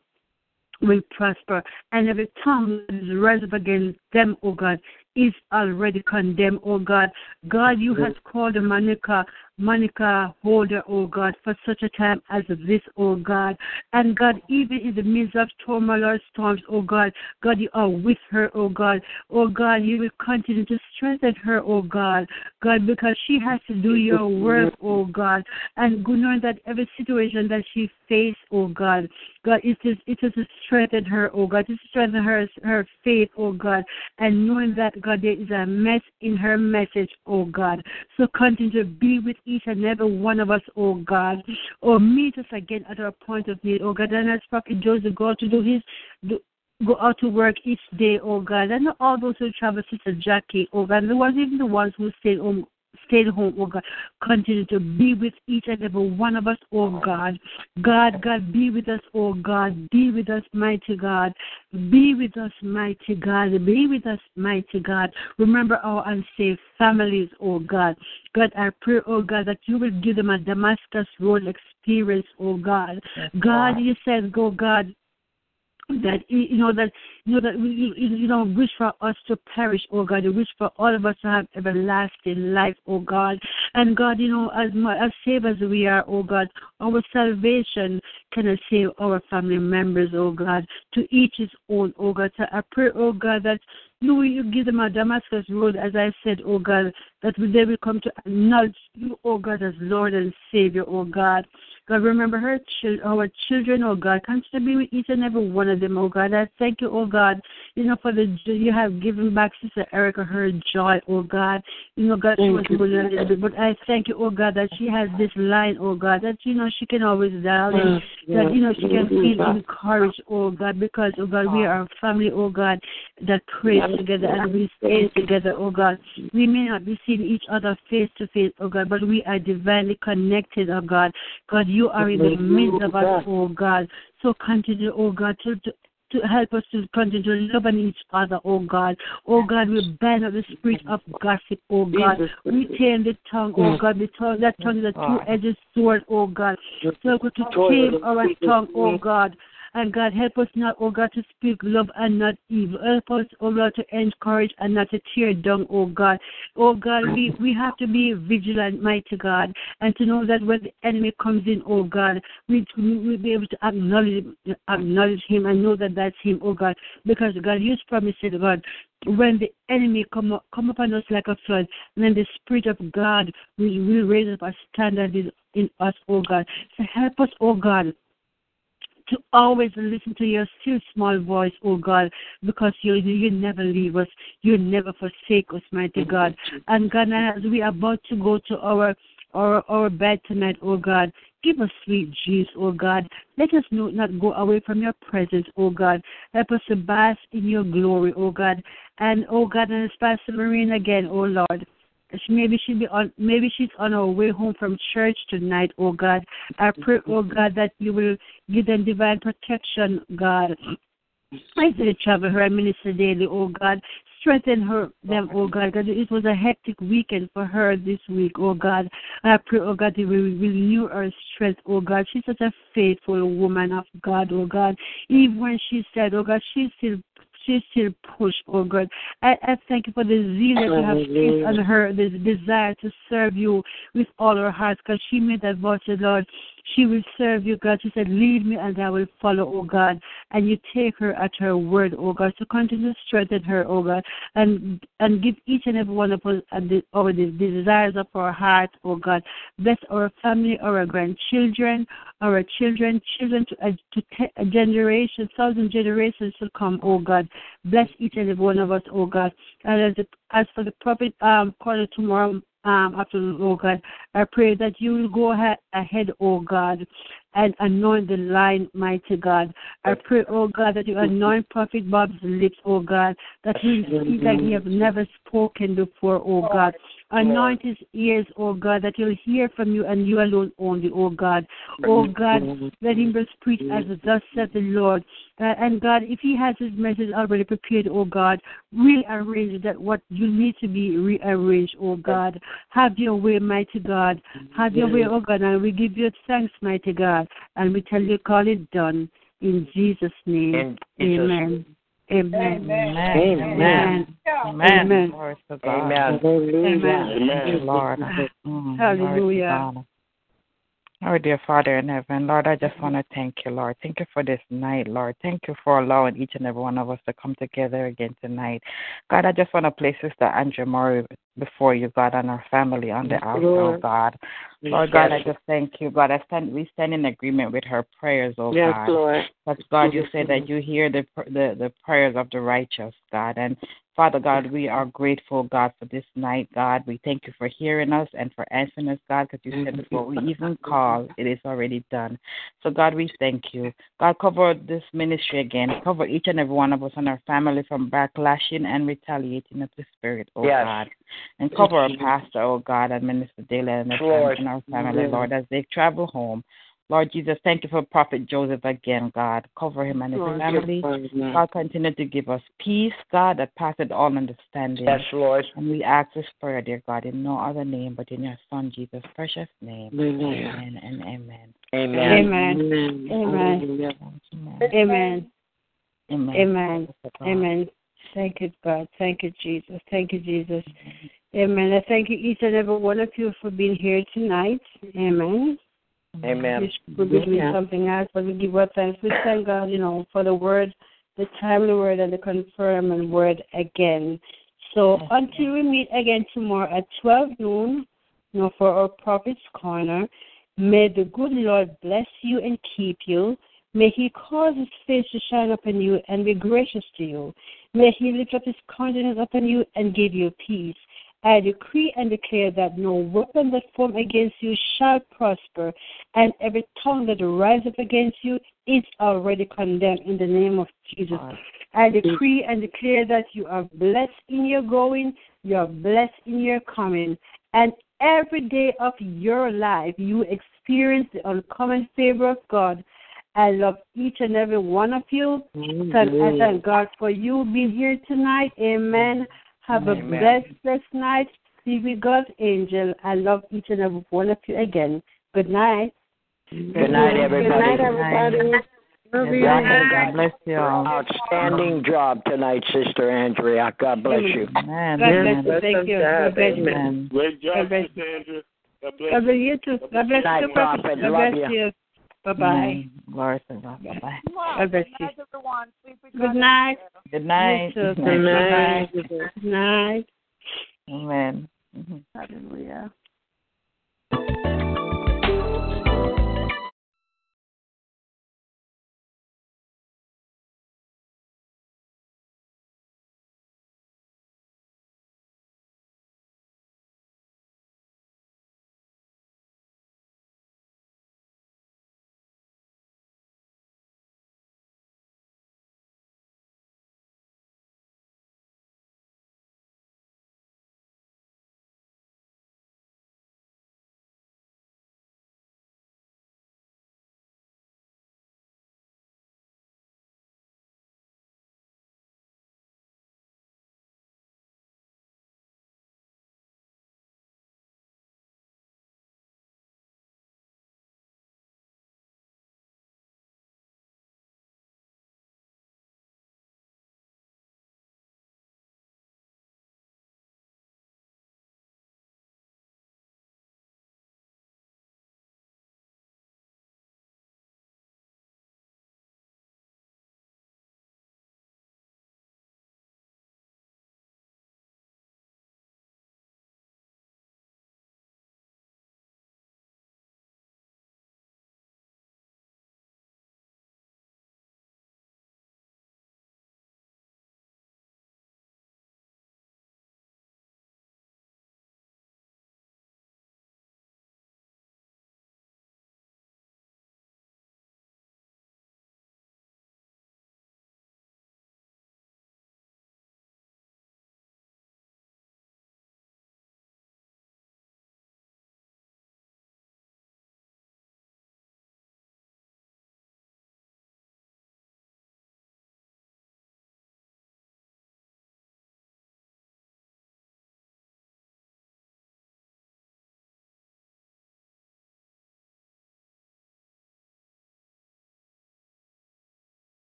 S3: will prosper. And every tongue that is raised up against them, oh God, is already condemned, oh God. God, you have called Monica, Monica Holder, oh God, for such a time as this, oh God. And God, even in the midst of turmoil or storms, oh God, God, you are with her, oh God. Oh God, you will continue to strengthen her, oh God. God, because she has to do your work, oh God. And good knowing that every situation that she faced, oh God, God, it is it is to strengthen her, oh God, to strengthen her her faith, oh God, and knowing that God there is a mess in her message, oh God. So continue to be with each and every one of us, oh God, or meet us again at our point of need, oh God. And as Prophet Joseph God to do his do, go out to work each day, oh God, and all those who travel, Sister Jackie, oh God, the ones even the ones who stay home stay home, oh God. Continue to be with each and every one of us, oh God. God, God, be with us, oh God. Be with us, mighty God. Be with us, mighty God. Be with us, mighty God. Remember our unsaved families, oh God. God, I pray, oh God, that you will give them a Damascus Road experience, oh God. God, you said, go, God, that you know that you know that you, you know wish for us to perish, oh God. You wish for all of us to have everlasting life, oh God. And God, you know, as much as saved as we are, oh God, our salvation cannot save our family members, oh God. To each his own, oh God. So I pray, oh God, that you will give them a Damascus road, as I said, oh God, that they will come to acknowledge you, oh God, as Lord and Savior, oh God. God, remember her, our children, oh God. Continue to be with each and every one of them, oh God. I thank you, oh God, you know, for the you have given back Sister Erica her joy, oh God. You know, God, she was bullied a little bit, but I thank you, oh God, that she has this line, oh God, that, you know, she can always dial in, that, you know, she can feel encouraged, oh God, because, oh God, we are a family, oh God, that prays together and we stay together, oh God. We may not be seeing each other face to face, oh God, but we are divinely connected, oh God. God, you are in the midst of us, oh God. So continue, oh God, to, to to help us to continue to love on each other, oh God. Oh God, we ban up the spirit of gossip, oh God. We tame the tongue, oh God. The tongue, that tongue is a two-edged sword, oh God. So to tame our tongue, oh God. And God, help us not, oh God, to speak love and not evil. Help us, oh God, to encourage and not to tear down, oh God. Oh God, we, we have to be vigilant, mighty God, and to know that when the enemy comes in, oh God, we will be able to acknowledge, acknowledge him and know that that's him, oh God. Because God, you promised God, when the enemy come up, come upon us like a flood, then the Spirit of God will, will raise up a standard in, in us, oh God. So help us, oh God, to always listen to your still small voice, oh God, because you you never leave us, you never forsake us, mighty God. And God, as we are about to go to our our our bed tonight, oh God, give us sweet juice, oh God. Let us not, not go away from your presence, oh God. Help us to bask in your glory, oh God. And oh God, and as Pastor Marine again, oh Lord. Maybe she be on. Maybe she's on her way home from church tonight. Oh God, I pray, oh God, that you will give them divine protection, God. I say travel her and minister daily, oh God. Strengthen her, them, oh God. God. It was a hectic weekend for her this week, oh God. I pray, oh God, you will renew her strength, oh God. She's such a faithful woman of God, oh God. Even when she said, oh God, she's still she still push, oh God. I, I thank you for the zeal that you have placed on her, the desire to serve you with all her heart, because she made that voice, Lord. She will serve you, God. She said, Lead me and I will follow, oh God. and you take her at her word, oh God. So continue to strengthen her, oh God, and and give each and every one of us the, desires of our heart, oh God. Bless our family, our grandchildren, our children, children to, to te- a generation, thousand generations to come, oh God. Bless each and every one of us, oh God. And as, the, as for the prophet um, quarter tomorrow um, afternoon, oh God, I pray that you will go ahead, ahead, oh God, and anoint the line, mighty God. I pray, oh God, that you anoint Prophet Bob's lips, oh God, that he speak like he has never spoken before, oh God. Anoint his ears, oh God, that he'll hear from you and you alone only, oh God. Oh God, let him just preach as thus said the Lord. Uh, and God, if he has his message already prepared, oh God, rearrange that what you need to be rearranged, oh God. Have your way, mighty God. Have your way, oh God, and we give you thanks, mighty God. And we tell you, call it done. In Jesus' name.
S6: In Jesus'
S3: Amen. Amen.
S9: Amen.
S3: Amen.
S9: Amen.
S3: Amen.
S9: Glory to God.
S6: Amen.
S3: Amen.
S9: Lord. Mm,
S3: Hallelujah.
S9: Lord. Our dear Father in heaven, Lord, I just want to thank you, Lord. Thank you for this night, Lord. Thank you for allowing each and every one of us to come together again tonight. God, I just want to place Sister Andrea Murray before you, God, and our family on the altar, oh God. Lord God, I just thank you, God. I stand, we stand in agreement with her prayers, oh
S8: Yes,
S9: God.
S8: Lord.
S9: But God, you say that you hear the, the the prayers of the righteous, God, and Father God, we are grateful, God, for this night, God. We thank you for hearing us and for answering us, God, because you said before we even call, it is already done. So, God, we thank you. God, cover this ministry again. Cover each and every one of us and our family from backlashing and retaliating of the Spirit, oh
S6: Yes.
S9: God. And cover our pastor, oh God, and Minister Dayla and, their and our family, Lord, as they travel home. Lord Jesus, thank you for Prophet Joseph again, God. Cover him and his family. God, continue to give us peace, God, that passeth all understanding.
S6: Yes, Lord.
S9: And we ask this prayer, dear God, in no other name but in your Son, Jesus' precious name. Amen and amen.
S6: Amen.
S3: Amen. Amen. Amen.
S9: Amen.
S3: Amen. Amen. Thank you, God. Thank you, Jesus. Thank you, Jesus. Amen. I thank you, each and every one of you, for being here tonight. Amen.
S6: Amen.
S3: Wish we could be doing something else, but we give our thanks. We thank God, you know, for the word, the timely word, and the confirming word again. So until we meet again tomorrow at 12 noon, you know, for our Prophet's Corner, may the good Lord bless you and keep you. May he cause his face to shine upon you and be gracious to you. May he lift up his countenance upon you and give you peace. I decree and declare that no weapon that form against you shall prosper, and every tongue that rises up against you is already condemned in the name of Jesus. I decree and declare that you are blessed in your going, you are blessed in your coming, and every day of your life you experience the uncommon favor of God. I love each and every one of you. And I thank God for you being here tonight. Amen. Have a blessed, blessed night. Be with God's angel. I love each and every one of you again. Good night.
S6: Good night, everybody.
S8: Good night, everybody. Love you.
S9: God, God bless you all.
S6: Outstanding job tonight, Sister Andrea. God bless you.
S9: Amen.
S3: God bless you. Thank you. God bless you.
S5: Great job, Sister Andrea. God bless
S3: God bless you too. God bless you, Prophet.
S6: Prophet.
S3: God bless
S6: you.
S3: You. Bye bye.
S9: Amen. Glory to God. Bye bye.
S3: God bless you.
S2: Night, everyone.
S3: Good night.
S9: Good night. Good night.
S3: Good night. Good night.
S9: Amen. Mhm.
S3: Hallelujah.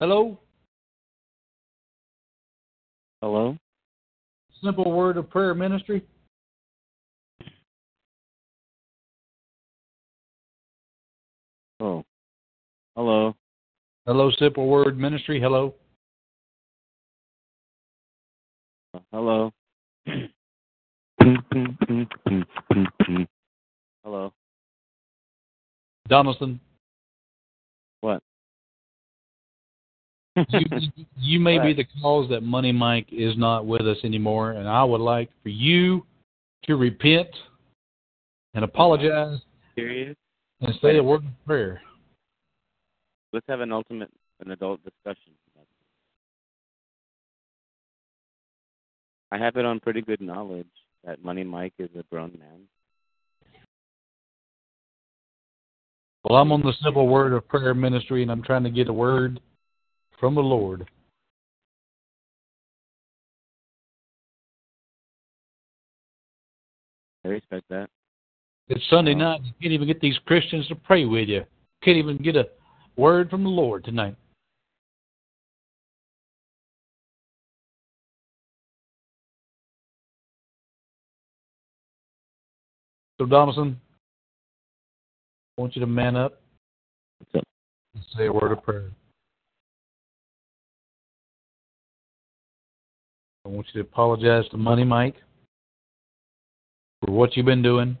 S11: Hello?
S12: Hello?
S11: Simple Word of Prayer Ministry?
S12: Oh. Hello?
S11: Hello, Simple Word Ministry. Hello?
S12: Hello? Hello?
S11: Donaldson?
S12: What? <laughs>
S11: you, you may be the cause that Money Mike is not with us anymore, and I would like for you to repent and apologize
S12: Serious?
S11: and say a word of prayer.
S12: Let's have an ultimate, an adult discussion. I have it on pretty good knowledge that Money Mike is a grown man.
S11: Well, I'm on the Simple Word of Prayer Ministry, and I'm trying to get a word from the Lord.
S12: I respect that.
S11: It's Sunday
S12: Oh.
S11: night. You can't even get these Christians to pray with you. Can't even get a word from the Lord tonight. So, Donaldson, I want you to man up
S12: up?
S11: and say a word of prayer. I want you to apologize to Money Mike for what you've been doing.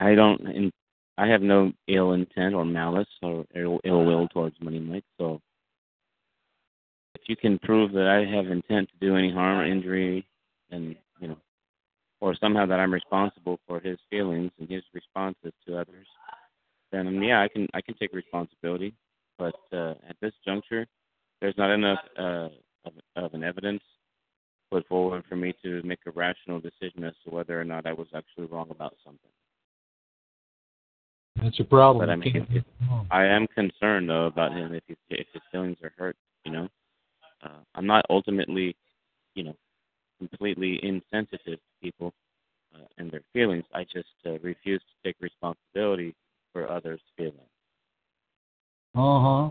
S12: I don't. I have no ill intent or malice or ill, ill will towards Money Mike. So, if you can prove that I have intent to do any harm or injury, and you know, or somehow that I'm responsible for his feelings and his responses to others, then um, yeah, I can I can take responsibility. But uh, at this juncture, there's not enough uh, of, of an evidence put forward for me to make a rational decision as to whether or not I was actually wrong about something.
S11: That's a problem.
S12: But I mean,
S11: can't
S12: if,
S11: it.
S12: I am concerned though about him if his if his feelings are hurt. You know, uh, I'm not ultimately, you know, completely insensitive to people uh, and their feelings. I just uh, refuse to take responsibility for others' feelings.
S11: Uh huh.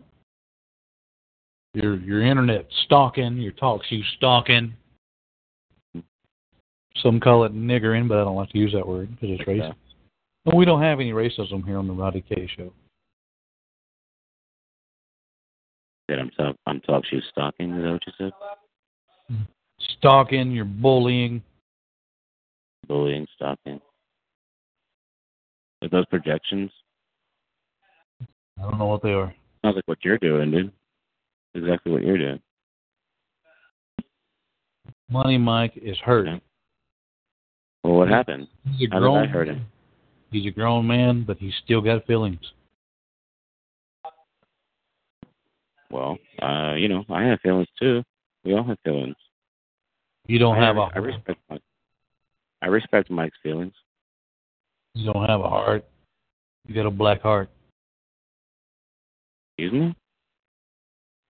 S11: Your your internet stalking, your talk show stalking. Some call it niggering, but I don't like to use that word because it's racist. But we don't have any racism here on the Roddy K show.
S12: That I'm talk I'm talk show stalking. Is that what you said?
S11: Stalking, you're bullying.
S12: Bullying, stalking. Are those projections?
S11: I don't know what they are.
S12: Sounds like what you're doing, dude. Exactly what you're doing.
S11: Money Mike is hurt.
S12: Okay. Well, what happened?
S11: He's a
S12: How did
S11: grown
S12: I hurt him?
S11: He's a grown man, but he's still got feelings.
S12: Well, uh, you know, I have feelings too. We all have feelings.
S11: You don't
S12: I,
S11: have a
S12: I respect Mike. I respect Mike's feelings.
S11: you don't have a heart. You got a black heart.
S12: Excuse me?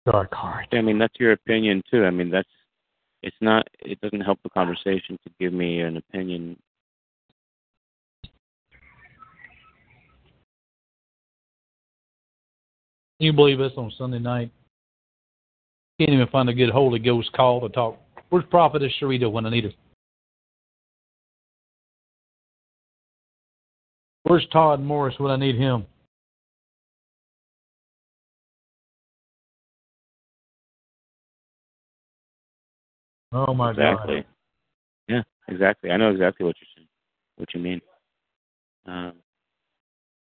S11: Dark heart.
S12: I mean, that's your opinion too. I mean, that's it's not. It doesn't help the conversation to give me an opinion.
S11: Can you believe this on Sunday night? Can't even find a good Holy Ghost call to talk. Where's Prophetess Sharita when I need her? Where's Todd Morris when I need him? Oh my
S12: exactly.
S11: God!
S12: Yeah, exactly. I know exactly what you're saying. What you mean? Um,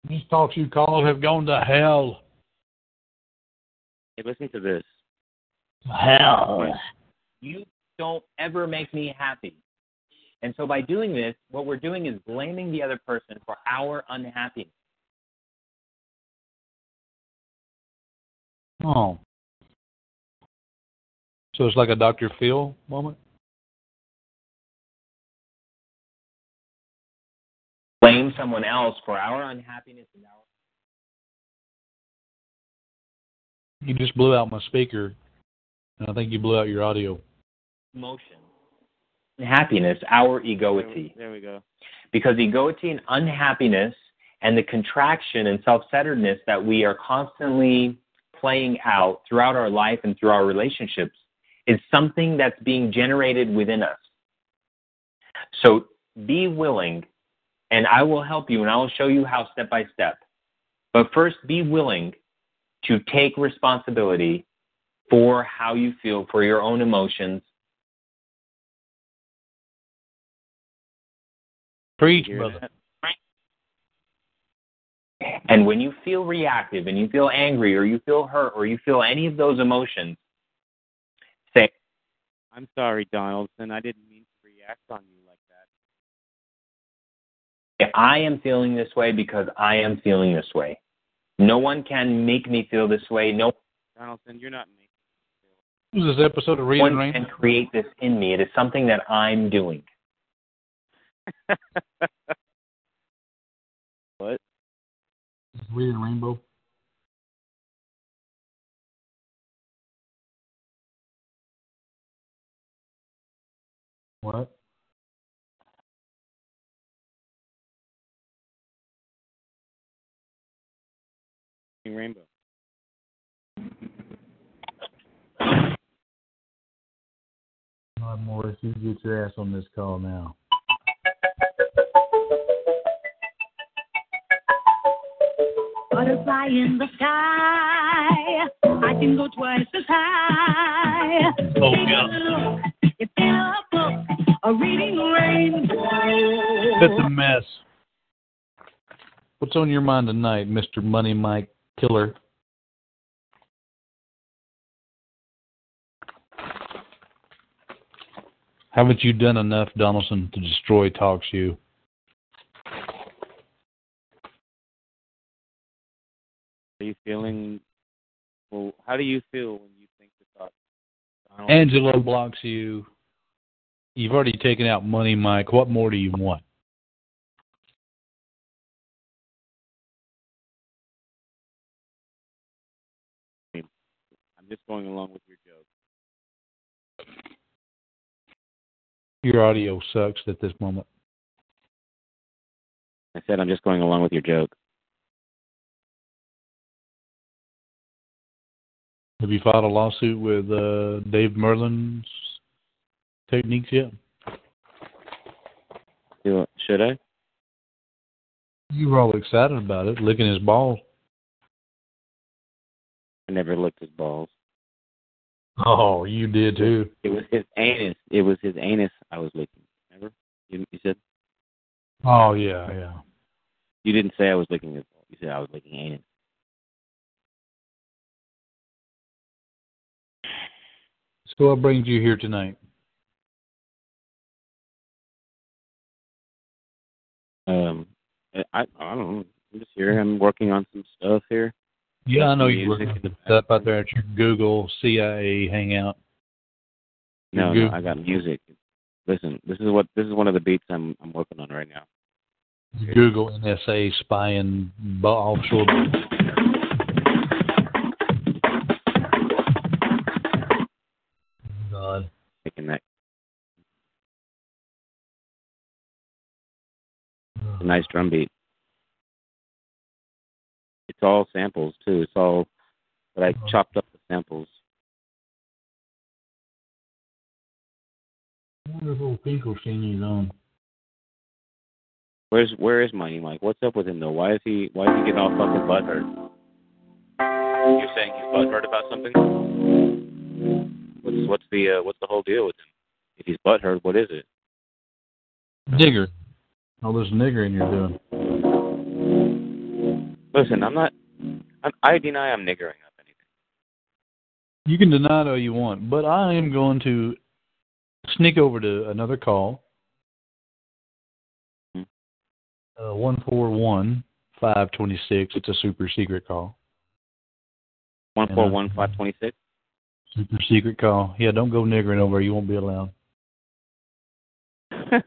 S11: These TalkShoe call have gone to hell.
S12: hey, listen to this.
S11: Hell.
S13: You don't ever make me happy. And so by doing this, what we're doing is blaming the other person for our unhappiness.
S11: Oh. So it's like a Dr. Phil moment?
S13: Blame someone else for our unhappiness and our
S11: You just blew out my speaker, and I think you blew out your audio.
S13: emotion. Happiness, our egoity.
S12: There we go.
S13: Because egoity and unhappiness and the contraction and self centeredness that we are constantly playing out throughout our life and through our relationships is something that's being generated within us. So be willing, and I will help you and I will show you how step by step. But first, be willing to take responsibility for how you feel, for your own emotions.
S11: Preach, brother.
S13: And when you feel reactive and you feel angry or you feel hurt or you feel any of those emotions, say,
S12: I'm sorry, Donaldson. I didn't mean to react on you like that.
S13: I am feeling this way because I am feeling this way. No one can make me feel this way. No
S12: Donaldson, you're not making
S11: This is this episode of Reading
S13: one
S11: Rain.
S13: can create this in me. It is something that I'm doing.
S12: what? <laughs>
S11: Reading Rainbow. What?
S12: Rainbow.
S11: All right, Morris, you get your ass on this call now.
S14: Butterfly in the sky. I can go twice as high.
S11: Oh,
S14: Take
S11: yeah.
S14: A look. It's a book. A reading rainbow.
S11: It's a mess. What's on your mind tonight, Mr. Money Mike Killer? Haven't you done enough, Donaldson, to destroy TalkShoe?
S12: Are you feeling? Well, how do you feel when you think the thought? Donald,
S11: Angelo blocks you. You've already taken out Money Mike. What more do you want?
S12: I'm just going along with your joke.
S11: Your audio sucks at this moment.
S12: I said I'm just going along with your joke.
S11: Have you filed a lawsuit with uh, Dave Merlin's techniques yet?
S12: Should I?
S11: You were all excited about it, licking his balls.
S12: I never licked his balls.
S11: Oh, you did too.
S12: It was his anus. It was his anus I was licking. Remember? You, you said
S11: Oh yeah, yeah.
S12: you didn't say I was licking his balls. You said I was licking anus.
S11: So what brings you here tonight?
S12: Um, I I don't know. I'm just here. I'm working on some stuff here.
S11: Yeah, I know
S12: you're
S11: were
S12: in the
S11: stuff out there at your Google CIA hangout.
S12: No, no, I got music. Listen, this is what this is one of the beats I'm I'm working on right now.
S11: Google NSA spying offshore. God.
S12: Making that a uh. nice drum beat. It's all samples too. It's all, but I uh-huh. chopped up the samples.
S11: Wonderful Finkelstein is on.
S12: Where's where is Money Mike? What's up with him though? Why is he why is he getting all fucking butthurt? You're saying he's butthurt about something? What's what's the uh, what's the whole deal with him? If he's butthurt, what is it?
S11: Nigger. All this niggering you're doing.
S12: Listen, I'm not. I'm, I deny I'm niggering up anything.
S11: You can deny it all you want, but I am going to sneak over to another call. Uh, one four one five twenty six. It's a super secret call.
S12: One four one five twenty six.
S11: Super secret call. Yeah, don't go niggering over. You won't be allowed. <laughs>